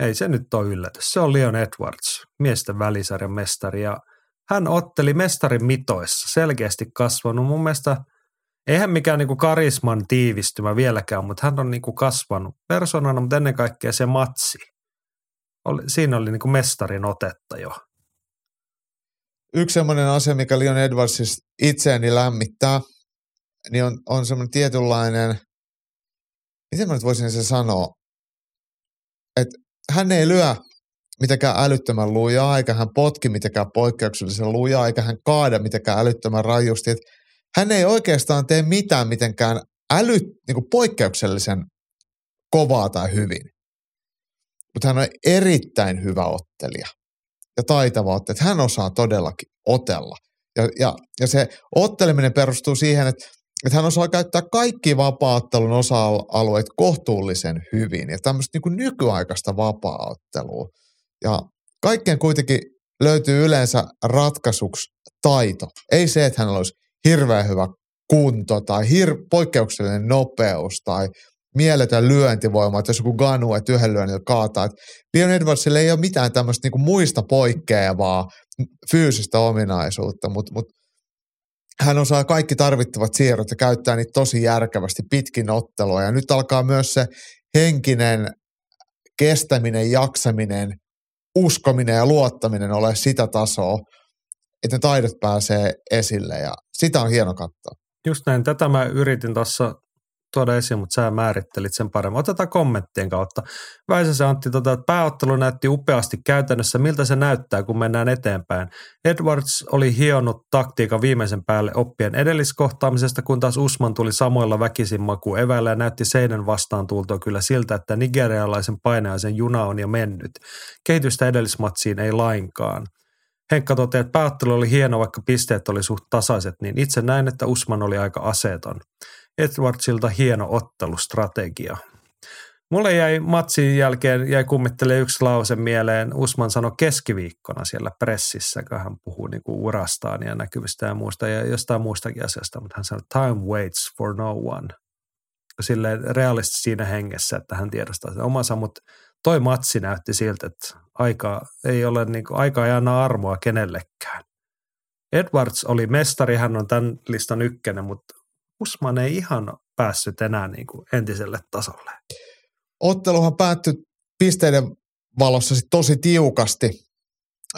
Ei se nyt ole yllätys. Se on Leon Edwards, miesten välisarjan mestari. Ja hän otteli mestarin mitoissa, selkeästi kasvanut. Mun mielestä eihän mikään niinku karisman tiivistymä vieläkään, mutta hän on niinku kasvanut persoonana, mutta ennen kaikkea se matsi. Oli, siinä oli niinku mestarin otetta jo. Yksi semmoinen asia, mikä Leon Edwardsissa itseäni lämmittää, niin on, on semmoinen tietynlainen, miten mä nyt voisin se sanoa, että hän ei lyö mitenkään älyttömän lujaa, eikä hän potki mitenkään poikkeuksellisen lujaa, eikä hän kaada mitenkään älyttömän rajusti. Et hän ei oikeastaan tee mitään mitenkään äly, niin kuin poikkeuksellisen kovaa tai hyvin. Mutta hän on erittäin hyvä ottelija ja taitava ottelija. Hän osaa todellakin otella. Ja, ja, ja se otteleminen perustuu siihen, että, että hän osaa käyttää kaikki vapaa-ottelun osa-alueet kohtuullisen hyvin ja tämmöistä niin kuin nykyaikaista vapaa-ottelua. Ja kaikkeen kuitenkin löytyy yleensä ratkaisuksi taito. Ei se, että hänellä olisi hirveän hyvä kunto tai hir- poikkeuksellinen nopeus tai mieletön lyöntivoima, että jos joku ganu, että yhden lyönnillä kaataa. Että Leon Edwardsilla ei ole mitään tämmöistä niinku muista poikkeavaa fyysistä ominaisuutta, mutta mut hän osaa kaikki tarvittavat siirrot ja käyttää niitä tosi järkevästi pitkin ottelua. Ja nyt alkaa myös se henkinen kestäminen, jaksaminen, uskominen ja luottaminen ole sitä tasoa, että ne taidot pääsee esille ja sitä on hieno katsoa. Just näin, tätä mä yritin tuossa tuoda esiin, mutta sä määrittelit sen paremmin. Otetaan kommenttien kautta. Väisäsen Antti tota, että pääottelu näytti upeasti käytännössä, miltä se näyttää, kun mennään eteenpäin. Edwards oli hionnut taktiikan viimeisen päälle oppien edelliskohtaamisesta, kun taas Usman tuli samoilla väkisin maku eväillä ja näytti seinän vastaan tultua kyllä siltä, että nigerialaisen painajaisen juna on jo mennyt. Kehitystä edellismatsiin ei lainkaan. Henkka toteaa, että pääottelu oli hieno, vaikka pisteet oli suht tasaiset, niin itse näin, että Usman oli aika aseeton. Edwardsilta hieno ottelustrategia. Mulle jäi matsin jälkeen, jäi kummittelee yksi lause mieleen. Usman sanoi keskiviikkona siellä pressissä, kun hän puhuu niin kuin urastaan ja näkyvistä ja muusta ja jostain muustakin asiasta, mutta hän sanoi, time waits for no one. Silleen realisti siinä hengessä, että hän tiedostaa sen omansa, mutta toi matsi näytti siltä, että aika ei ole niin kuin, aika ei anna armoa kenellekään. Edwards oli mestari, hän on tämän listan ykkönen, mutta Usman ei ihan päässyt enää niin kuin entiselle tasolle. Otteluhan päättyi pisteiden valossa sit tosi tiukasti.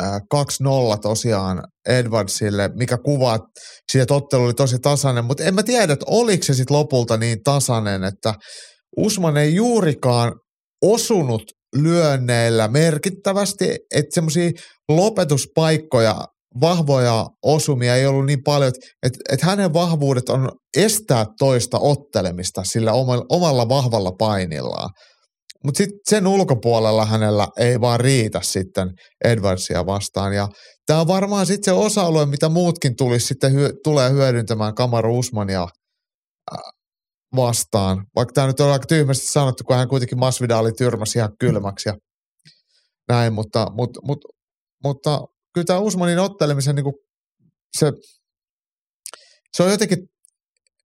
2-0 tosiaan Edwardsille, mikä kuvaa siitä, että ottelu oli tosi tasainen, mutta en mä tiedä, että oliko se sitten lopulta niin tasainen, että Usman ei juurikaan osunut lyönneillä merkittävästi, että semmoisia lopetuspaikkoja, vahvoja osumia ei ollut niin paljon, että, että hänen vahvuudet on estää toista ottelemista sillä omalla, vahvalla painillaan. Mutta sitten sen ulkopuolella hänellä ei vaan riitä sitten Edwardsia vastaan. Ja tämä on varmaan sitten se osa-alue, mitä muutkin tulisi sitten hyö, tulee hyödyntämään Kamaru Usmania vastaan. Vaikka tämä nyt on aika tyhmästi sanottu, kun hän kuitenkin Masvidali tyrmäsi ihan kylmäksi ja näin, mutta, mutta, mutta, mutta kyllä tämä Usmanin ottelemisen niin kuin se, se on jotenkin,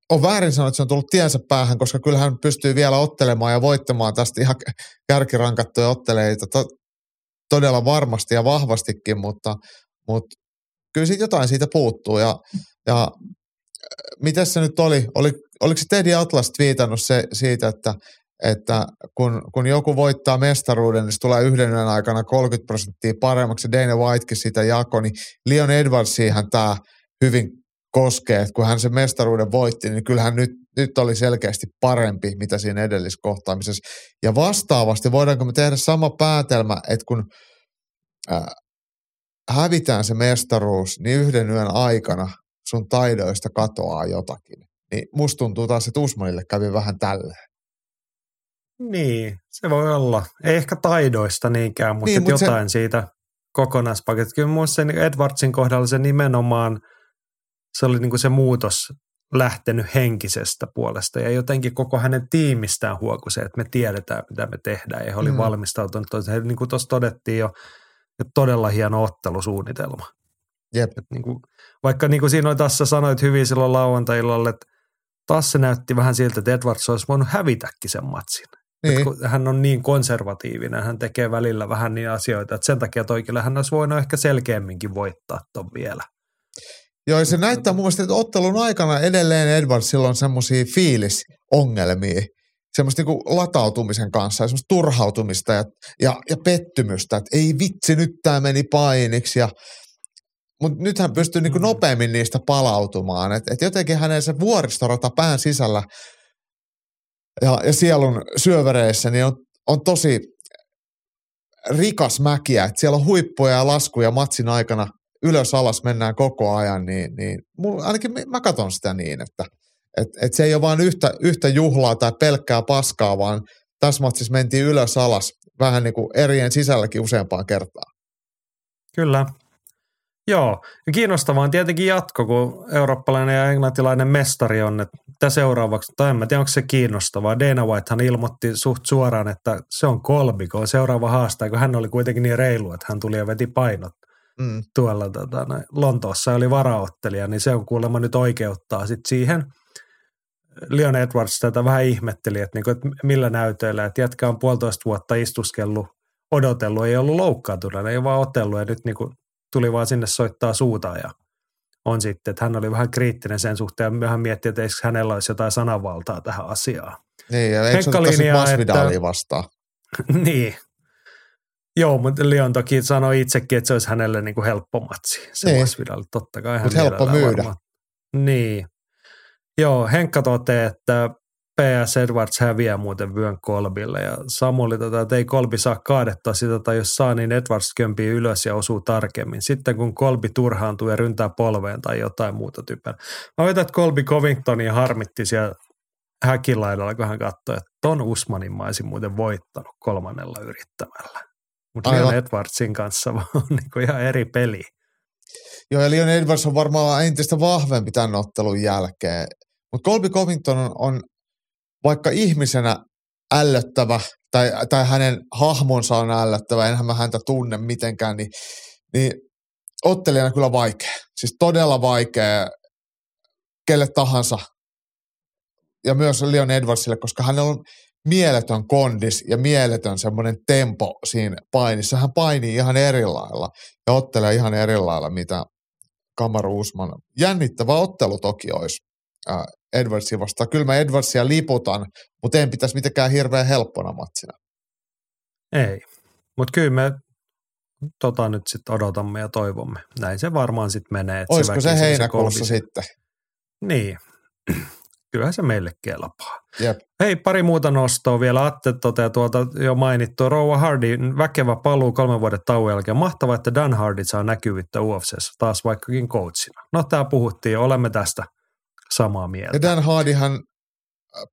on väärin sanoa, että se on tullut tiensä päähän, koska kyllä hän pystyy vielä ottelemaan ja voittamaan tästä ihan kärkirankattuja otteleita to, todella varmasti ja vahvastikin, mutta, mutta kyllä siitä jotain siitä puuttuu ja, ja miten se nyt oli? oli oliko se Teddy Atlas viitannut se, siitä, että, että kun, kun joku voittaa mestaruuden, niin se tulee yhden yön aikana 30 prosenttia paremmaksi. Dana Whitekin sitä jako, niin Leon Edwardsihan tämä hyvin koskee, että kun hän sen mestaruuden voitti, niin kyllähän nyt, nyt oli selkeästi parempi, mitä siinä edelliskohtaamisessa. Ja vastaavasti voidaanko me tehdä sama päätelmä, että kun äh, hävitään se mestaruus, niin yhden yön aikana sun taidoista katoaa jotakin. Niin musta tuntuu taas, että Usmanille kävi vähän tällä. Niin, se voi olla. Ei ehkä taidoista niinkään, mutta niin, mutta jotain se... siitä kokonaispaketista. Kyllä minusta se Edwardsin kohdalla se nimenomaan, se oli niin kuin se muutos lähtenyt henkisestä puolesta ja jotenkin koko hänen tiimistään huoku se, että me tiedetään, mitä me tehdään ja he oli mm. valmistautunut. Niin kuin tuossa todettiin jo, että todella hieno ottelusuunnitelma. Jep. Et niin kuin, vaikka niin kuin siinä tässä sanoit hyvin silloin lauantai että taas se näytti vähän siltä, että Edwards olisi voinut hävitäkin sen matsin. Niin. kun hän on niin konservatiivinen, hän tekee välillä vähän niin asioita, että sen takia toi kyllä hän olisi voinut ehkä selkeämminkin voittaa ton vielä. Joo, ja se näyttää mun mielestä, että ottelun aikana edelleen Edwardsilla on semmoisia fiilisongelmia, semmoista niinku latautumisen kanssa, semmoista turhautumista ja, ja, ja pettymystä, että ei vitsi, nyt tämä meni painiksi ja mutta nyt hän pystyy niinku mm. nopeammin niistä palautumaan. Että et jotenkin hänen se vuoristorata pään sisällä ja, ja sielun syövereissä niin on, on tosi rikas mäkiä. Että siellä on huippuja ja laskuja matsin aikana ylös alas mennään koko ajan, niin, niin ainakin mä katson sitä niin, että et, et se ei ole vain yhtä, yhtä juhlaa tai pelkkää paskaa, vaan tässä matsissa mentiin ylös alas vähän niin kuin erien sisälläkin useampaan kertaan. Kyllä, Joo, ja kiinnostavaa on tietenkin jatko, kun eurooppalainen ja englantilainen mestari on, että seuraavaksi, tai en mä tiedä, onko se kiinnostavaa. Dana Whitehan ilmoitti suht suoraan, että se on kolmiko, seuraava haastaja, kun hän oli kuitenkin niin reilu, että hän tuli ja veti painot mm. tuolla tota, Lontoossa oli varaottelija, niin se on kuulemma nyt oikeuttaa sitten siihen. Leon Edwards tätä vähän ihmetteli, että, niinku, että millä näytöillä, että jätkä on puolitoista vuotta istuskellut, odotellut, ei ollut loukkaantunut, ei vaan otellut ja nyt niinku tuli vaan sinne soittaa suutaan ja on sitten, että hän oli vähän kriittinen sen suhteen ja vähän miettii, että eikö hänellä olisi jotain sananvaltaa tähän asiaan. Niin, ja eikö että, vastaan? niin. Joo, mutta Leon toki sanoi itsekin, että se olisi hänelle niin kuin helppo matsi. Se niin. Masvidal, totta kai. Mutta helppo myydä. Varma. Niin. Joo, Henkka toteaa, että PS Edwards häviää muuten vyön Kolbille ja Samuli tota, että ei Kolbi saa kaadettaa sitä tai jos saa, niin Edwards kömpii ylös ja osuu tarkemmin. Sitten kun Kolbi turhaantuu ja ryntää polveen tai jotain muuta typää. Mä veitän, että Kolbi Covingtonia harmitti siellä häkilaidalla, kun hän katsoi, että ton Usmanin mä olisin muuten voittanut kolmannella yrittämällä. Mutta Leon Edwardsin kanssa on niin kuin ihan eri peli. Joo, ja Leon Edwards on varmaan entistä vahvempi tämän ottelun jälkeen. Mutta Colby Covington on, on vaikka ihmisenä ällöttävä, tai, tai hänen hahmonsa on ällöttävä, enhän mä häntä tunne mitenkään, niin, niin ottelijana kyllä vaikea. Siis todella vaikea kelle tahansa. Ja myös Leon Edwardsille, koska hänellä on mieletön kondis ja mieletön semmoinen tempo siinä painissa. Hän painii ihan eri lailla ja ottelee ihan eri lailla, mitä Kamaru Usman. Jännittävä ottelu toki olisi Edwardsia vastaan. Kyllä mä Edwardsia liputan, mutta en pitäisi mitenkään hirveän helppona matsina. Ei, mutta kyllä me tota nyt sitten odotamme ja toivomme. Näin se varmaan sitten menee. Olisiko se, se heinäkuussa se sitten? Niin, kyllähän se meille kelpaa. Jep. Hei, pari muuta nostoa vielä. Atte toteaa tuolta jo mainittu. Rouva Hardy, väkevä paluu kolmen vuoden tauon jälkeen. Mahtavaa, että Dan Hardy saa näkyvyyttä UFCssä, taas vaikkakin coachina. No, tämä puhuttiin olemme tästä samaa mieltä. Ja Dan Hardyhan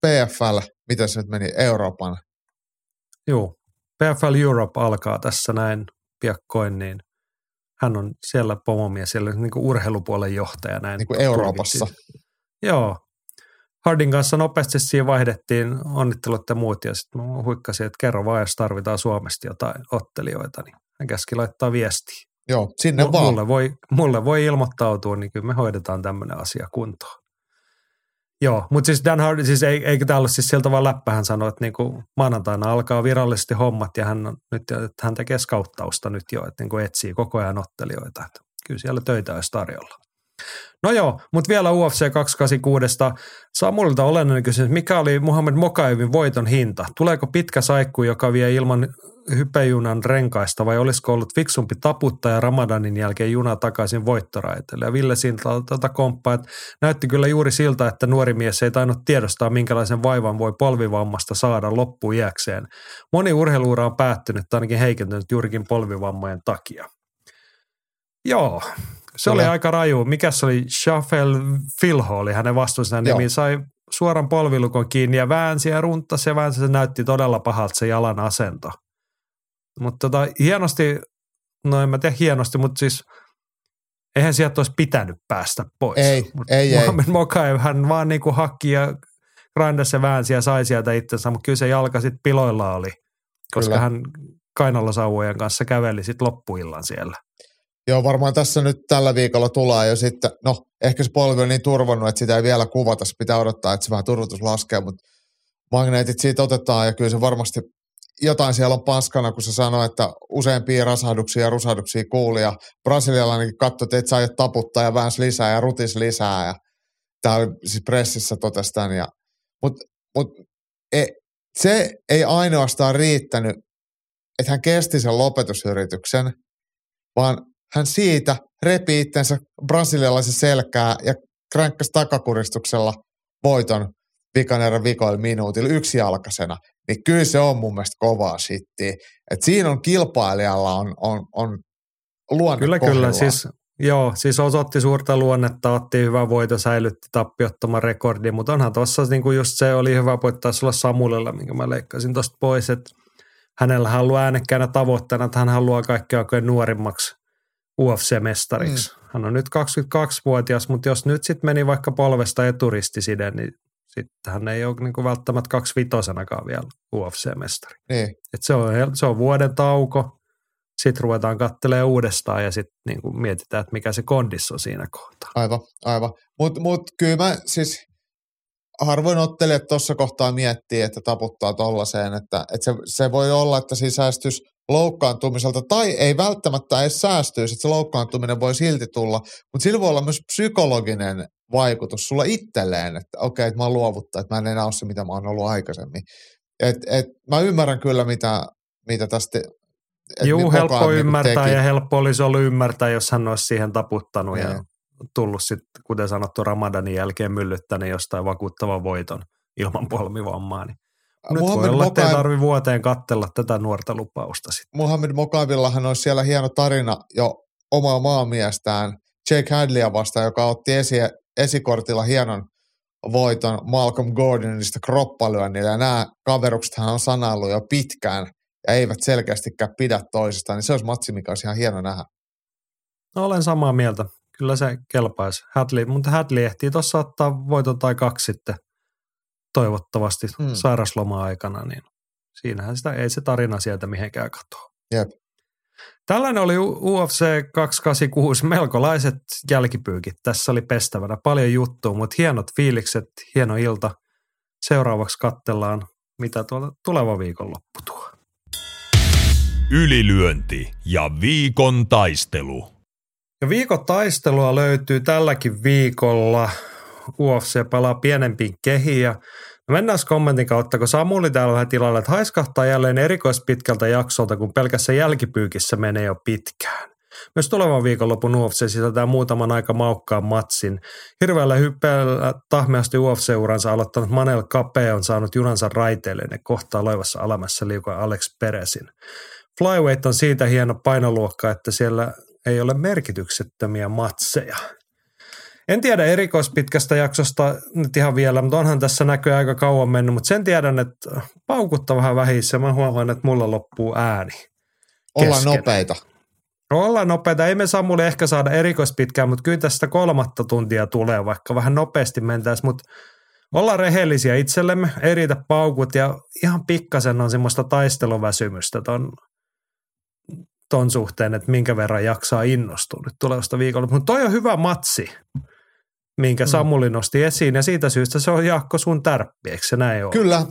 PFL, mitä se nyt meni, Euroopan. Joo, PFL Europe alkaa tässä näin piakkoin, niin hän on siellä pomomies, siellä niin kuin urheilupuolen johtaja. Näin niin kuin Euroopassa. Joo, Hardin kanssa nopeasti siinä vaihdettiin onnittelut ja muut ja sitten mä huikkasin, että kerro vaan, jos tarvitaan Suomesta jotain ottelijoita, niin hän käski laittaa viestiä. Joo, sinne M- vaan. Mulle voi, mulle voi ilmoittautua, niin kyllä me hoidetaan tämmöinen asia kuntoon. Joo, mutta siis Dan Hardy, siis ei, eikö tämä ollut siis siltä vaan läppä, hän sanoi, että niinku maanantaina alkaa virallisesti hommat ja hän, nyt, että hän tekee skauttausta nyt jo, että niinku etsii koko ajan ottelijoita. Että kyllä siellä töitä olisi tarjolla. No joo, mutta vielä UFC 286. Samulilta olennainen kysymys, mikä oli Muhammed Mokaevin voiton hinta? Tuleeko pitkä saikku, joka vie ilman hypejunan renkaista vai olisiko ollut fiksumpi taputtaa ja Ramadanin jälkeen juna takaisin voittoraiteille? Ja Ville siitä tuota komppaa, että näytti kyllä juuri siltä, että nuori mies ei tainnut tiedostaa, minkälaisen vaivan voi polvivammasta saada loppuiäkseen. Moni urheiluura on päättynyt tai ainakin heikentynyt juurikin polvivammojen takia. Joo, se oli aika raju. Mikä se oli? Shafel Filho oli hänen vastuunsa nimi. Sai suoran polvilukon kiinni ja väänsi ja runtasi ja väänsi. Se näytti todella pahalta se jalan asento. Mutta tota, hienosti, no en mä tiedä hienosti, mutta siis eihän sieltä olisi pitänyt päästä pois. Ei, Mut ei, Mohamed ei. Mokaev, hän vaan niinku hakki ja grindasi ja väänsi ja sai sieltä itsensä, mutta kyllä se jalka sitten piloilla oli, koska kyllä. hän kainalosauvojen kanssa käveli sitten loppuillan siellä. Joo, varmaan tässä nyt tällä viikolla tulee jo sitten, no ehkä se polvi on niin turvannut, että sitä ei vielä kuvata, se pitää odottaa, että se vähän turvatus laskee, mutta magneetit siitä otetaan ja kyllä se varmasti jotain siellä on paskana, kun se sanoo, että useampia rasahduksia ja rusahduksia kuuli ja brasilialainenkin katsoi, että et saa taputtaa ja väänsi lisää ja rutis lisää ja tämä oli siis pressissä totesi tämän. Ja, mutta mut, e, se ei ainoastaan riittänyt, että hän kesti sen lopetusyrityksen, vaan hän siitä repi itsensä brasilialaisen selkää ja kränkkäsi takakuristuksella voiton vikan erän vikoilla minuutilla yksi jalkasena, niin kyllä se on mun mielestä kovaa shittiä. Et siinä on kilpailijalla on, on, on luonne Kyllä, kohdalla. kyllä. Siis, joo, siis osoitti suurta luonnetta, otti hyvä voito, säilytti tappiottoman rekordi, mutta onhan tuossa niin just se oli hyvä voittaa sulla Samulilla, minkä mä leikkasin tuosta pois, että hänellä haluaa äänekkäänä tavoitteena, että hän haluaa kaikkea oikein nuorimmaksi UFC-mestariksi. Mm. Hän on nyt 22-vuotias, mutta jos nyt sitten meni vaikka polvesta eturistiside, niin sitten hän ei ole niin välttämättä kaksi vitosenakaan vielä UFC-mestari. Niin. Et se, on, se on vuoden tauko, sitten ruvetaan katselemaan uudestaan ja sitten niin mietitään, että mikä se kondissa on siinä kohtaa. Aivan, aivan. Mutta mut kyllä mä siis harvoin ottelijat tuossa kohtaa miettii, että taputtaa tollaiseen, että, että se, se voi olla, että sisäistys loukkaantumiselta, tai ei välttämättä edes säästyisi, että se loukkaantuminen voi silti tulla, mutta sillä voi olla myös psykologinen vaikutus sulla itselleen, että okei, okay, että mä oon luovuttaa, että mä en enää ole se, mitä mä oon ollut aikaisemmin. Et, et, mä ymmärrän kyllä, mitä, mitä tästä Juu, helppo niinku ymmärtää teki. ja helppo olisi ollut ymmärtää, jos hän olisi siihen taputtanut ja, ja tullut sitten, kuten sanottu, Ramadanin jälkeen myllyttänyt jostain vakuuttavan voiton ilman polmivammaa. Niin nyt Muhammed voi olla, Mokaev- tarvi vuoteen kattella tätä nuorta lupausta sitten. Muhammed Mokavillahan olisi siellä hieno tarina jo omaa maamiestään Jake Hadleya vastaan, joka otti esi- esikortilla hienon voiton Malcolm Gordonista kroppalyönnillä. Ja nämä kaveruksethan on sanaillut jo pitkään ja eivät selkeästikään pidä toisistaan, niin se olisi matsi, mikä olisi ihan hieno nähdä. No, olen samaa mieltä. Kyllä se kelpaisi. Hadley, mutta Hadley ehtii tuossa ottaa voiton tai kaksi sitten toivottavasti hmm. sairasloma-aikana, niin siinähän sitä ei se tarina sieltä mihinkään katoa. Jep. Tällainen oli UFC 286, melkolaiset jälkipyykit. Tässä oli pestävänä paljon juttua, mutta hienot fiilikset, hieno ilta. Seuraavaksi katsellaan, mitä tuolta tuleva viikonloppu tuo. Ylilyönti ja viikon taistelu. Ja viikon taistelua löytyy tälläkin viikolla. UFC palaa pienempiin kehiin ja mennään kommentin kautta, kun Samuli täällä vähän tilalla, että haiskahtaa jälleen erikoispitkältä jaksolta, kun pelkässä jälkipyykissä menee jo pitkään. Myös tulevan viikonlopun UFC sisältää muutaman aika maukkaan matsin. Hirveällä hyppeällä tahmeasti UFC-uransa aloittanut Manel Kape on saanut junansa raiteille ja kohtaa loivassa alamassa liukoa Alex Peresin. Flyweight on siitä hieno painoluokka, että siellä ei ole merkityksettömiä matseja. En tiedä erikoispitkästä jaksosta nyt ihan vielä, mutta onhan tässä näköjään aika kauan mennyt, mutta sen tiedän, että paukutta vähän vähissä. Mä huomaan, että mulla loppuu ääni. Ollaan nopeita. No ollaan nopeita. Ei me Samuli ehkä saada erikoispitkään, mutta kyllä tästä kolmatta tuntia tulee, vaikka vähän nopeasti mentäisiin, mutta ollaan rehellisiä itsellemme, ei riitä paukut ja ihan pikkasen on semmoista taisteluväsymystä ton, ton suhteen, että minkä verran jaksaa innostua nyt tulevasta viikolla. Mutta toi on hyvä matsi, minkä Mm. Samuli nosti esiin ja siitä syystä se on Jaakko sun tärppi, eikö se näin ole? Kyllä,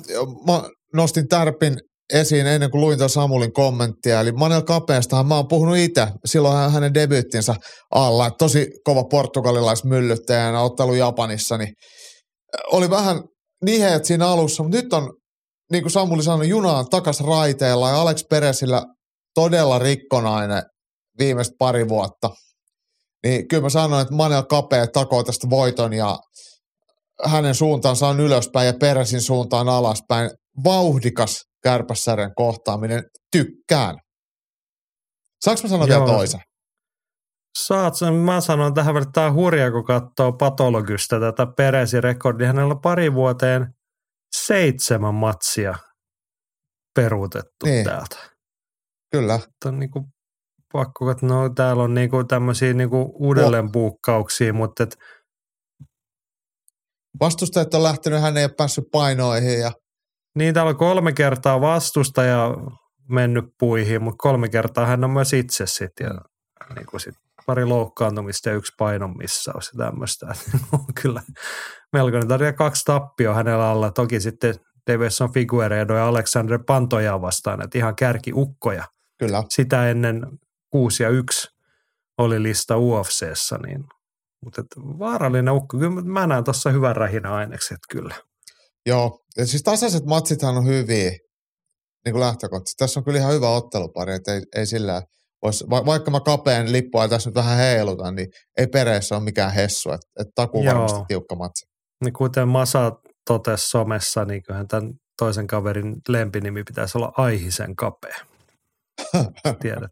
mä nostin Tärpin esiin ennen kuin luin Samulin kommenttia. Eli Manel Kapeastahan mä oon puhunut itse silloin hänen debyyttinsä alla. että Tosi kova portugalilaismyllyttäjänä ottelu Japanissa, niin oli vähän niheet siinä alussa, mutta nyt on, niin kuin Samuli sanoi, junaan takas raiteella ja Alex Peresillä todella rikkonainen viimeiset pari vuotta. Niin kyllä mä sanoin, että Manel Kapea takoo tästä voiton ja hänen suuntaansa on ylöspäin ja Peresin suuntaan alaspäin. Vauhdikas kärpässärjen kohtaaminen. Tykkään. Saanko mä sanoa vielä toisen? Saat sen, mä sanon tähän väliin, että tämä on hurja, kun katsoo patologista tätä Peresin rekordia. Hänellä on pari vuoteen seitsemän matsia peruutettu Niin. niin. täältä. Kyllä. Että On niinku pakko, että no täällä on niinku tämmöisiä niinku uudelleenpuukkauksia, mutta et, Vastustajat on lähtenyt, hän ei ole päässyt painoihin ja niin täällä on kolme kertaa vastustaja mennyt puihin, mutta kolme kertaa hän on myös itse sitten. Ja niinku sit pari loukkaantumista ja yksi painon missaus ja tämmöistä. on kyllä melkoinen tarina. Kaksi tappioa hänellä alla. Toki sitten Davison Figueredo ja Alexander Pantoja vastaan, että ihan kärkiukkoja. kyllä. Sitä ennen 6 ja 1 oli lista UFCssä, niin mutta vaarallinen ukko. Kyllä mä näen tuossa hyvän rähinä ainekset kyllä. Joo. Ja siis tasaiset matsithan on hyviä niin kuin lähtökohtaisesti. Tässä on kyllä ihan hyvä ottelupari, että ei, ei sillä vois, va, vaikka mä kapeen lippua tässä nyt vähän heilutan, niin ei pereissä ole mikään hessu. Että et takuu Joo. varmasti tiukka matsi. Niin kuten Masa totesi somessa, niin kyllähän tämän toisen kaverin lempinimi pitäisi olla Aihisen kapea. Tiedät,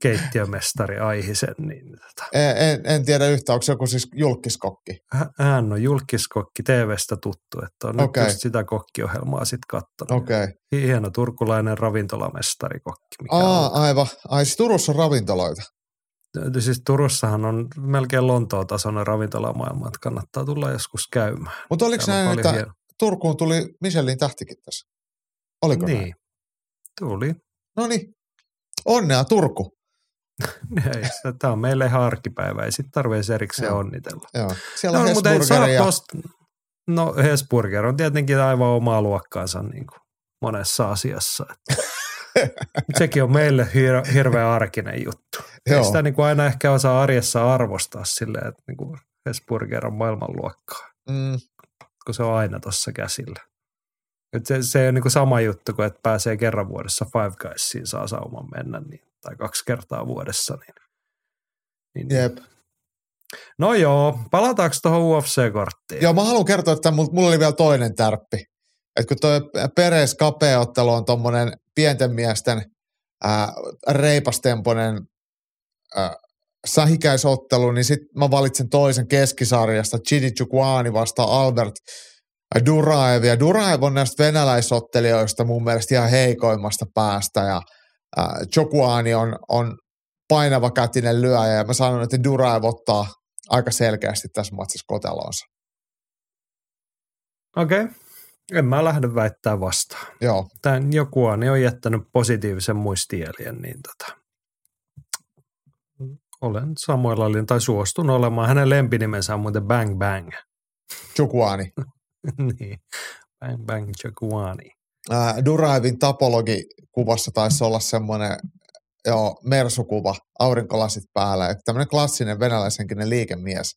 keittiömestari Aihisen. Niin tota. En, en, en tiedä yhtä, onko se joku siis julkiskokki. Hä- Hän on julkiskokki TVstä tuttu, että on Okei. nyt just sitä kokkiohjelmaa sitten katsonut. Okay. Hieno turkulainen ravintolamestarikokki. Mikä Aa, on. aivan. Ai siis Turussa on ravintoloita. Siis Turussahan on melkein Lontoon tasoinen ravintolamaailma, että kannattaa tulla joskus käymään. Mutta oliko näin, että hieno- Turkuun tuli Michelin tähtikin tässä? Oliko näin? Niin, tuli. No niin. Onnea Turku. Tämä on meille ihan arkipäivä, ei sitten tarvitse erikseen Joo. onnitella. Joo. Siellä on No, mutta ei tosta, no Hesburger on tietenkin aivan omaa luokkaansa niin kuin monessa asiassa. Sekin on meille hir- hirveän arkinen juttu. Ei Joo. sitä niin kuin aina ehkä osaa arjessa arvostaa silleen, että niin kuin Hesburger on maailmanluokkaa, Mm, kun se on aina tuossa käsillä. Et se, se on niin kuin sama juttu kuin, että pääsee kerran vuodessa Five Guysiin, saa sauman mennä, niin, tai kaksi kertaa vuodessa. Niin, niin, jep. No joo, palataanko tuohon UFC-korttiin? Joo, mä haluan kertoa, että mulla, oli vielä toinen tärppi. että kun tuo Peres kapeottelu on tuommoinen pienten miesten ää, reipastempoinen ää, sähikäisottelu, niin sitten mä valitsen toisen keskisarjasta, Chidi Chukwani vastaan Albert Duraev. Ja Duraev on näistä venäläisottelijoista mun mielestä ihan heikoimmasta päästä ja ää, Chukwani on, on painava kätinen lyöjä ja mä sanon, että Duraev ottaa aika selkeästi tässä matsissa kotelonsa. Okei. Okay. En mä lähde väittää vastaan. Joo. Tän joku on jättänyt positiivisen muistielien, niin tota, olen samoilla linjoilla tai suostun olemaan. Hänen lempinimensä on muuten Bang Bang. Chukwani. niin, Bang Bang Chukwani. Äh, Duraevin tapologi kuvassa taisi olla semmoinen joo, mersukuva, aurinkolasit päällä. Tämmöinen klassinen venäläisenkinen liikemies.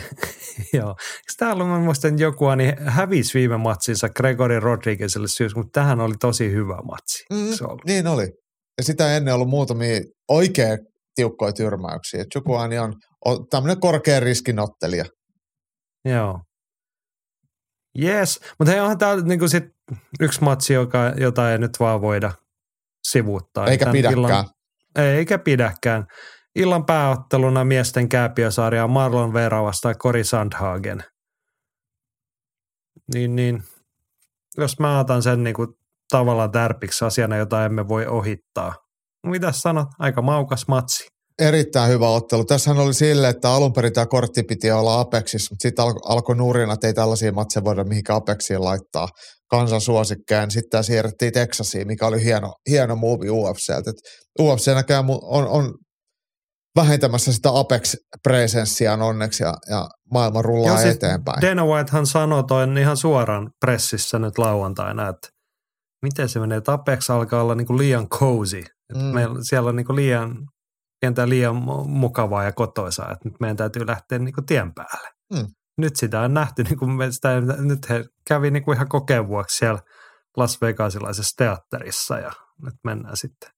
joo. Täällä mä muistan joku niin hävisi viime matsinsa Gregory Rodriguezille syys, mutta tähän oli tosi hyvä matsi. Mm, niin oli. Ja sitä ennen ollut muutamia oikein tiukkoja tyrmäyksiä. Chukwani on, on tämmöinen korkean riskinottelija. Joo. Yes, mutta hei, onhan tämä niinku sit yksi matsi, joka, jota ei nyt vaan voida sivuuttaa. Eikä Tän pidäkään. Illan, eikä pidäkään. Illan pääotteluna miesten kääpiösarja Marlon Vera vastaan Kori Sandhagen. Niin, niin. Jos mä otan sen niinku tavallaan tärpiksi asiana, jota emme voi ohittaa. Mitä sanot? Aika maukas matsi. Erittäin hyvä ottelu. Tässähän oli sille, että alun perin tämä kortti piti olla Apexissa, mutta sitten alko, alkoi nurina, että ei tällaisia matseja voida mihinkään Apexiin laittaa kansan suosikkeen. Sitten tämä siirrettiin Texasiin, mikä oli hieno, hieno move UFCltä. UFC näkään on, on vähentämässä sitä Apex-presenssiä onneksi ja, ja maailma rullaa ja siis eteenpäin. Dana Whitehan sanoi toin ihan suoraan pressissä nyt lauantaina, että miten se menee, että Apex alkaa olla niinku liian cozy. Mm. Meillä, siellä on niinku liian, pientä liian mukavaa ja kotoisaa, että nyt meidän täytyy lähteä niinku tien päälle. Mm. Nyt sitä on nähty, niin kuin me sitä, nyt he kävi niinku ihan kokeen vuoksi siellä Las Vegasilaisessa teatterissa ja nyt mennään sitten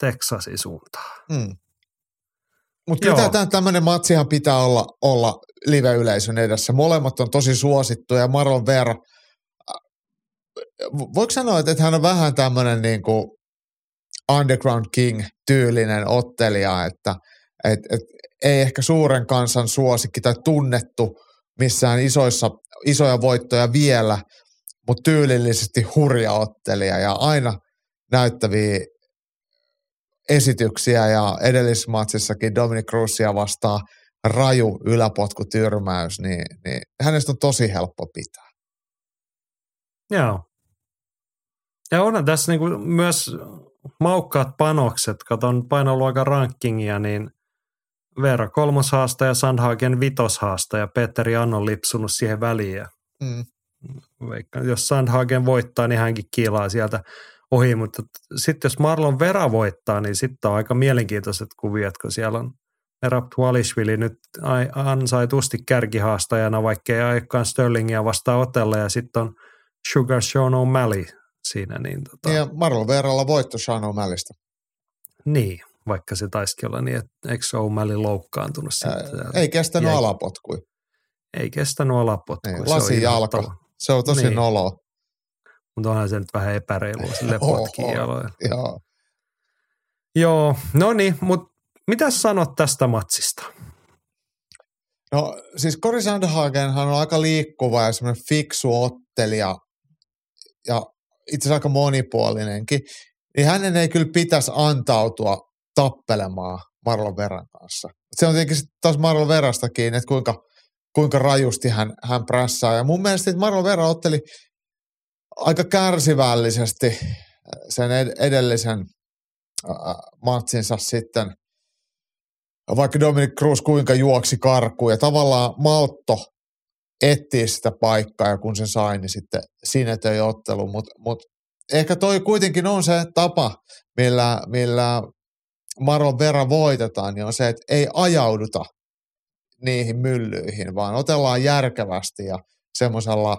Texasin suuntaan. Mm. Mutta kyllä tämmöinen matsihan pitää olla, olla live-yleisön edessä. Molemmat on tosi suosittuja ja Marlon Vera, voiko sanoa, että hän on vähän tämmöinen niin kuin underground king-tyylinen ottelija, että et, et, ei ehkä suuren kansan suosikki tai tunnettu missään isoissa, isoja voittoja vielä, mutta tyylillisesti hurja ottelija ja aina näyttäviä esityksiä ja edellismatsissakin Dominic Cruzia vastaa raju yläpotkutyrmäys, niin, niin hänestä on tosi helppo pitää. Joo. Ja onhan tässä niinku myös maukkaat panokset. Katon painoluokan rankingia, niin Veera kolmoshaasta ja Sandhagen vitoshaasta ja Petteri Anno on lipsunut siihen väliin. Mm. Vaikka, jos Sandhagen voittaa, niin hänkin kiilaa sieltä ohi, mutta sitten jos Marlon Vera voittaa, niin sitten on aika mielenkiintoiset kuviot, kun siellä on Erap Tualishvili nyt ansaitusti kärkihaastajana, vaikka ei aikaan Sterlingia vastaan otella, ja sitten on Sugar Sean O'Malley siinä. Niin, tota... ja Marlon Veralla voitto Sean O'Malleystä. Niin, vaikka se taisikin olla niin, että eikö O'Malley loukkaantunut sitten? Ää, ei kestänyt jäi... alapotkui. Ei kestänyt alapotkui. Niin, lasi jalka. Se on tosi niin. nolo. Mutta onhan se nyt vähän epäreilua sille potkii jaloja. Joo. Joo, no niin, mutta mitä sanot tästä matsista? No siis Cory Sandhagenhan on aika liikkuva ja semmoinen fiksu ottelija ja itse asiassa aika monipuolinenkin, niin hänen ei kyllä pitäisi antautua tappelemaan Marlon Veran kanssa. Se on tietenkin taas Marlon Verastakin, että kuinka, kuinka rajusti hän, hän prässaa. Ja mun mielestä Marlon Vera otteli aika kärsivällisesti sen edellisen matsinsa sitten, vaikka Dominic Cruz kuinka juoksi karkuun ja tavallaan maltto etsiä sitä paikkaa ja kun sen sai, niin sitten sinetöi ottelu. Mutta mut ehkä toi kuitenkin on se tapa, millä, millä Maron Vera voitetaan, niin on se, että ei ajauduta niihin myllyihin, vaan otellaan järkevästi ja semmoisella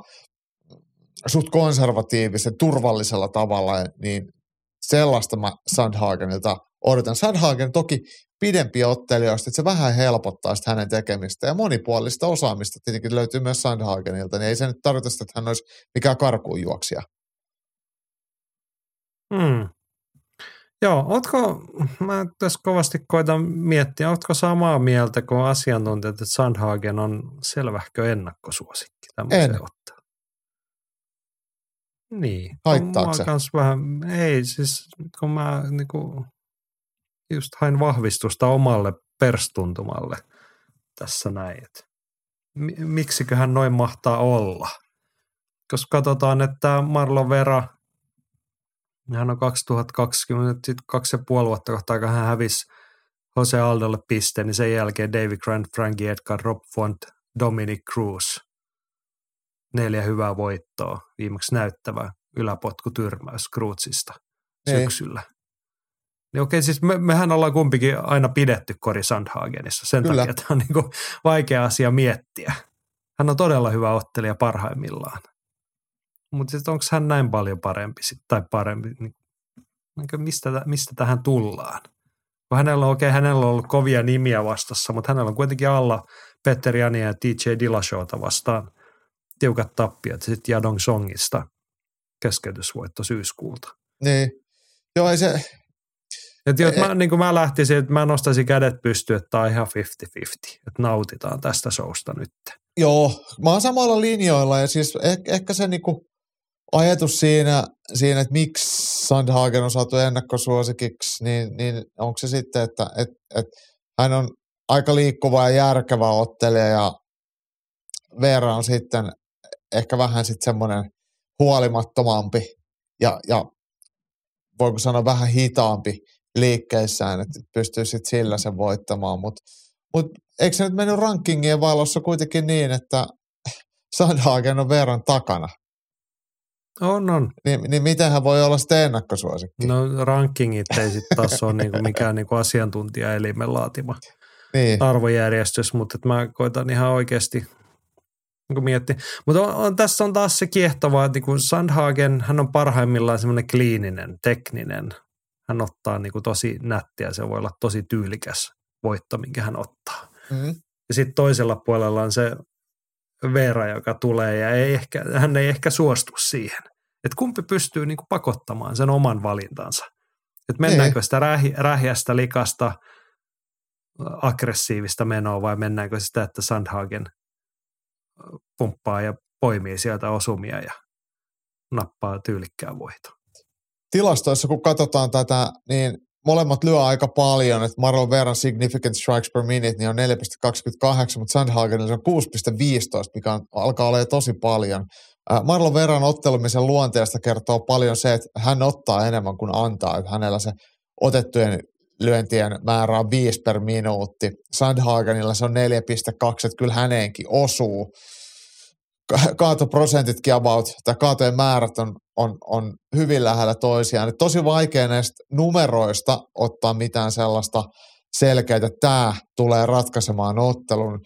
suht konservatiivisen, turvallisella tavalla, niin sellaista mä Sandhagenilta odotan. Sandhagen toki pidempi ottelijoista, että se vähän helpottaa sitä hänen tekemistä ja monipuolista osaamista tietenkin löytyy myös Sandhagenilta, niin ei se nyt tarkoita sitä, että hän olisi mikään karkuunjuoksija. Hmm. Joo, ootko, mä tässä kovasti koitan miettiä, ootko samaa mieltä kuin asiantuntijat, että Sandhagen on selvähkö ennakkosuosikki En. ottaa? Niin. Haittaako se? Kans vähän, ei siis, kun mä niinku, just hain vahvistusta omalle perstuntumalle tässä näin, miksiköhän noin mahtaa olla? Koska katsotaan, että Marlon Vera, hän on 2020, sit kaksi ja puoli vuotta kohtaa, kun hän hävisi Jose Aldolle piste, niin sen jälkeen David Grant, Frankie Edgar, Rob Font, Dominic Cruz. Neljä hyvää voittoa, viimeksi näyttävä yläpotkutyrmäys Cruzista Niin. syksyllä. Niin okei, siis me, mehän ollaan kumpikin aina pidetty Kori Sandhagenissa. Sen Kyllä. takia tämä on niin vaikea asia miettiä. Hän on todella hyvä ottelija parhaimmillaan. Mutta sitten onko hän näin paljon parempi sit, tai parempi? Niin, mistä, tä- mistä tähän tullaan? Kun hänellä on, okei, hänellä on ollut kovia nimiä vastassa, mutta hänellä on kuitenkin alla Petter Jania ja TJ Dillashowta vastaan tiukat tappiot sitten Jadong Songista keskeytysvoitto syyskuulta. Niin. Joo, ei se, Et jos E- mä, niin mä lähtisin, että mä nostaisin kädet pystyyn, että tämä on ihan 50-50, että nautitaan tästä showsta nyt. Joo, mä oon samalla linjoilla ja siis ehkä, ehkä se niinku ajatus siinä, siinä, että miksi Sandhagen on saatu ennakkosuosikiksi, niin, niin onko se sitten, että et, et hän on aika liikkuva ja järkevä ottelija ja Veera on sitten ehkä vähän sitten semmoinen huolimattomampi ja, ja voiko sanoa vähän hitaampi liikkeissään, että pystyy sitten sillä sen voittamaan, mutta mut eikö se nyt mennyt rankingien valossa kuitenkin niin, että Sandhagen on verran takana? On, on. Niin, niin miten hän voi olla sitten ennakkosuosikki? No rankingit ei sitten taas ole niinku mikään niinku asiantuntijaelimen laatima niin, arvojärjestys, mutta mä koitan ihan oikeasti niinku miettiä. Mutta on, on, tässä on taas se kiehtova, että niinku Sandhagen, hän on parhaimmillaan semmoinen kliininen, tekninen. Hän ottaa niinku tosi nättiä, se voi olla tosi tyylikäs voitto, minkä hän ottaa. mm, Ja sitten toisella puolella on se Veera, joka tulee ja ei ehkä, hän ei ehkä suostu siihen. Että kumpi pystyy niinku pakottamaan sen oman valintansa. Että mennäänkö sitä rähi, rähjästä, likasta, aggressiivista menoa vai mennäänkö sitä, että Sandhagen pumppaa ja poimii sieltä osumia ja nappaa tyylikkään voiton. Tilastoissa kun katsotaan tätä, niin molemmat lyö aika paljon, että Marlon Veran significant strikes per minute niin on 4,28, mutta Sandhagenilla se on 6,15, mikä on, alkaa olla tosi paljon. Marlon Veran ottelumisen luonteesta kertoo paljon se, että hän ottaa enemmän kuin antaa, että hänellä se otettujen lyöntien määrä on 5 per minuutti. Sandhagenilla se on 4,2, että kyllä häneenkin osuu. Ka- Kaatoprosentitkin about, tai kaatojen määrät on, on, on hyvin lähellä toisiaan. Et tosi vaikea näistä numeroista ottaa mitään sellaista selkeää, että tämä tulee ratkaisemaan ottelun.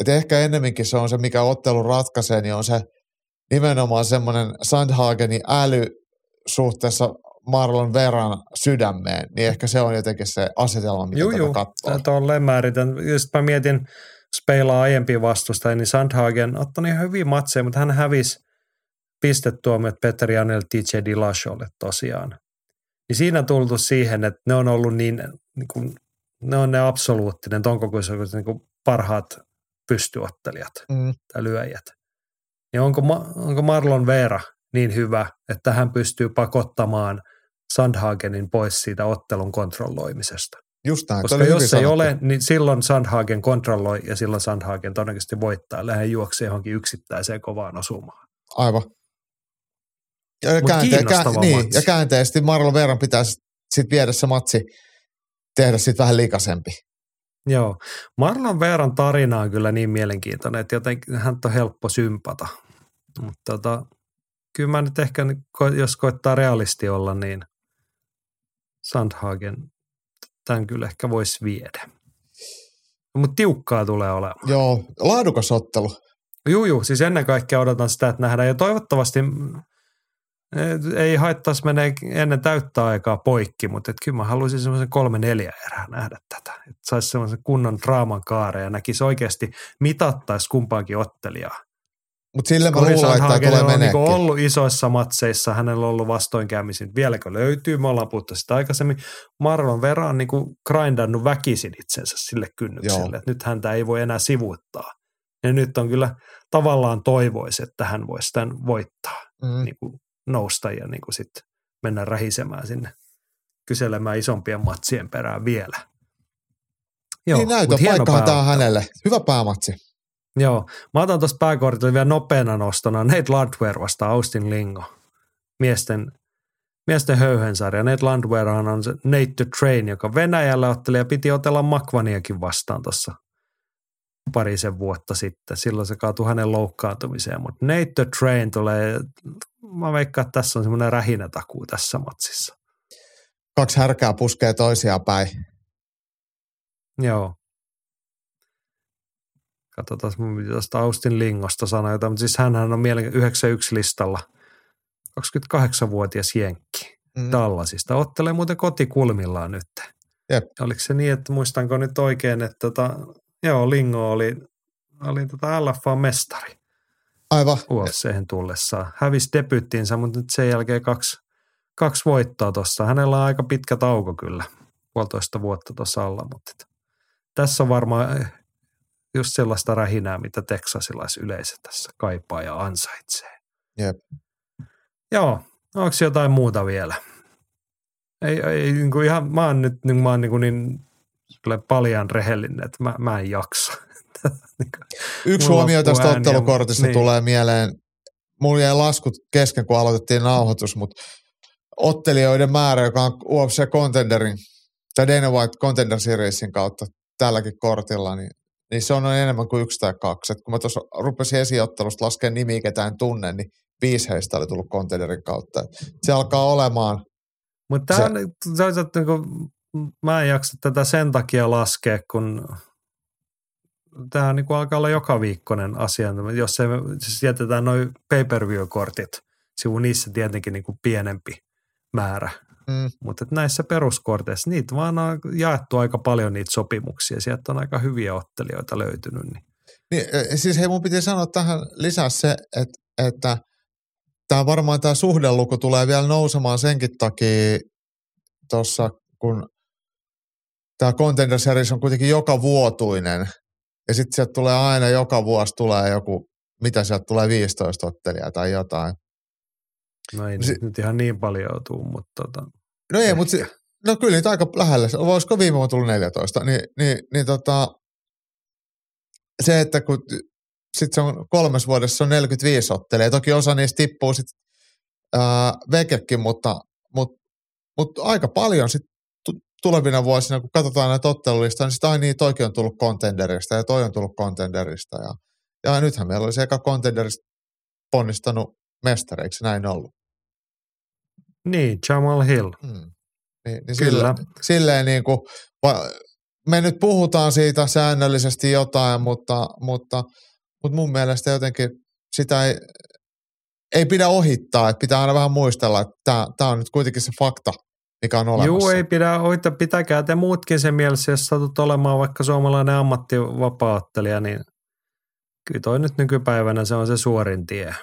Et ehkä ennemminkin se on se, mikä ottelun ratkaisee, niin on se nimenomaan semmoinen Sandhagenin äly suhteessa Marlon Veran sydämeen, niin ehkä se on jotenkin se asetelma, mitä Juu, tätä juu. katsoo. Tolleen määritän. Just mä mietin speilaa aiempia vastustajia, niin Sandhagen ottanut ihan hyviä matseja, mutta hän hävisi pistetuomiot Peter Janel TJ Dillasholle tosiaan. Niin siinä on tultu siihen, että ne on ollut niin, niin kuin, ne on ne absoluuttinen, ton kokoiset niin kuin parhaat pystyottelijat Mm. tai lyöjät. Niin onko, onko Marlon Vera niin hyvä, että hän pystyy pakottamaan Sandhagenin pois siitä ottelun kontrolloimisesta? Just näin. Koska jos ei sanottu. ole, niin silloin Sandhagen kontrolloi ja silloin Sandhagen todennäköisesti voittaa. Hän juoksee johonkin yksittäiseen kovaan osumaan. Aivan. Ja, Mut käänte- kiinnostava niin, ja käänteisesti Marlon Veran pitäisi sitten viedä se matsi, tehdä sitten vähän likaisempi. Joo. Marlon Veeran tarina on kyllä niin mielenkiintoinen, että jotenkin hän on helppo sympata. Mutta tota, kyllä mä nyt ehkä, jos koittaa realisti olla, niin Sandhagen tämän kyllä ehkä voisi viedä. Mutta tiukkaa tulee olemaan. Joo, laadukas ottelu. Juu, juu, siis ennen kaikkea odotan sitä, että nähdään ja toivottavasti, Ei haittaisi menee ennen täyttä aikaa poikki, mutta et kyllä mä haluaisin semmoisen kolme neljä erää nähdä tätä. Että saisi semmoisen kunnon draaman kaare ja näkisi oikeasti mitattaisi kumpaankin ottelijaa. Mutta sille mä luulen, että tämä tulee on niinku ollut isoissa matseissa, hänellä on ollut vastoinkäymisiä. Vieläkö löytyy? Me ollaan puhuttu sitä aikaisemmin. Marlon Vera on niinku grindannut väkisin itsensä sille kynnykselle, että nyt häntä ei voi enää sivuuttaa. Ja nyt on kyllä tavallaan toivoisi, että hän voisi tämän voittaa, Mm. niin kuin nousta ja niin kuin sit mennä rähisemään sinne kyselemään isompien matsien perään vielä. niin mut näytön paikkahan tämä hänelle. Hyvä päämatsi. Joo, mä otan tuosta pääkortilla vielä nopeana nostona Nate Landwehr vasta Austin Lingo. Miesten, miesten höyhensarja. Nate Landwehr on se Nate the Train, joka Venäjällä otteli ja piti otella Makvaniakin vastaan tuossa parisen vuotta sitten. Silloin se kaatui hänen loukkaantumiseen, mutta Nate the Train tulee, mä veikkaan, että tässä on semmoinen rähinätakuu tässä matsissa. Kaksi härkää puskee toisiaan päin. Joo. Katsotaan, mun piti tuosta Austin Lingosta sanoa jotain, mutta siis hänhän on mielen 91 listalla 28-vuotias Jenkki Mm. Dallasista. Ottelee muuten kotikulmillaan nyt. Jep. Oliko se niin, että muistanko nyt oikein, että tota, joo, Lingo oli, oli tota LFA-mestari Aivan. UFC:hen tullessaan. Hävisi debyttiinsä, mutta nyt sen jälkeen kaksi, kaksi voittoa tuossa. Hänellä on aika pitkä tauko kyllä, puolitoista vuotta tuossa alla, mutta tässä on varmaan just sellaista rähinää, mitä teksasilaisyleisö tässä kaipaa ja ansaitsee. Jep. Joo, onko jotain muuta vielä? Ei, ei niin kuin ihan, mä oon nyt niin, mä oon niin, kuin niin paljan rehellinen, että mä, mä en jaksa. Niin kuin- Yksi Mulla huomio tästä ottelukortista niin. tulee mieleen. Mulla jäi laskut kesken, kun aloitettiin nauhoitus, mutta ottelijoiden määrä, joka on UFC Contenderin tai Dana White Contender Seriesin kautta tälläkin kortilla, niin, niin se on enemmän kuin yksi tai kaksi. Et kun mä tuossa rupesin esiottelusta laskemaan nimiä, ketään tunne, niin viisi heistä oli tullut Contenderin kautta. Et se alkaa olemaan, Mutta Se- toisaalta niin mä en jaksa tätä sen takia laskea, kun tämä niin kuin alkaa olla joka viikkoinen asia. Jos se, siis jätetään noin pay-per-view-kortit, sivu niissä tietenkin niin kuin pienempi määrä. Mm, Mutta näissä peruskorteissa, niitä vaan on jaettu aika paljon niitä sopimuksia. Sieltä on aika hyviä ottelijoita löytynyt. Niin. Niin, e, siis hei, mun piti sanoa tähän lisää se, että, että tämä varmaan tämä suhdeluku tulee vielä nousemaan senkin takia tuossa, kun tämä Contender Series on kuitenkin joka vuotuinen. Ja sitten sieltä tulee aina, joka vuosi tulee joku, mitä sieltä tulee 15 ottelijaa tai jotain. No ei Se- nyt ihan niin paljon joutuu, mutta tota, No ei, Ehkä. mutta se, no kyllä niitä aika lähellä. Voisiko viime vuonna tullut 14? Niin, niin, niin tota, se, että kun sitten se on kolmes vuodessa se on 45 ottelijaa. Toki osa niistä tippuu sitten vekekin, mutta, mutta, mutta aika paljon sitten tulevina vuosina, kun katsotaan näitä ottelulistaa, niin sitten ai niin, toikin on tullut contenderista ja toi on tullut contenderista. Ja, ja nythän meillä olisi eka contenderista ponnistanut mestareiksi, näin ollut. niin, Jamal Hill. Hmm. Niin, niin Kyllä. Silleen, silleen niin kuin, va, me nyt puhutaan siitä säännöllisesti jotain, mutta, mutta, mutta mun mielestä jotenkin sitä ei, ei pidä ohittaa, että pitää aina vähän muistella, että tämä, on nyt kuitenkin se fakta, mikä on olemassa. Joo, ei pidä oita, pitäkää te muutkin sen mielessä, jos satut olemaan vaikka suomalainen ammattivapaattelija, niin kyllä toi nyt nykypäivänä se on se suorin tie,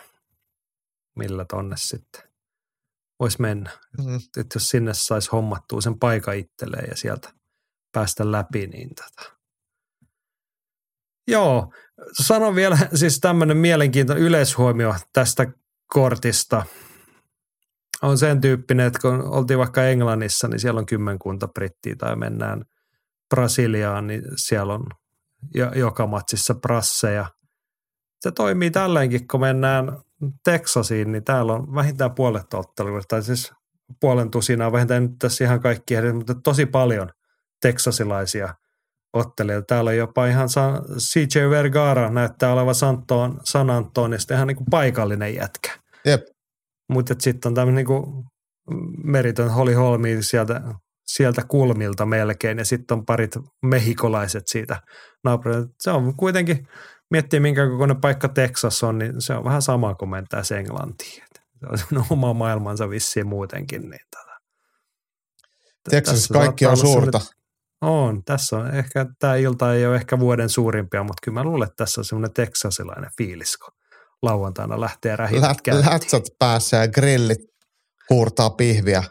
millä tonne sitten voisi mennä. Mm. Että jos sinne saisi hommattua sen paikan itselleen ja sieltä päästä läpi, niin tota. Joo, sanon vielä siis tämmöinen mielenkiintoinen yleishuomio tästä kortista. On sen tyyppinen, että kun oltiin vaikka Englannissa, niin siellä on kymmenkunta brittiä tai mennään Brasiliaan, niin siellä on jo- joka matsissa prasseja. Se toimii tälleenkin, kun mennään Texasiin, niin täällä on vähintään puolet otteluita, tai siis puolen tusinaa, vähintään nyt tässä ihan kaikki mutta tosi paljon teksasilaisia ottelijoita. Täällä on jopa ihan CJ Vergara näyttää olevan Santoon, San Antonista ihan niin kuin paikallinen jätkä. Jep. Mutta sitten on tämmöinen niin meritön Holly Holmi sieltä, sieltä kulmilta melkein ja sitten on parit mehikolaiset siitä naapurilta. Se on kuitenkin, miettii minkä kokoinen paikka Texas on, niin se on vähän sama kuin mentäisiin Englantiin. Se on oma maailmansa vissiin muutenkin. Niin tota. Texasissa kaikki on suurta. On, tässä on ehkä, tämä ilta ei ole ehkä vuoden suurimpia, mutta kyllä mä luulen, että tässä on semmoinen teksasilainen fiilis, kun lauantaina lähtee rähimät Lät, Lätsät päässä ja grillit huurtaa pihviä.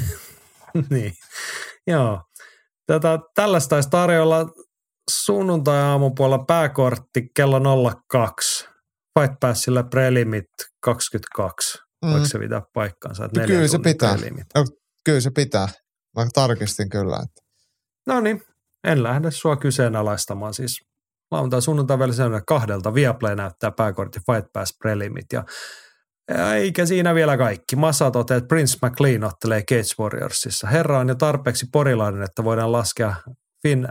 niin, joo. Tätä, tällaista olisi tarjolla sunnuntai-aamupuolella pääkortti kello 02. Fight Passilla prelimit 22. Mm. Voiko se pitää paikkaansa? Että no, kyllä se pitää. No, kyllä se pitää. Mä tarkistin kyllä. Että. No niin, en lähde sua kyseenalaistamaan. Siis lauantai sunnuntai välisenä kahdelta Viaplay näyttää pääkortti Fight Pass prelimit ja eikä siinä vielä kaikki. Massa toteaa, että Prince McLean ottelee Cage Warriorsissa. Herra on jo tarpeeksi porilainen, että voidaan laskea Finn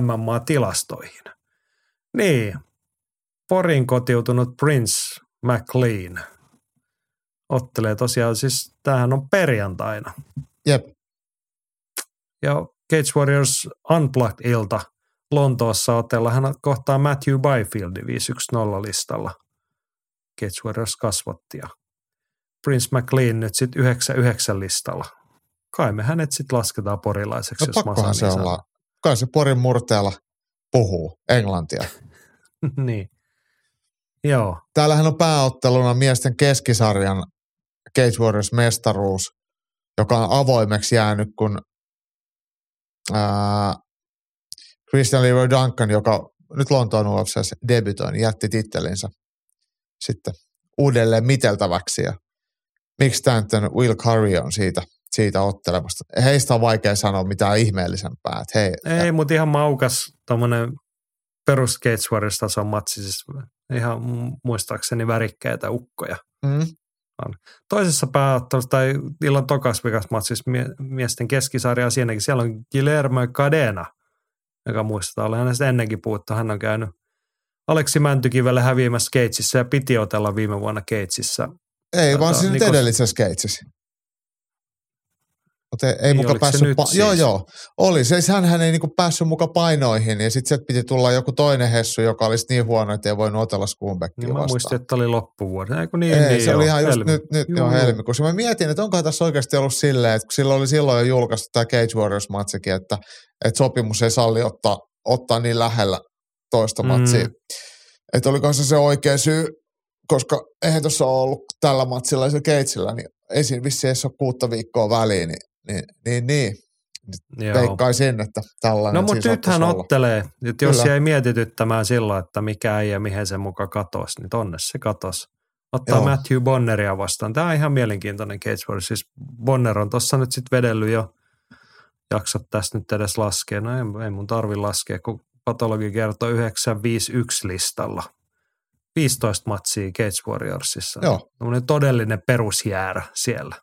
MMA-tilastoihin. Niin, Porin kotiutunut Prince McLean ottelee tosiaan, siis tämähän on perjantaina. Jep. Ja Cage Warriors Unplugged-ilta Lontoossa otella hän kohtaa Matthew Byfieldi 5-1-0 listalla. Cage Warriors kasvotti ja Prince McLean nyt sitten 9-9 listalla. Kai me hänet sitten lasketaan porilaiseksi, no, jos pakkohan se olla. Kai se porin murteella puhuu englantia. niin. Joo. Täällähän on pääotteluna miesten keskisarjan Cage Warriors mestaruus, joka on avoimeksi jäänyt, kun ää, Christian Leroy Duncan, joka nyt Lontoon UFCssä debytoi, niin jätti tittelinsä sitten uudelleen miteltäväksi. Ja Mick Stanton, Will Curry on siitä, siitä ottelemasta. Heistä on vaikea sanoa mitään ihmeellisempää. Että hei, Ei, ja... mutta ihan maukas tuommoinen perus Gates Warriors-tason matsi, siis ihan muistaakseni värikkäitä ukkoja. Mm. Toisessa pääottelussa tai illan tokas matsissa miesten keskisarja siinäkin, siellä on Guillermo Cadena, joka muistetaan, oli hänestä ennenkin puhuttu. Hän on käynyt Aleksi Mäntykivelle häviämässä Keitsissä ja piti otella viime vuonna Keitsissä. Ei, tota, vaan siinä Nikos... edellisessä Keitsissä. Mutta ei, ei niin, muka päässyt, pa- siis? joo joo, oli. Se, hän ei niinku päässyt muka painoihin ja sitten piti tulla joku toinen hessu, joka olisi niin huono, että ei voinut otella Skumbeckia niin, vastaan. Mä muistin, että oli loppuvuosi. Eiku niin, ei, niin se joo, oli ihan just helmi. nyt, nyt joo, helmikuussa. Mä mietin, että onkohan tässä oikeasti ollut silleen, että kun silloin oli silloin jo julkaistu tämä Cage Warriors-matsikin, että, että sopimus ei salli ottaa, ottaa niin lähellä toista mm. matsia. Että oliko se se oikea syy, koska eihän tuossa ollut tällä matsilla ja Keitsillä, niin ei siinä vissiin edes ole kuutta viikkoa väliin, niin, niin, niin, niin. Veikkaisin, että tällainen No mutta nyt hän ottelee. Nyt jos jäi mietityttämään silloin, että mikä ei ja mihin se muka katosi, niin tonne se katosi. Ottaa Joo. Matthew Bonneria vastaan. Tämä on ihan mielenkiintoinen Cage Warriors. Siis Bonner on tuossa nyt sitten vedellyt jo jaksot tästä nyt edes laskea. No ei, ei mun tarvi laskea, kun patologi kertoo 951 listalla. 15 matsia Cage Warriorsissa. Joo. Tämmöinen todellinen perusjäärä siellä.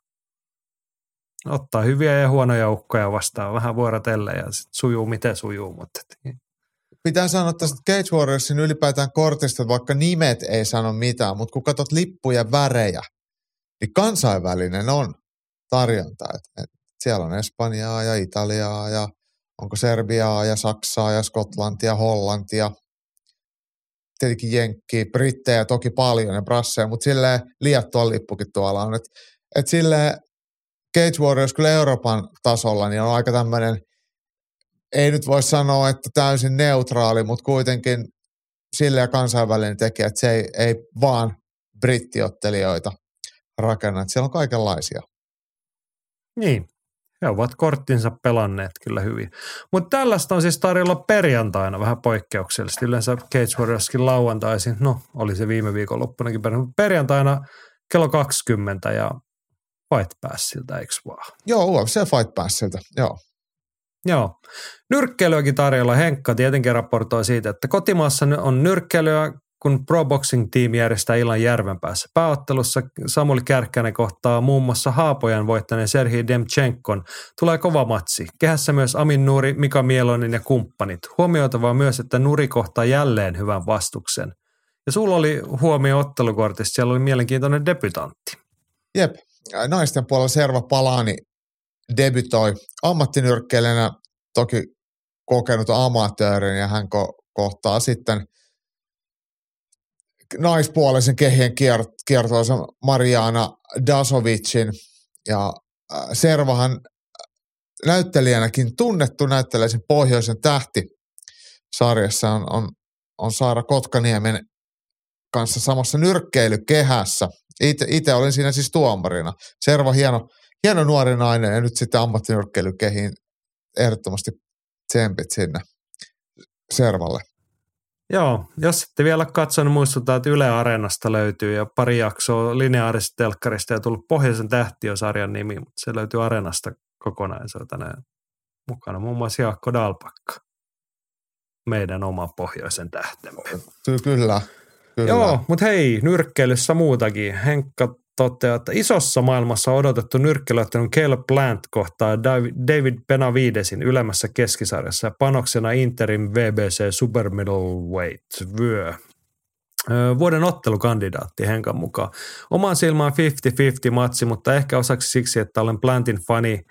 Ottaa hyviä ja huonoja ukkoja vastaan vähän vuorotelle ja sit sujuu miten sujuu. Mutta Pitää sanoa tästä Cage Warriorsin ylipäätään kortista, vaikka nimet ei sano mitään, mutta kun katsot lippuja värejä, niin kansainvälinen on tarjonta. Et, et siellä on Espanjaa ja Italiaa ja onko Serbiaa ja Saksaa ja Skotlantia, Hollantia, tietenkin Jenkkiä, Brittejä toki paljon ja Brasseja, mutta silleen liiattua lippukin tuolla on. Että et silleen Cage Warriors kyllä Euroopan tasolla niin on aika tämmöinen, ei nyt voi sanoa, että täysin neutraali, mutta kuitenkin sille ja kansainvälinen tekijä, että se ei, ei vaan brittiottelijoita rakenna, että siellä on kaikenlaisia. Niin, he ovat korttinsa pelanneet kyllä hyvin. Mutta tällaista on siis tarjolla perjantaina vähän poikkeuksellisesti. Yleensä Cage Warriorskin lauantaisin, no oli se viime viikon loppunakin perjantaina kello 20 ja Fight Passilta, eikö vaan? Joo, UFC Fight Passilta, joo. Joo. Nyrkkeilyäkin tarjolla. Henkka tietenkin raportoi siitä, että kotimaassa on nyrkkeilyä kun Pro Boxing Team järjestää illan Järvenpäässä. Pääottelussa Samuli Kärkkänen kohtaa muun muassa Haapojan voittaneen Serhii Demchenkon. Tulee kova matsi. Kehässä myös Amin Nuuri, Mika Mielonen ja kumppanit. Huomioitavaa myös, että Nuri kohtaa jälleen hyvän vastuksen. Ja sulla oli huomio ottelukortista, siellä oli mielenkiintoinen debutantti. Jep, naisten puolella Serva Palani debytoi ammattinyrkkeilijänä toki kokenut amatöörin ja hän ko- kohtaa sitten – naispuolisen kehien kiert- kiertoisen Mariana Dasovicin. Ja Servahan näyttelijänäkin tunnettu näyttelee sen Pohjoisen tähti sarjassa on, on, on Saara Kotkaniemen kanssa samassa nyrkkeilykehässä. Itse olin siinä siis tuomarina. Serva hieno, hieno nuori nainen ja nyt sitten ammattinyrkkeilykehiin ehdottomasti tsempit sinne Servalle. Joo, jos ette vielä katsonut, muistuttaa, että Yle Areenasta löytyy ja pari jaksoa lineaarisesta telkkarista ja tullut Pohjoisen tähti on sarjan nimi, mutta se löytyy Areenasta kokonaisuutena. Mukana muun muassa Jaakko Dalpakka, meidän oma pohjoisen tähtemme. Kyllä, kyllä. Joo, mutta hei, nyrkkeilyssä muutakin. Henkka toteaa, että isossa maailmassa odotettu nyrkkeilyottelun Caleb Plant kohtaa David Benavidesin ylemmässä keskisarjassa ja panoksena Interin VBC Super Middleweight vyö. Vuoden ottelukandidaatti Henkan mukaan. Oman silmään 50-50 matsi, mutta ehkä osaksi siksi, että olen Plantin fani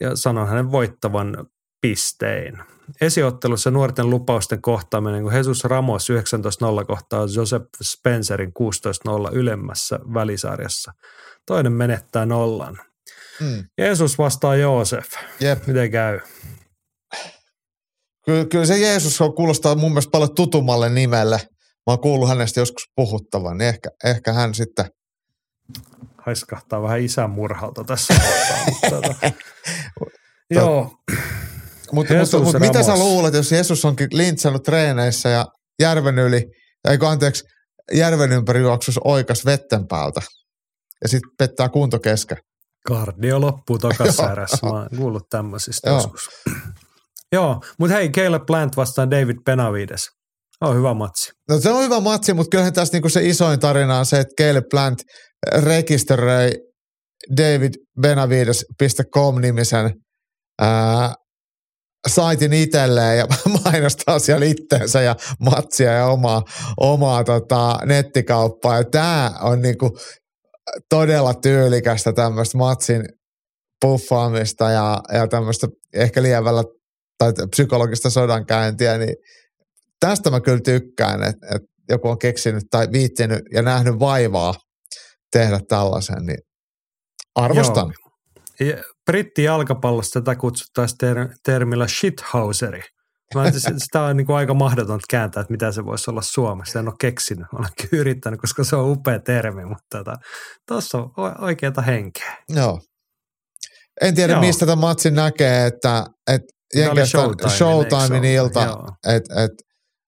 ja sanon hänen voittavan pistein. Esiottelussa nuorten lupausten kohtaaminen, kun Jesus Ramos 19-0 kohtaa Joseph Spencerin 16-0 ylemmässä välisarjassa. Toinen menettää nollan. Mm. Jeesus vastaa Joosef. Jep. Miten käy? Kyllä, kyllä se Jeesus kuulostaa mun mielestä paljon tutummalle nimelle. Mä oon kuullut hänestä joskus puhuttavan, niin ehkä, ehkä hän sitten – haiskahtaa vähän isän murhalta tässä kohtaa. Joo. Mutta mut, mut, mitä sä luulet, jos Jeesus onkin lintsannut treeneissä ja järven yli, eikö anteeksi, järven ympäri juoksus oikas vetten päältä ja sitten pettää kunto kesken. Kardio loppuu takasäärässä. Mä oon kuullut tämmöisistä joskus. Joo, mutta hei, Caleb Plant vastaan David Benavides. On hyvä matsi. No se on hyvä matsi, mutta kyllähän tässä niinku se isoin tarina on se, että Caleb Plant rekisteröi davidbenavides.com-nimisen ää, saitin itselleen ja mainostaa siellä itteensä ja matsia ja omaa, omaa tota, nettikauppaa. Ja tämä on niinku todella tyylikästä tämmöistä matsin puffaamista ja, ja tämmöistä ehkä lievällä tai psykologista sodankäyntiä, niin tästä mä kyllä tykkään, että, että joku on keksinyt tai viittinyt ja nähnyt vaivaa tehdä tällaisen, niin arvostan. Joo. Britti jalkapallossa tätä kutsuttaisiin ter- termillä shithauseri. Mä sitä on niin kuin aika mahdotonta kääntää, että mitä se voisi olla Suomessa. En ole keksinyt, olen yrittänyt, koska se on upea termi, mutta tuossa tota, on oikeata henkeä. Joo. En tiedä, Joo. mistä tämä matsi näkee, että, että Showtime, Showtime ilta, että et,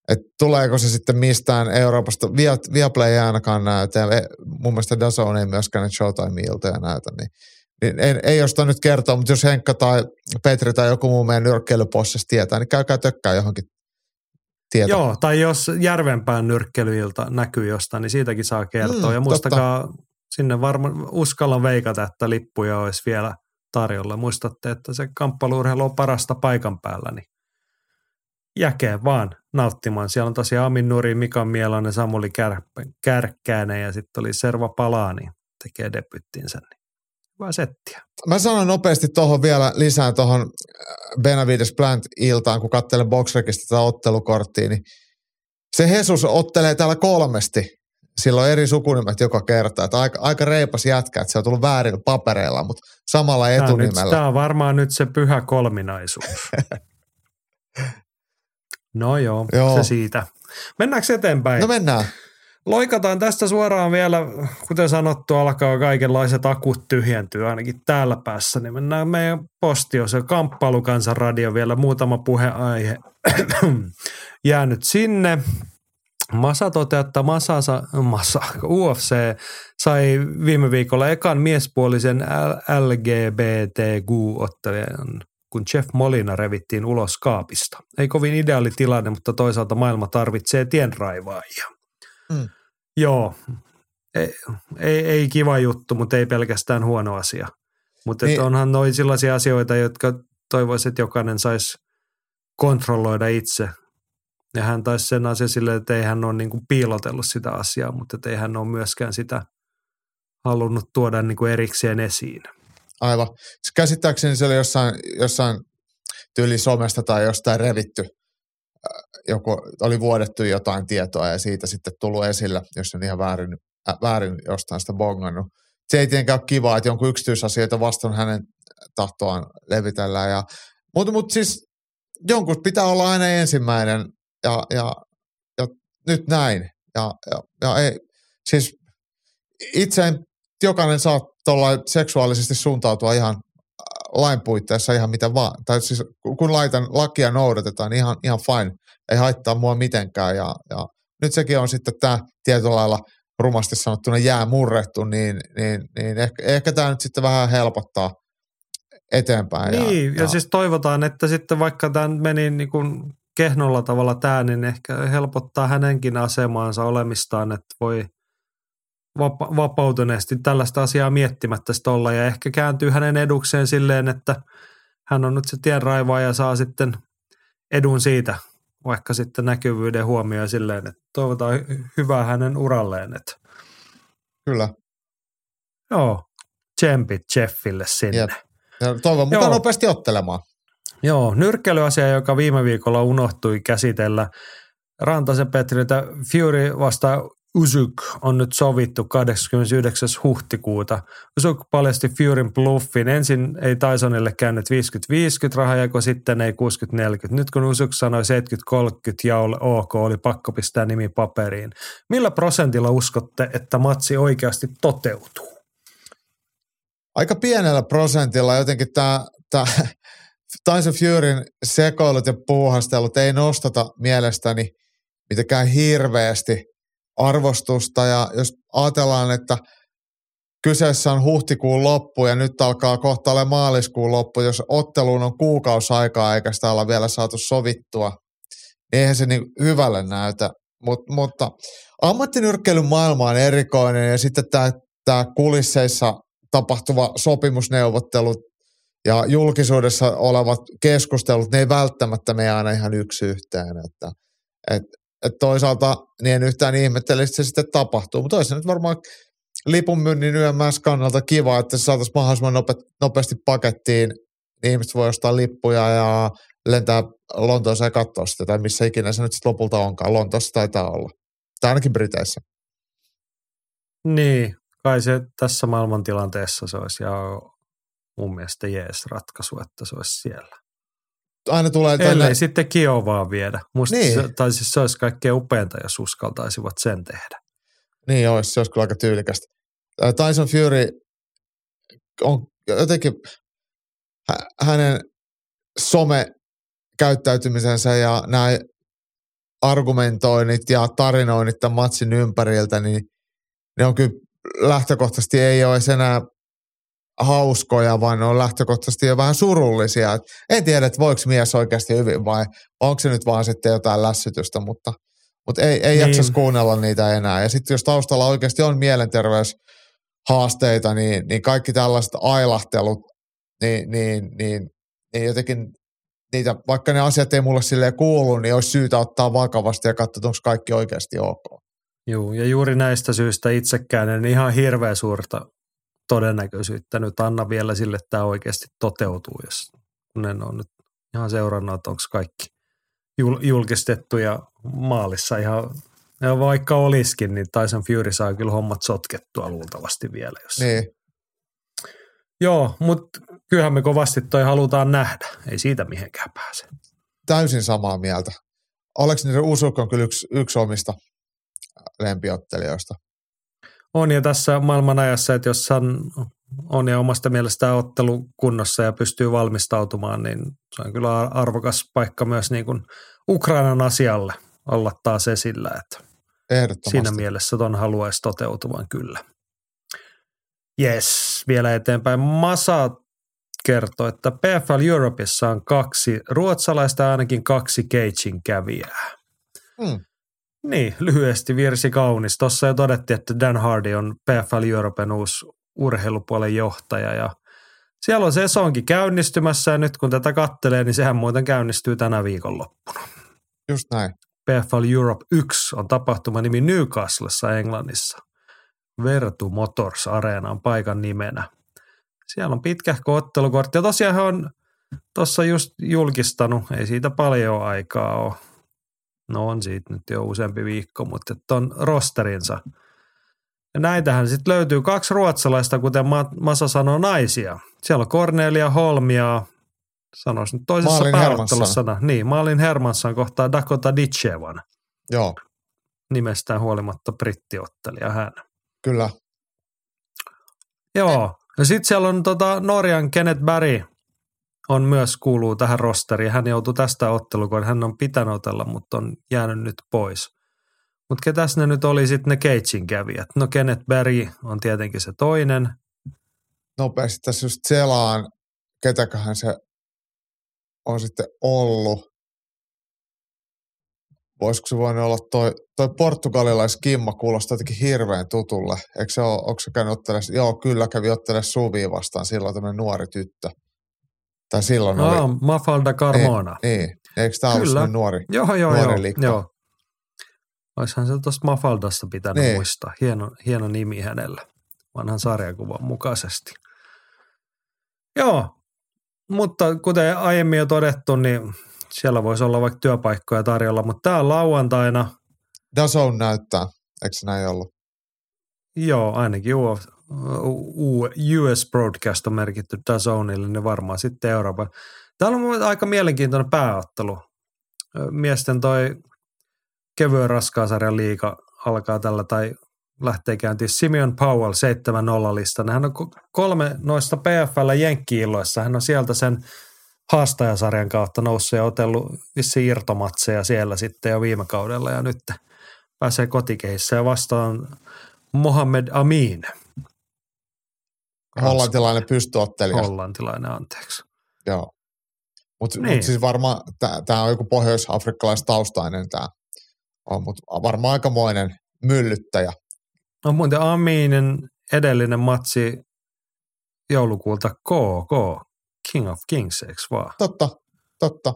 et tuleeko se sitten mistään Euroopasta, Via, Viaplay ei ainakaan näytä, ja mun mielestä Dazone ei myöskään Showtime-iltoja näytä, niin niin en, ei osta nyt kertoa, mutta jos Henkka tai Petri tai joku muu meidän nyrkkeilypossissa tietää, niin käykää tökkää johonkin tietoa. Joo, tai jos Järvenpään nyrkkeilyilta näkyy jostain, niin siitäkin saa kertoa. Mm, ja muistakaa, totta. sinne varmaan uskallan veikata, että lippuja olisi vielä tarjolla. Muistatte, että se kamppailuurheilu on parasta paikan päällä, niin jäkee vaan nauttimaan. Siellä on tosiaan Amin Nuri, Mika Mielainen, Samuli Kär, Kärkkäinen ja sitten oli Serva Palaani tekee debyttinsä. Niin hyvää settiä. Mä sanon nopeasti tuohon vielä lisää tuohon äh, Benavides Plant-iltaan, kun katselen Boxrekista tätä ottelukorttia, niin se Jesus ottelee täällä kolmesti. Silloin eri sukunimet joka kerta. Että aika, aika reipas jätkä, että se on tullut väärillä papereilla, mutta samalla etunimellä. Tämä on varmaan nyt se pyhä kolminaisuus. no joo, joo, se siitä. Mennäänkö eteenpäin? No mennään. Loikataan tästä suoraan vielä, kuten sanottu, alkaa kaikenlaiset akut tyhjentyä ainakin täällä päässä, niin mennään meidän postio, se kamppailukansan radio vielä muutama puheaihe jäänyt sinne. Masa toteaa, että Masa, Masa, UFC sai viime viikolla ekan miespuolisen LGBTQ-ottelijan, kun Jeff Molina revittiin ulos kaapista. Ei kovin ideaali tilanne, mutta toisaalta maailma tarvitsee tienraivaajia. Mm. Joo, ei, ei, ei kiva juttu, mutta ei pelkästään huono asia. Mutta niin. onhan noin sellaisia asioita, jotka toivoisi, että jokainen saisi kontrolloida itse. Ja hän taisi sen asian silleen, että ei hän ole niin kuin piilotellut sitä asiaa, mutta ei hän ole myöskään sitä halunnut tuoda niin kuin erikseen esiin. Aivan. Käsittääkseni se oli jossain, jossain tyyli somesta tai jostain revitty joku, oli vuodettu jotain tietoa ja siitä sitten tullut esille, jos on ihan väärin, äh, väärin jostain sitä bongannut. Se ei tietenkään ole kiva, että jonkun yksityisasioita vastaan hänen tahtoaan levitellään. Ja, mutta, mutta siis jonkun pitää olla aina ensimmäinen ja, ja, ja nyt näin. Ja, ja, ja ei, siis itse en, jokainen saa seksuaalisesti suuntautua ihan lain puitteissa ihan mitä vaan. Tai siis kun laitan lakia noudatetaan, niin ihan, ihan fine. Ei haittaa mua mitenkään. Ja, ja nyt sekin on sitten tämä tietyllä lailla rumasti sanottuna jää murrettu, niin, niin, niin ehkä, ehkä tämä nyt sitten vähän helpottaa eteenpäin. Niin, ja, ja, ja siis toivotaan, että sitten vaikka tämä meni niin kuin kehnolla tavalla tämä, niin ehkä helpottaa hänenkin asemaansa olemistaan, että voi vapa- vapautuneesti tällaista asiaa miettimättä olla ja ehkä kääntyy hänen edukseen silleen, että hän on nyt se tienraivaa ja saa sitten edun siitä, vaikka sitten näkyvyyden huomioon silleen, että toivotaan hyvää hänen uralleen. Että. Kyllä. Joo, tsempit Jeffille sinne. Jep. Ja toivon mukaan nopeasti ottelemaan. Joo, nyrkkelyasia, joka viime viikolla unohtui käsitellä. Rantasen Petriltä Fury vastaa Usuk on nyt sovittu 29. huhtikuuta. Usuk paljasti Furyn bluffin. Ensin ei Tysonille käynyt 50-50 rahajako, sitten ei 60-40. Nyt kun Usuk sanoi 70-30 jaolle ok, oli pakko pistää nimi paperiin. Millä prosentilla uskotte, että matsi oikeasti toteutuu? Aika pienellä prosentilla jotenkin tämä, tämä Tyson Furyn sekoilut ja puuhastelut ei nostata mielestäni mitenkään hirveästi – arvostusta ja jos ajatellaan, että kyseessä on huhtikuun loppu ja nyt alkaa kohta olla maaliskuun loppu, jos otteluun on kuukausi aikaa eikä sitä olla vielä saatu sovittua, niin eihän se niin hyvälle näytä. Mut, mutta ammattinyrkkeilyn maailma on erikoinen ja sitten tämä, kulisseissa tapahtuva sopimusneuvottelut ja julkisuudessa olevat keskustelut, ne ei välttämättä mene aina ihan yksi yhteen. Että, et, et toisaalta niin en yhtään ihmettele, että se sitten tapahtuu. Mutta olisi nyt varmaan lipunmyynnin yömmässä kannalta kiva, että se saataisiin mahdollisimman nope, nopeasti pakettiin. Niin ihmiset voi ostaa lippuja ja lentää Lontoossa ja katsoa sitä, tai missä ikinä se nyt sitten lopulta onkaan. Lontoossa taitaa olla. Tai ainakin Briteissä. Niin, kai se tässä maailmantilanteessa se olisi ja mun mielestä jees ratkaisu, että se olisi siellä aina tulee tänne. Ellei sitten Kiovaa viedä. Musta niin. se, tai siis se olisi kaikkein upeinta, jos uskaltaisivat sen tehdä. Niin olisi, se olisi kyllä aika tyylikästä. Tyson Fury on jotenkin hänen some-käyttäytymisensä ja nämä argumentoinnit ja tarinoinnit tämän matsin ympäriltä, niin ne on kyllä lähtökohtaisesti ei ole enää hauskoja, vaan ne on lähtökohtaisesti jo vähän surullisia. Et en tiedä, että voiko mies oikeasti hyvin vai onko se nyt vaan sitten jotain lässytystä, mutta, mutta ei, ei niin. jaksa kuunnella niitä enää. Ja sitten jos taustalla oikeasti on mielenterveyshaasteita, niin, niin kaikki tällaiset ailahtelut, niin, niin, niin, niin jotenkin niitä, vaikka ne asiat ei mulle sille kuulu, niin olisi syytä ottaa vakavasti ja katsoa, onko kaikki oikeasti ok. Joo, ja juuri näistä syistä itsekään en ihan hirveän suurta todennäköisyyttä nyt anna vielä sille, että tämä oikeasti toteutuu, jos kun en ole nyt ihan seurannut, että onko kaikki julkistettu ja maalissa ihan, ja vaikka olisikin, niin Tyson Fury saa kyllä hommat sotkettua luultavasti vielä. Jos... Niin. Joo, mutta kyllähän me kovasti toi halutaan nähdä. Ei siitä mihinkään pääse. Täysin samaa mieltä. Aleksandr Usuk on kyllä yksi, yksi omista lempiottelijoista. On ja tässä maailman ajassa, että jos hän on ja omasta mielestään ottelu kunnossa ja pystyy valmistautumaan, niin se on kyllä arvokas paikka myös niin kuin Ukrainan asialle olla taas esillä. Että siinä mielessä ton haluaisi toteutuvan kyllä. Yes, vielä eteenpäin. Masa kertoo, että PFL Europeissa on kaksi ruotsalaista ja ainakin kaksi Cagein kävijää. Hmm. Niin, lyhyesti virsi kaunis. Tuossa jo todettiin, että Dan Hardy on PFL Europen uusi urheilupuolen johtaja ja siellä on sesonki käynnistymässä ja nyt kun tätä kattelee, niin sehän muuten käynnistyy tänä viikonloppuna. Just näin. PFL Europe 1 on tapahtuma nimi Newcastlessa Englannissa. Vertu Motors Areena on paikan nimenä. Siellä on pitkä ottelukortti ja tosiaan on tuossa just julkistanut, ei siitä paljon aikaa ole, No on siitä nyt jo useampi viikko, mutta ton rosterinsa. Ja näitähän sitten löytyy kaksi ruotsalaista, kuten Masa sanoo, naisia. Siellä on Cornelia Holmia, sanois nyt toisessa Malin pääottelussa. Niin, Malin Hermansson kohtaa Dakota Ditchevan. Joo, Nimestään huolimatta brittiottelija hän. kyllä. Joo. Ja sitten siellä on tota Norjan Kenneth Barry on myös kuuluu tähän rosteriin. Hän joutui tästä ottelukoon. Hän on pitänyt otella, mutta on jäänyt nyt pois. Mutta ketäs ne nyt oli sitten ne Cagein kävijät? No Kenneth Barry on tietenkin se toinen. Nopeasti tässä just selaan, ketäköhän se on sitten ollut. Voisiko se voinut olla toi, toi portugalilaiskimma kuulostaa jotenkin hirveän tutulle. Eikö se ole, onko se käynyt ottelemaan? Joo, kyllä kävi ottelemaan Suvia vastaan silloin tämmöinen nuori tyttö. Tai silloin No, oli. Mafalda Carmona. Niin, niin. Eikö tämä ollut Kyllä. semmoinen nuori? Joo, joo, nuori joo. likka. joo. Oishan se tuosta Mafaldasta pitänyt Niin. muistaa. Hieno, hieno nimi hänellä, vanhan sarjakuvan mukaisesti. Joo, mutta kuten aiemmin jo todettu, niin siellä voisi olla vaikka työpaikkoja tarjolla, mutta tämä on lauantaina, Dazone näyttää. Eikö se näin ollut? joo, ainakin US Broadcast on merkitty DAZNille, niin varmaan sitten Euroopan. Täällä on aika mielenkiintoinen pääottelu. Miesten toi kevyen raskaasarjan liiga alkaa tällä tai lähtee käyntiin Simeon Powell 7-0 listan. Hän on ko- kolme noista PFL Jenkki-illoissa. Hän on sieltä sen haastajasarjan kautta noussut ja otellut vissi irtomatseja siellä sitten jo viime kaudella ja nyt pääsee kotikehissä ja vastaan Mohamed Amin, Hollantilainen pystyottelija. hollantilainen anteeksi. Joo. Mutta Niin. mut siis varmaan, tämä on joku pohjois-afrikkalaistaustainen tämä on, mutta varmaan aikamoinen myllyttäjä. No muuten Aminin edellinen matsi joulukuulta KK, King of Kings, eikö vaan? Totta, totta.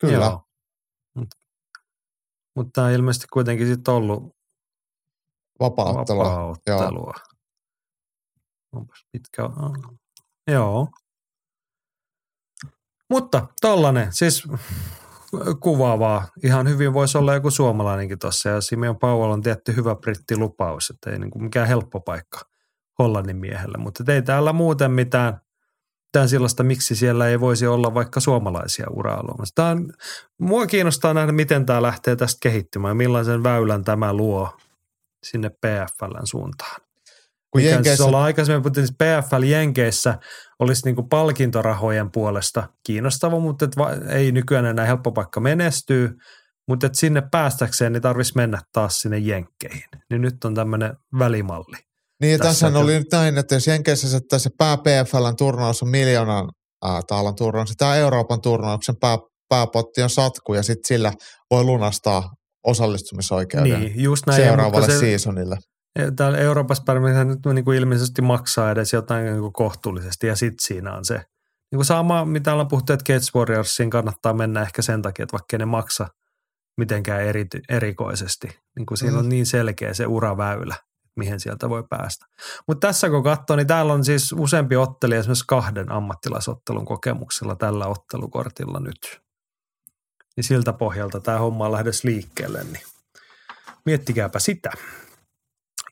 Kyllä. Joo. Mutta mut tämä on ilmeisesti kuitenkin sitten ollut Vapaa-ottelua. Joo. Onpas pitkä. Joo. Mutta tollanen, siis kuvaavaa. Ihan hyvin voisi olla joku suomalainenkin tuossa. Ja Simeon Powell on tietty hyvä brittilupaus, että ei niinku mikään helppo paikka Hollannin miehelle. Mutta ei täällä muuten mitään, mitään sellaista, miksi siellä ei voisi olla vaikka suomalaisia urailuja. Tämä on, mua kiinnostaa nähdä, miten tämä lähtee tästä kehittymään millaisen väylän tämä luo sinne PFLn suuntaan. Kun Mikä siis Jenkeissä, ollaan aikaisemmin että PFL Jenkeissä olisi niin kuin palkintorahojen puolesta kiinnostava, mutta et va, ei nykyään enää helppo paikka menestyä, mutta et sinne päästäkseen niin tarvitsisi mennä taas sinne Jenkkeihin. Niin nyt on tämmöinen välimalli. niin tässä oli nyt näin, että jos Jenkeissä se, että se pää PFLn turnaus on miljoonan äh, taalan turnaus, niin tämä Euroopan turnauksen pää, pääpotti on satku ja sitten sillä voi lunastaa osallistumisoikeuden Niin, just näin. Seuraavalle mutta se- seasonille. Täällä Euroopassa pärjää nyt niin kuin ilmeisesti maksaa edes jotain niin kuin kohtuullisesti ja sitten siinä on se. Niin kuin sama, mitä ollaan puhuttu, että Cage Warriorsiin kannattaa mennä ehkä sen takia, että vaikka ne maksa mitenkään eri, erikoisesti. Niin kuin siinä Mm. on niin selkeä se uraväylä, mihin sieltä voi päästä. Mutta tässä kun katsoo, niin täällä on siis useampi ottelija esimerkiksi kahden ammattilaisottelun kokemuksella tällä ottelukortilla nyt. Niin siltä pohjalta tämä homma on lähdössä liikkeelle, niin miettikääpä sitä.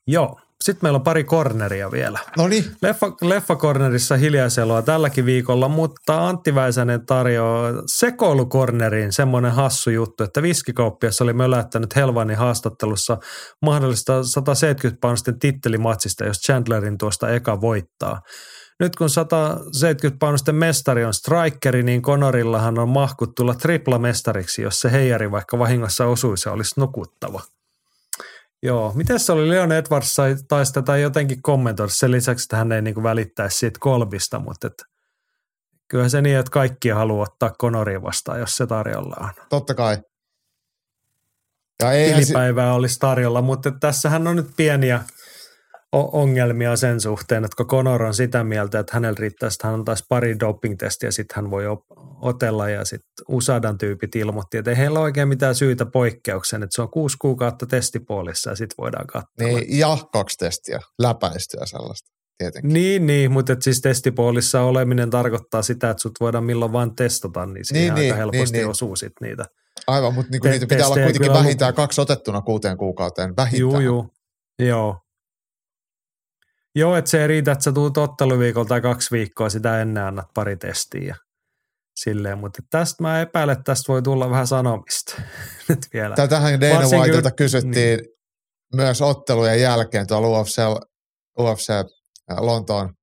Joo. Sitten meillä on pari korneria vielä. No niin, Leffa, leffakornerissa hiljaiseloa tälläkin viikolla, mutta Antti Väisänen tarjoaa sekoilukorneriin semmoinen hassu juttu, että viskikauppias oli mölättänyt Helvanin haastattelussa mahdollista 170 paunisten tittelimatsista, jos Chandlerin tuosta eka voittaa. Nyt kun 170 paunisten mestari on strikeri, niin Conorillahan on mahkut tulla triplamestariksi, jos se heijari vaikka vahingossa osuisi olisi nukuttava. Joo, miten se oli Leon Edwards sai, taisi tätä jotenkin kommentoida sen lisäksi, että hän ei niin välittäisi siitä kolbista, mutta et, kyllä se niin, että kaikki haluaa ottaa Conoria vastaan, jos se tarjolla on. totta kai. Ja eihän si- Tilipäivää olisi tarjolla, mutta tässähän on nyt pieniä ongelmia sen suhteen, että kun Conor on sitä mieltä, että hänellä riittäisi, että hän antaisi pari doping-testiä, sitten hän voi otella ja sitten Usadan tyypit ilmoitti, että ei heillä ole oikein mitään syytä poikkeukseen, että se on kuusi kuukautta testipuolissa ja sitten voidaan katsoa. niin, ja kaksi testiä, läpäistyä sellaista tietenkin. Niin, niin mutta et siis testipuolissa oleminen tarkoittaa sitä, että sut voidaan milloin vaan testata, niin siihen Niin, aika niin, helposti niin, niin. osuu sit niitä Aivan, mutta niinku Te- niitä pitää olla kuitenkin vähintään kaksi otettuna kuuteen kuukauteen. Vähintään. Juu, juu. Joo. Joo, että se ei riitä, että sä tuut otteluviikolla tai kaksi viikkoa sitä ennen annat pari testiä. ja Silleen, mutta tästä mä epäilen, että tästä voi tulla vähän sanomista nyt vielä. Tätähän Dana Varsinkin- Whiteilta kysyttiin niin. myös ottelujen jälkeen tuolla UFC, UFC Lontoon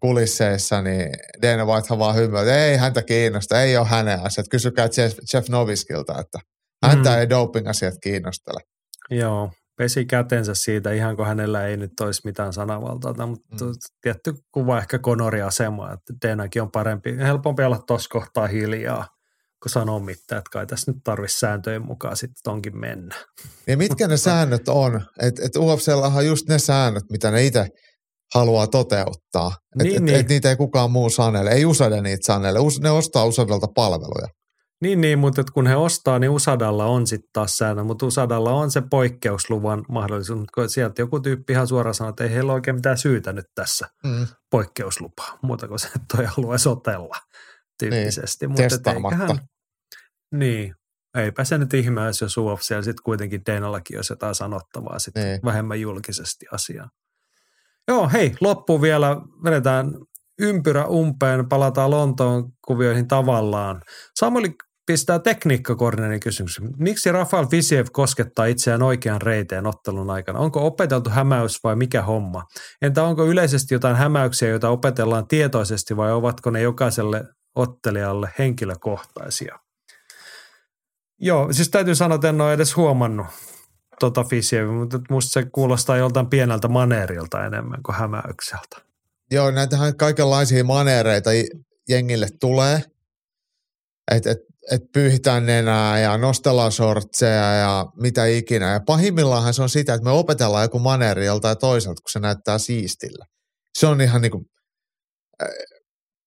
kulisseissa, niin Dana Whitehan vaan hymyä, että ei häntä kiinnosta, ei ole hänen asiat. Kysykää Jeff, Jeff Noviskilta, että häntä Mm. ei doping-asiat kiinnostele. Joo, pesi kätensä siitä, ihan kuin hänellä ei nyt olisi mitään sanavaltaa, mutta Mm. tietty kuva ehkä Konorin asemaa, että Denakin on parempi, helpompi olla tuossa kohtaa hiljaa, kun sanoo mitään, että kai tässä nyt tarvitsisi sääntöjen mukaan sitten tonkin mennä. Ja mitkä ne säännöt on? Että et UFCllahan on just ne säännöt, mitä ne itse haluaa toteuttaa. Että Niin, et, niin. et niitä ei kukaan muu sanele. Ei Usade niitä sanele. Ne ostaa Usadelta palveluja. Niin, niin, mutta kun he ostaa, niin Usadalla on sitten taas säännö, mutta Usadalla on se poikkeusluvan mahdollisuus, mutta kun sieltä joku tyyppi ihan suoraan sanoo, että ei heillä ole oikein mitään syytä nyt tässä Mm. poikkeuslupaa, muuta kuin se, että toi haluaisi otella tyyppisesti. Mutta et testaamatta. eiköhän- Niin, eipä se nyt ihme jos UFC sitten kuitenkin Denallakin olisi jotain sanottavaa sitten Niin. vähemmän julkisesti asiaa. Joo, hei, loppu vielä, vedetään ympyrä umpeen, palataan Lontoon kuvioihin tavallaan. Samuli pistää tekniikkakornerin kysymyksen. Miksi Rafael Visiev koskettaa itseään oikean reiteen ottelun aikana? Onko opeteltu hämäys vai mikä homma? Entä onko yleisesti jotain hämäyksiä, joita opetellaan tietoisesti vai ovatko ne jokaiselle ottelijalle henkilökohtaisia? Joo, siis täytyy sanoa, että en ole edes huomannut tota Fisieviä, mutta musta se kuulostaa joltain pieneltä maneerilta enemmän kuin hämäykseltä. Joo, näitähän kaikenlaisia maneereita jengille tulee. Että et, et pyyhitään nenää ja nostellaan sortseja ja mitä ikinä. Ja pahimmillaanhan se on sitä, että me opetellaan joku maneeri joltain toiselta, kun se näyttää siistillä. Se on ihan niinku, äh,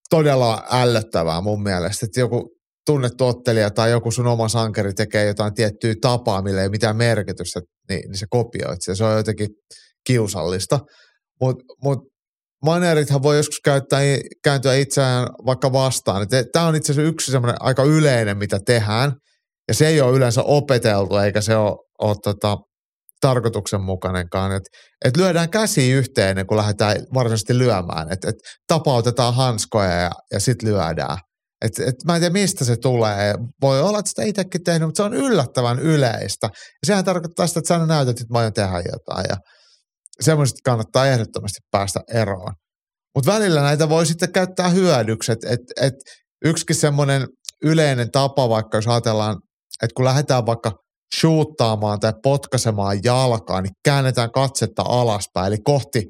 todella ällöttävää mun mielestä, että joku tunnettu ottelija tai joku sun oma sankari tekee jotain tiettyä tapaa, millä ei mitään merkitystä, niin, niin se kopioit sitä. Se on jotenkin kiusallista. Mutta mut maneerithan voi joskus käyttää, kääntyä itseään vaikka vastaan. Tämä on itse asiassa yksi semmoinen aika yleinen, mitä tehdään. Ja se ei ole yleensä opeteltu, eikä se ole, ole tota, tarkoituksenmukainenkaan. Että et lyödään käsi yhteen kuin lähdetään varsinaisesti lyömään. Että et tapautetaan hanskoja ja, ja sitten lyödään. Et, et mä en tiedä, mistä se tulee. Voi olla, että sitä itsekin tehnyt, mutta se on yllättävän yleistä. Ja sehän tarkoittaa sitä, että sä näytät, että mä aion tehdä jotain. Ja semmoisesta kannattaa ehdottomasti päästä eroon. Mutta välillä näitä voi sitten käyttää hyödyksi. Et, et, yksikin semmoinen yleinen tapa, vaikka jos ajatellaan, että kun lähdetään vaikka shoottaamaan tai potkaisemaan jalkaa, niin käännetään katsetta alaspäin, eli kohti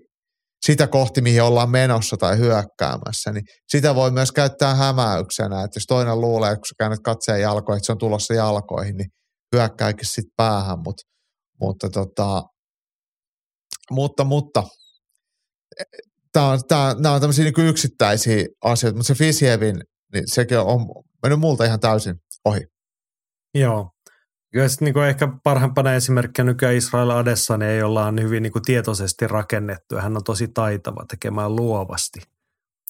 sitä kohti, mihin ollaan menossa tai hyökkäämässä, niin sitä voi myös käyttää hämäyksenä, että jos toinen luulee, että kun sä käännät katseen jalkoihin, että se on tulossa jalkoihin, niin hyökkääkin sitten päähän, Mut, mutta tota, mutta, mutta tämä on, tää, nämä on tämmöisiä niin yksittäisiä asioita, mutta se Fisievin, niin sekin on mennyt multa ihan täysin ohi. Joo. Kyllä sitten niin ehkä parhaimpana esimerkkinä nykyään Israel Adesanya, jolla on hyvin niin kuin tietoisesti rakennettu ja hän on tosi taitava tekemään luovasti.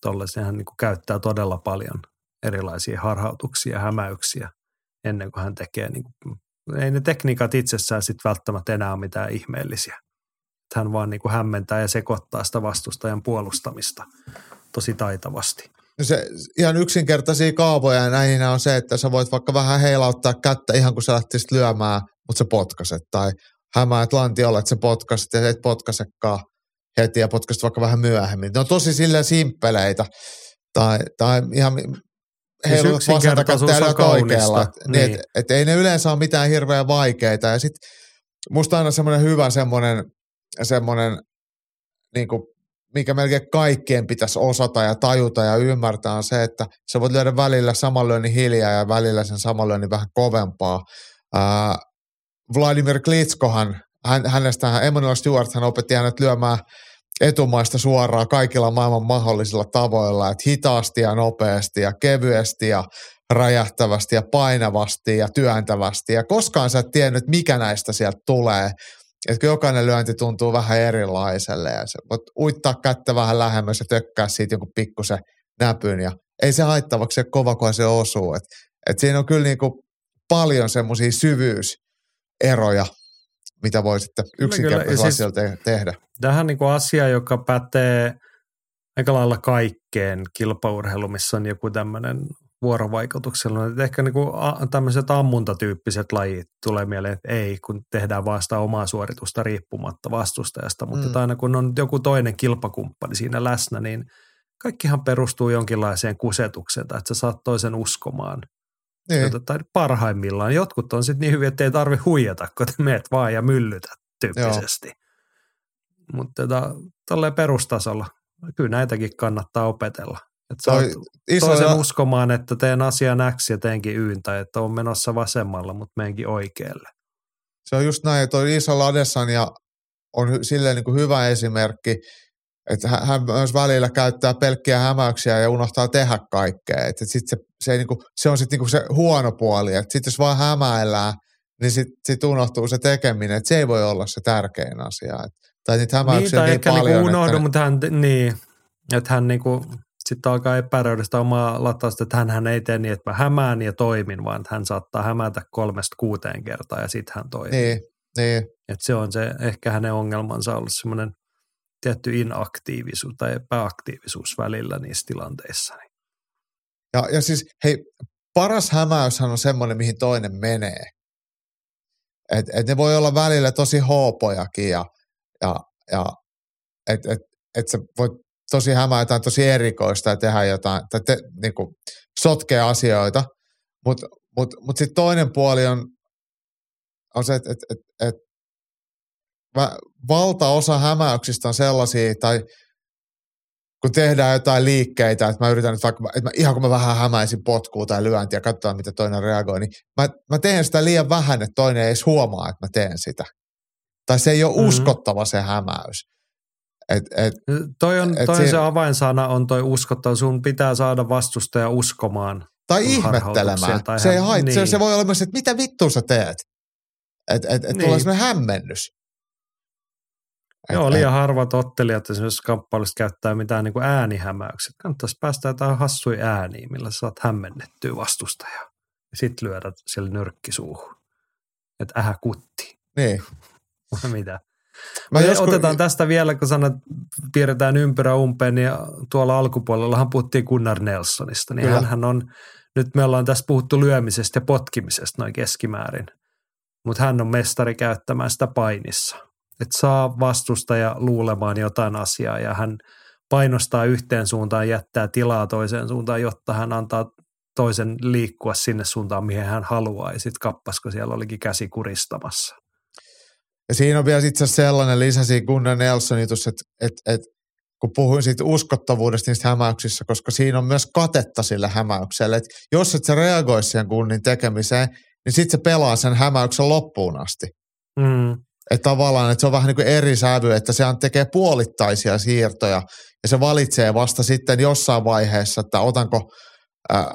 Tollaisen hän niin käyttää todella paljon erilaisia harhautuksia ja hämäyksiä ennen kuin hän tekee. Niin kuin, ei ne tekniikat itsessään sitten välttämättä enää ole mitään ihmeellisiä. Että hän vaan niin kuin hämmentää ja sekoittaa sitä vastustajan puolustamista tosi taitavasti. No se ihan yksinkertaisia kaavoja ja näihin on se, että sä voit vaikka vähän heilauttaa kättä ihan kun sä lähtisit lyömään, mutta sä potkaset. Tai hämäät lantiolla, että sä potkaset ja et potkasekaan heti ja potkaset vaikka vähän myöhemmin. Ne on tosi silleen simppeleitä. Tai, tai ihan heilutat vasenta kättä ja oikealla. Niin. Niin, et, et ei ne yleensä ole mitään hirveän vaikeita. Ja sit musta aina semmoinen hyvä semmoinen, semmoinen niin kuin mikä melkein kaikkien pitäisi osata ja tajuta ja ymmärtää on se, että sä voit lyödä välillä saman hiljaa ja välillä sen saman vähän kovempaa. Ää, Vladimir Klitskohan, hän, hänestä Emmanuel Stewart, hän opetti hänet lyömään etumaista suoraan kaikilla maailman mahdollisilla tavoilla, että hitaasti ja nopeasti ja kevyesti ja räjähtävästi ja painavasti ja työntävästi. Ja koskaan sä et tiennyt, mikä näistä sieltä tulee että jokainen lyönti tuntuu vähän erilaiselle ja sä voit uittaa kättä vähän lähemmäs ja tökkää siitä joku pikkusen näpyn ja ei se haittaa, vaikka se kova, kun se osuu. Et, et siinä on kyllä niinku paljon semmoisia syvyyseroja, mitä voi sitten yksinkertaisella siis- te- tehdä. Tähän niin kuin asia, joka pätee aika lailla kaikkeen kilpaurheiluun, missä on joku tämmöinen vuorovaikutuksella. Että ehkä niin kuin tämmöiset ammuntatyyppiset lajit tulee mieleen, että ei, kun tehdään vaan sitä omaa suoritusta riippumatta vastustajasta. Mutta Mm. aina kun on joku toinen kilpakumppani siinä läsnä, niin kaikkihan perustuu jonkinlaiseen kusetukseen, tai että sä saat toisen uskomaan. Niin. Jota- Tai parhaimmillaan. Jotkut on sitten niin hyviä, että ei tarvi huijata, kun te meet vaan ja myllytät tyyppisesti. Mutta tota, tolleen perustasolla, kyllä näitäkin kannattaa opetella. Että sä iso toisen ja- uskomaan, että teen asian X ja teenkin Y, tai että on menossa vasemmalla, mutta meenkin oikealle. Se on just näin, että toi Isa Ladesania on hy- silleen niin kuin hyvä esimerkki, että hän- myös välillä käyttää pelkkiä hämäyksiä ja unohtaa tehdä kaikkea. Että sit se, se, niin kuin, se on sitten niin se huono puoli, että sitten jos vaan hämäillään, niin sitten sit unohtuu se tekeminen, että se ei voi olla se tärkein asia. Et, tai niitä Niin, hämäyksiä tai on niin, ehkä paljon, niinku että unohdu, ne- mutta hän, niin, että hän niinku, sitten alkaa epäröidä sitä omaa latausta, että hän ei tee niin, että mä hämään ja toimin, vaan että hän saattaa hämätä kolmesta kuuteen kertaa ja sitten hän toimii. Niin, niin. Että se on se, ehkä hänen ongelmansa ollut semmoinen tietty inaktiivisuus tai epäaktiivisuus välillä niissä tilanteissa. Ja, ja siis hei, paras hämäyshän on semmoinen, mihin toinen menee. Et, et ne voi olla välillä tosi hoopojakin ja, ja, ja että et, et sä voit tosi hämää jotain tosi erikoista ja tehdä jotain, tai te, niin kuin, sotkea asioita, mutta mut, mut sitten toinen puoli on, on se, että et, et, et, valtaosa hämäyksistä on sellaisia, tai kun tehdään jotain liikkeitä, että mä yritän nyt vaikka, että mä, ihan kun mä vähän hämäisin potkua tai lyöntiä ja katsotaan, mitä toinen reagoi, niin mä, mä teen sitä liian vähän, että toinen ei edes huomaa, että mä teen sitä. Tai se ei ole Mhm. uskottava se hämäys. Et, et, Toi on, Et toi siinä- se avainsana, on toi uskottava. Sun pitää saada vastustaja uskomaan. tai ihmettelemään. tai Se, ei hän- hait, se, niin. se voi olla myös, että mitä vittua sä teet. Että et, et Niin. tulee sellainen hämmennys. Et- Joo, et- liian harvat ottelijat esimerkiksi kamppailusta käyttää mitään niin kuin äänihämäykset. Kannattaisi päästä jotain hassuja ääniä, millä sä saat hämmennettyä vastustajaa. Ja sit lyödä sille nyrkkisuuhun. Että ähä kutti. Niin. Mitä? Mä joskus- Otetaan tästä vielä, kun sanat, piirretään ympyrä umpeen, niin tuolla alkupuolellahan puhuttiin Gunnar Nelsonista. Niin Kyllä. hän on, nyt me ollaan tässä puhuttu lyömisestä ja potkimisesta noin keskimäärin. Mutta hän on mestari käyttämään sitä painissa. Että saa vastustaja luulemaan jotain asiaa ja hän painostaa yhteen suuntaan, jättää tilaa toiseen suuntaan, jotta hän antaa toisen liikkua sinne suuntaan, mihin hän haluaa. Ja sitten kappasko siellä olikin käsi kuristamassa. Ja siinä on vielä itse asiassa sellainen lisäsi Gunnar Nelsonin tuossa, että et, et, kun puhuin siitä uskottavuudesta niistä hämäyksissä, koska siinä on myös katetta sille hämäykselle. Että jos et sä reagoi siihen kunnin tekemiseen, niin sit se pelaa sen hämäyksen loppuun asti. Mm. Että tavallaan, että se on vähän niin kuin eri sävy, että se tekee puolittaisia siirtoja ja se valitsee vasta sitten jossain vaiheessa, että otanko äh,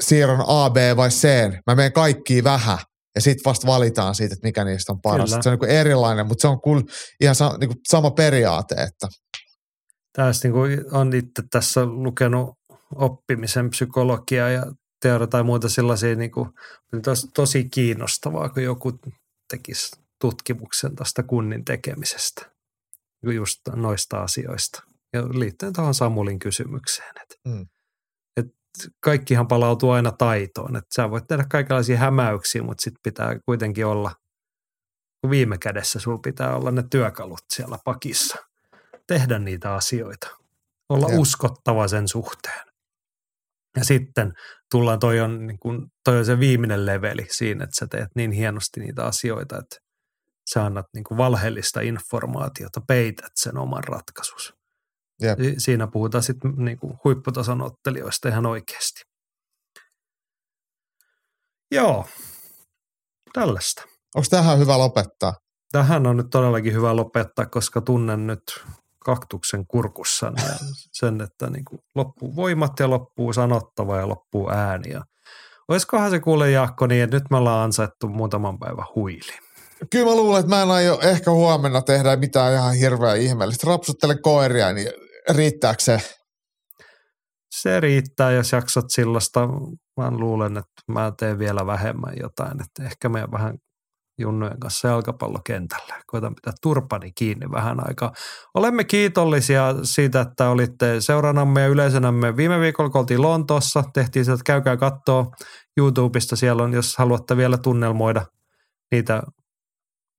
siirron A, B vai C. Mä menen kaikkiin vähän ja sitten vasta valitaan siitä, että mikä niistä on paras. Kyllä. Se on niin erilainen, mutta se on kyllä ihan sa, niin sama periaate, että Tästä niin kuin on itse tässä lukenut oppimisen psykologiaa ja teoria tai muuta sellaisia niin kuin, tosi, tosi kiinnostavaa, kun joku tekisi tutkimuksen tästä kunnin tekemisestä, just noista asioista. Ja liittyen tuohon Samulin kysymykseen, että Mm. Kaikkihan palautuu aina taitoon, että sä voit tehdä kaikenlaisia hämäyksiä, mutta sitten pitää kuitenkin olla, kun viime kädessä sulla pitää olla ne työkalut siellä pakissa, tehdä niitä asioita, olla Jep. uskottava sen suhteen. Ja sitten tullaan, toi on, niin kun, toi on se viimeinen leveli siinä, että sä teet niin hienosti niitä asioita, että sä annat niin valheellista informaatiota, peität sen oman ratkaisus. Jep. Si- Siinä puhutaan sitten niin kuin huipputason ottelijoista ihan oikeasti. Joo, tällaista. onko tähän hyvä lopettaa? Tähän on nyt todellakin hyvä lopettaa, koska tunnen nyt kaktuksen kurkussa ja sen, että niin kuin loppuu voimat ja loppuu sanottava ja loppuu ääni. Ja olisikohan se kuule Jaakko niin, että nyt me ollaan ansaittu muutaman päivän huili. Kyllä mä luulen, että mä en aio ehkä huomenna tehdä mitään ihan hirveän ihmeellistä. Rapsuttele koiria, niin riittääkö se? se riittää, jos jaksat sillasta. Mä luulen, että mä teen vielä vähemmän jotain, että ehkä me vähän junnujen kanssa jalkapallokentällä. Koitan pitää turpani kiinni vähän aikaa. Olemme kiitollisia siitä, että olitte seuranamme ja yleisönämme. Viime viikolla kun oltiin Lontoossa, tehtiin se, että käykää katsoa YouTubesta. Siellä on, jos haluatte vielä tunnelmoida niitä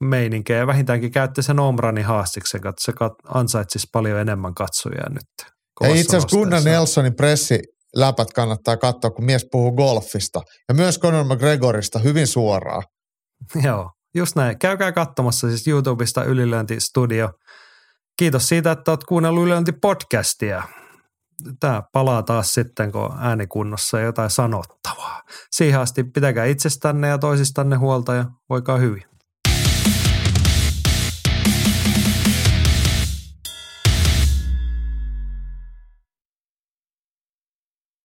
meininkejä. Vähintäänkin käytte sen Omranin haastiksen, että se ansaitsisi paljon enemmän katsojia nyt. Ja itse asiassa Gunnar Nelsonin pressi läpät kannattaa katsoa, kun mies puhuu golfista. Ja myös Conor McGregorista hyvin suoraan. Joo, just näin. Käykää katsomassa siis YouTubesta Ylilöintistudio. Kiitos siitä, että olet kuunnellut Ylilöinti-podcastia. Tämä palaa taas sitten, kun äänikunnossa jotain sanottavaa. Siihen asti pitäkää itsestänne ja toisistanne huolta ja voikaa hyvin.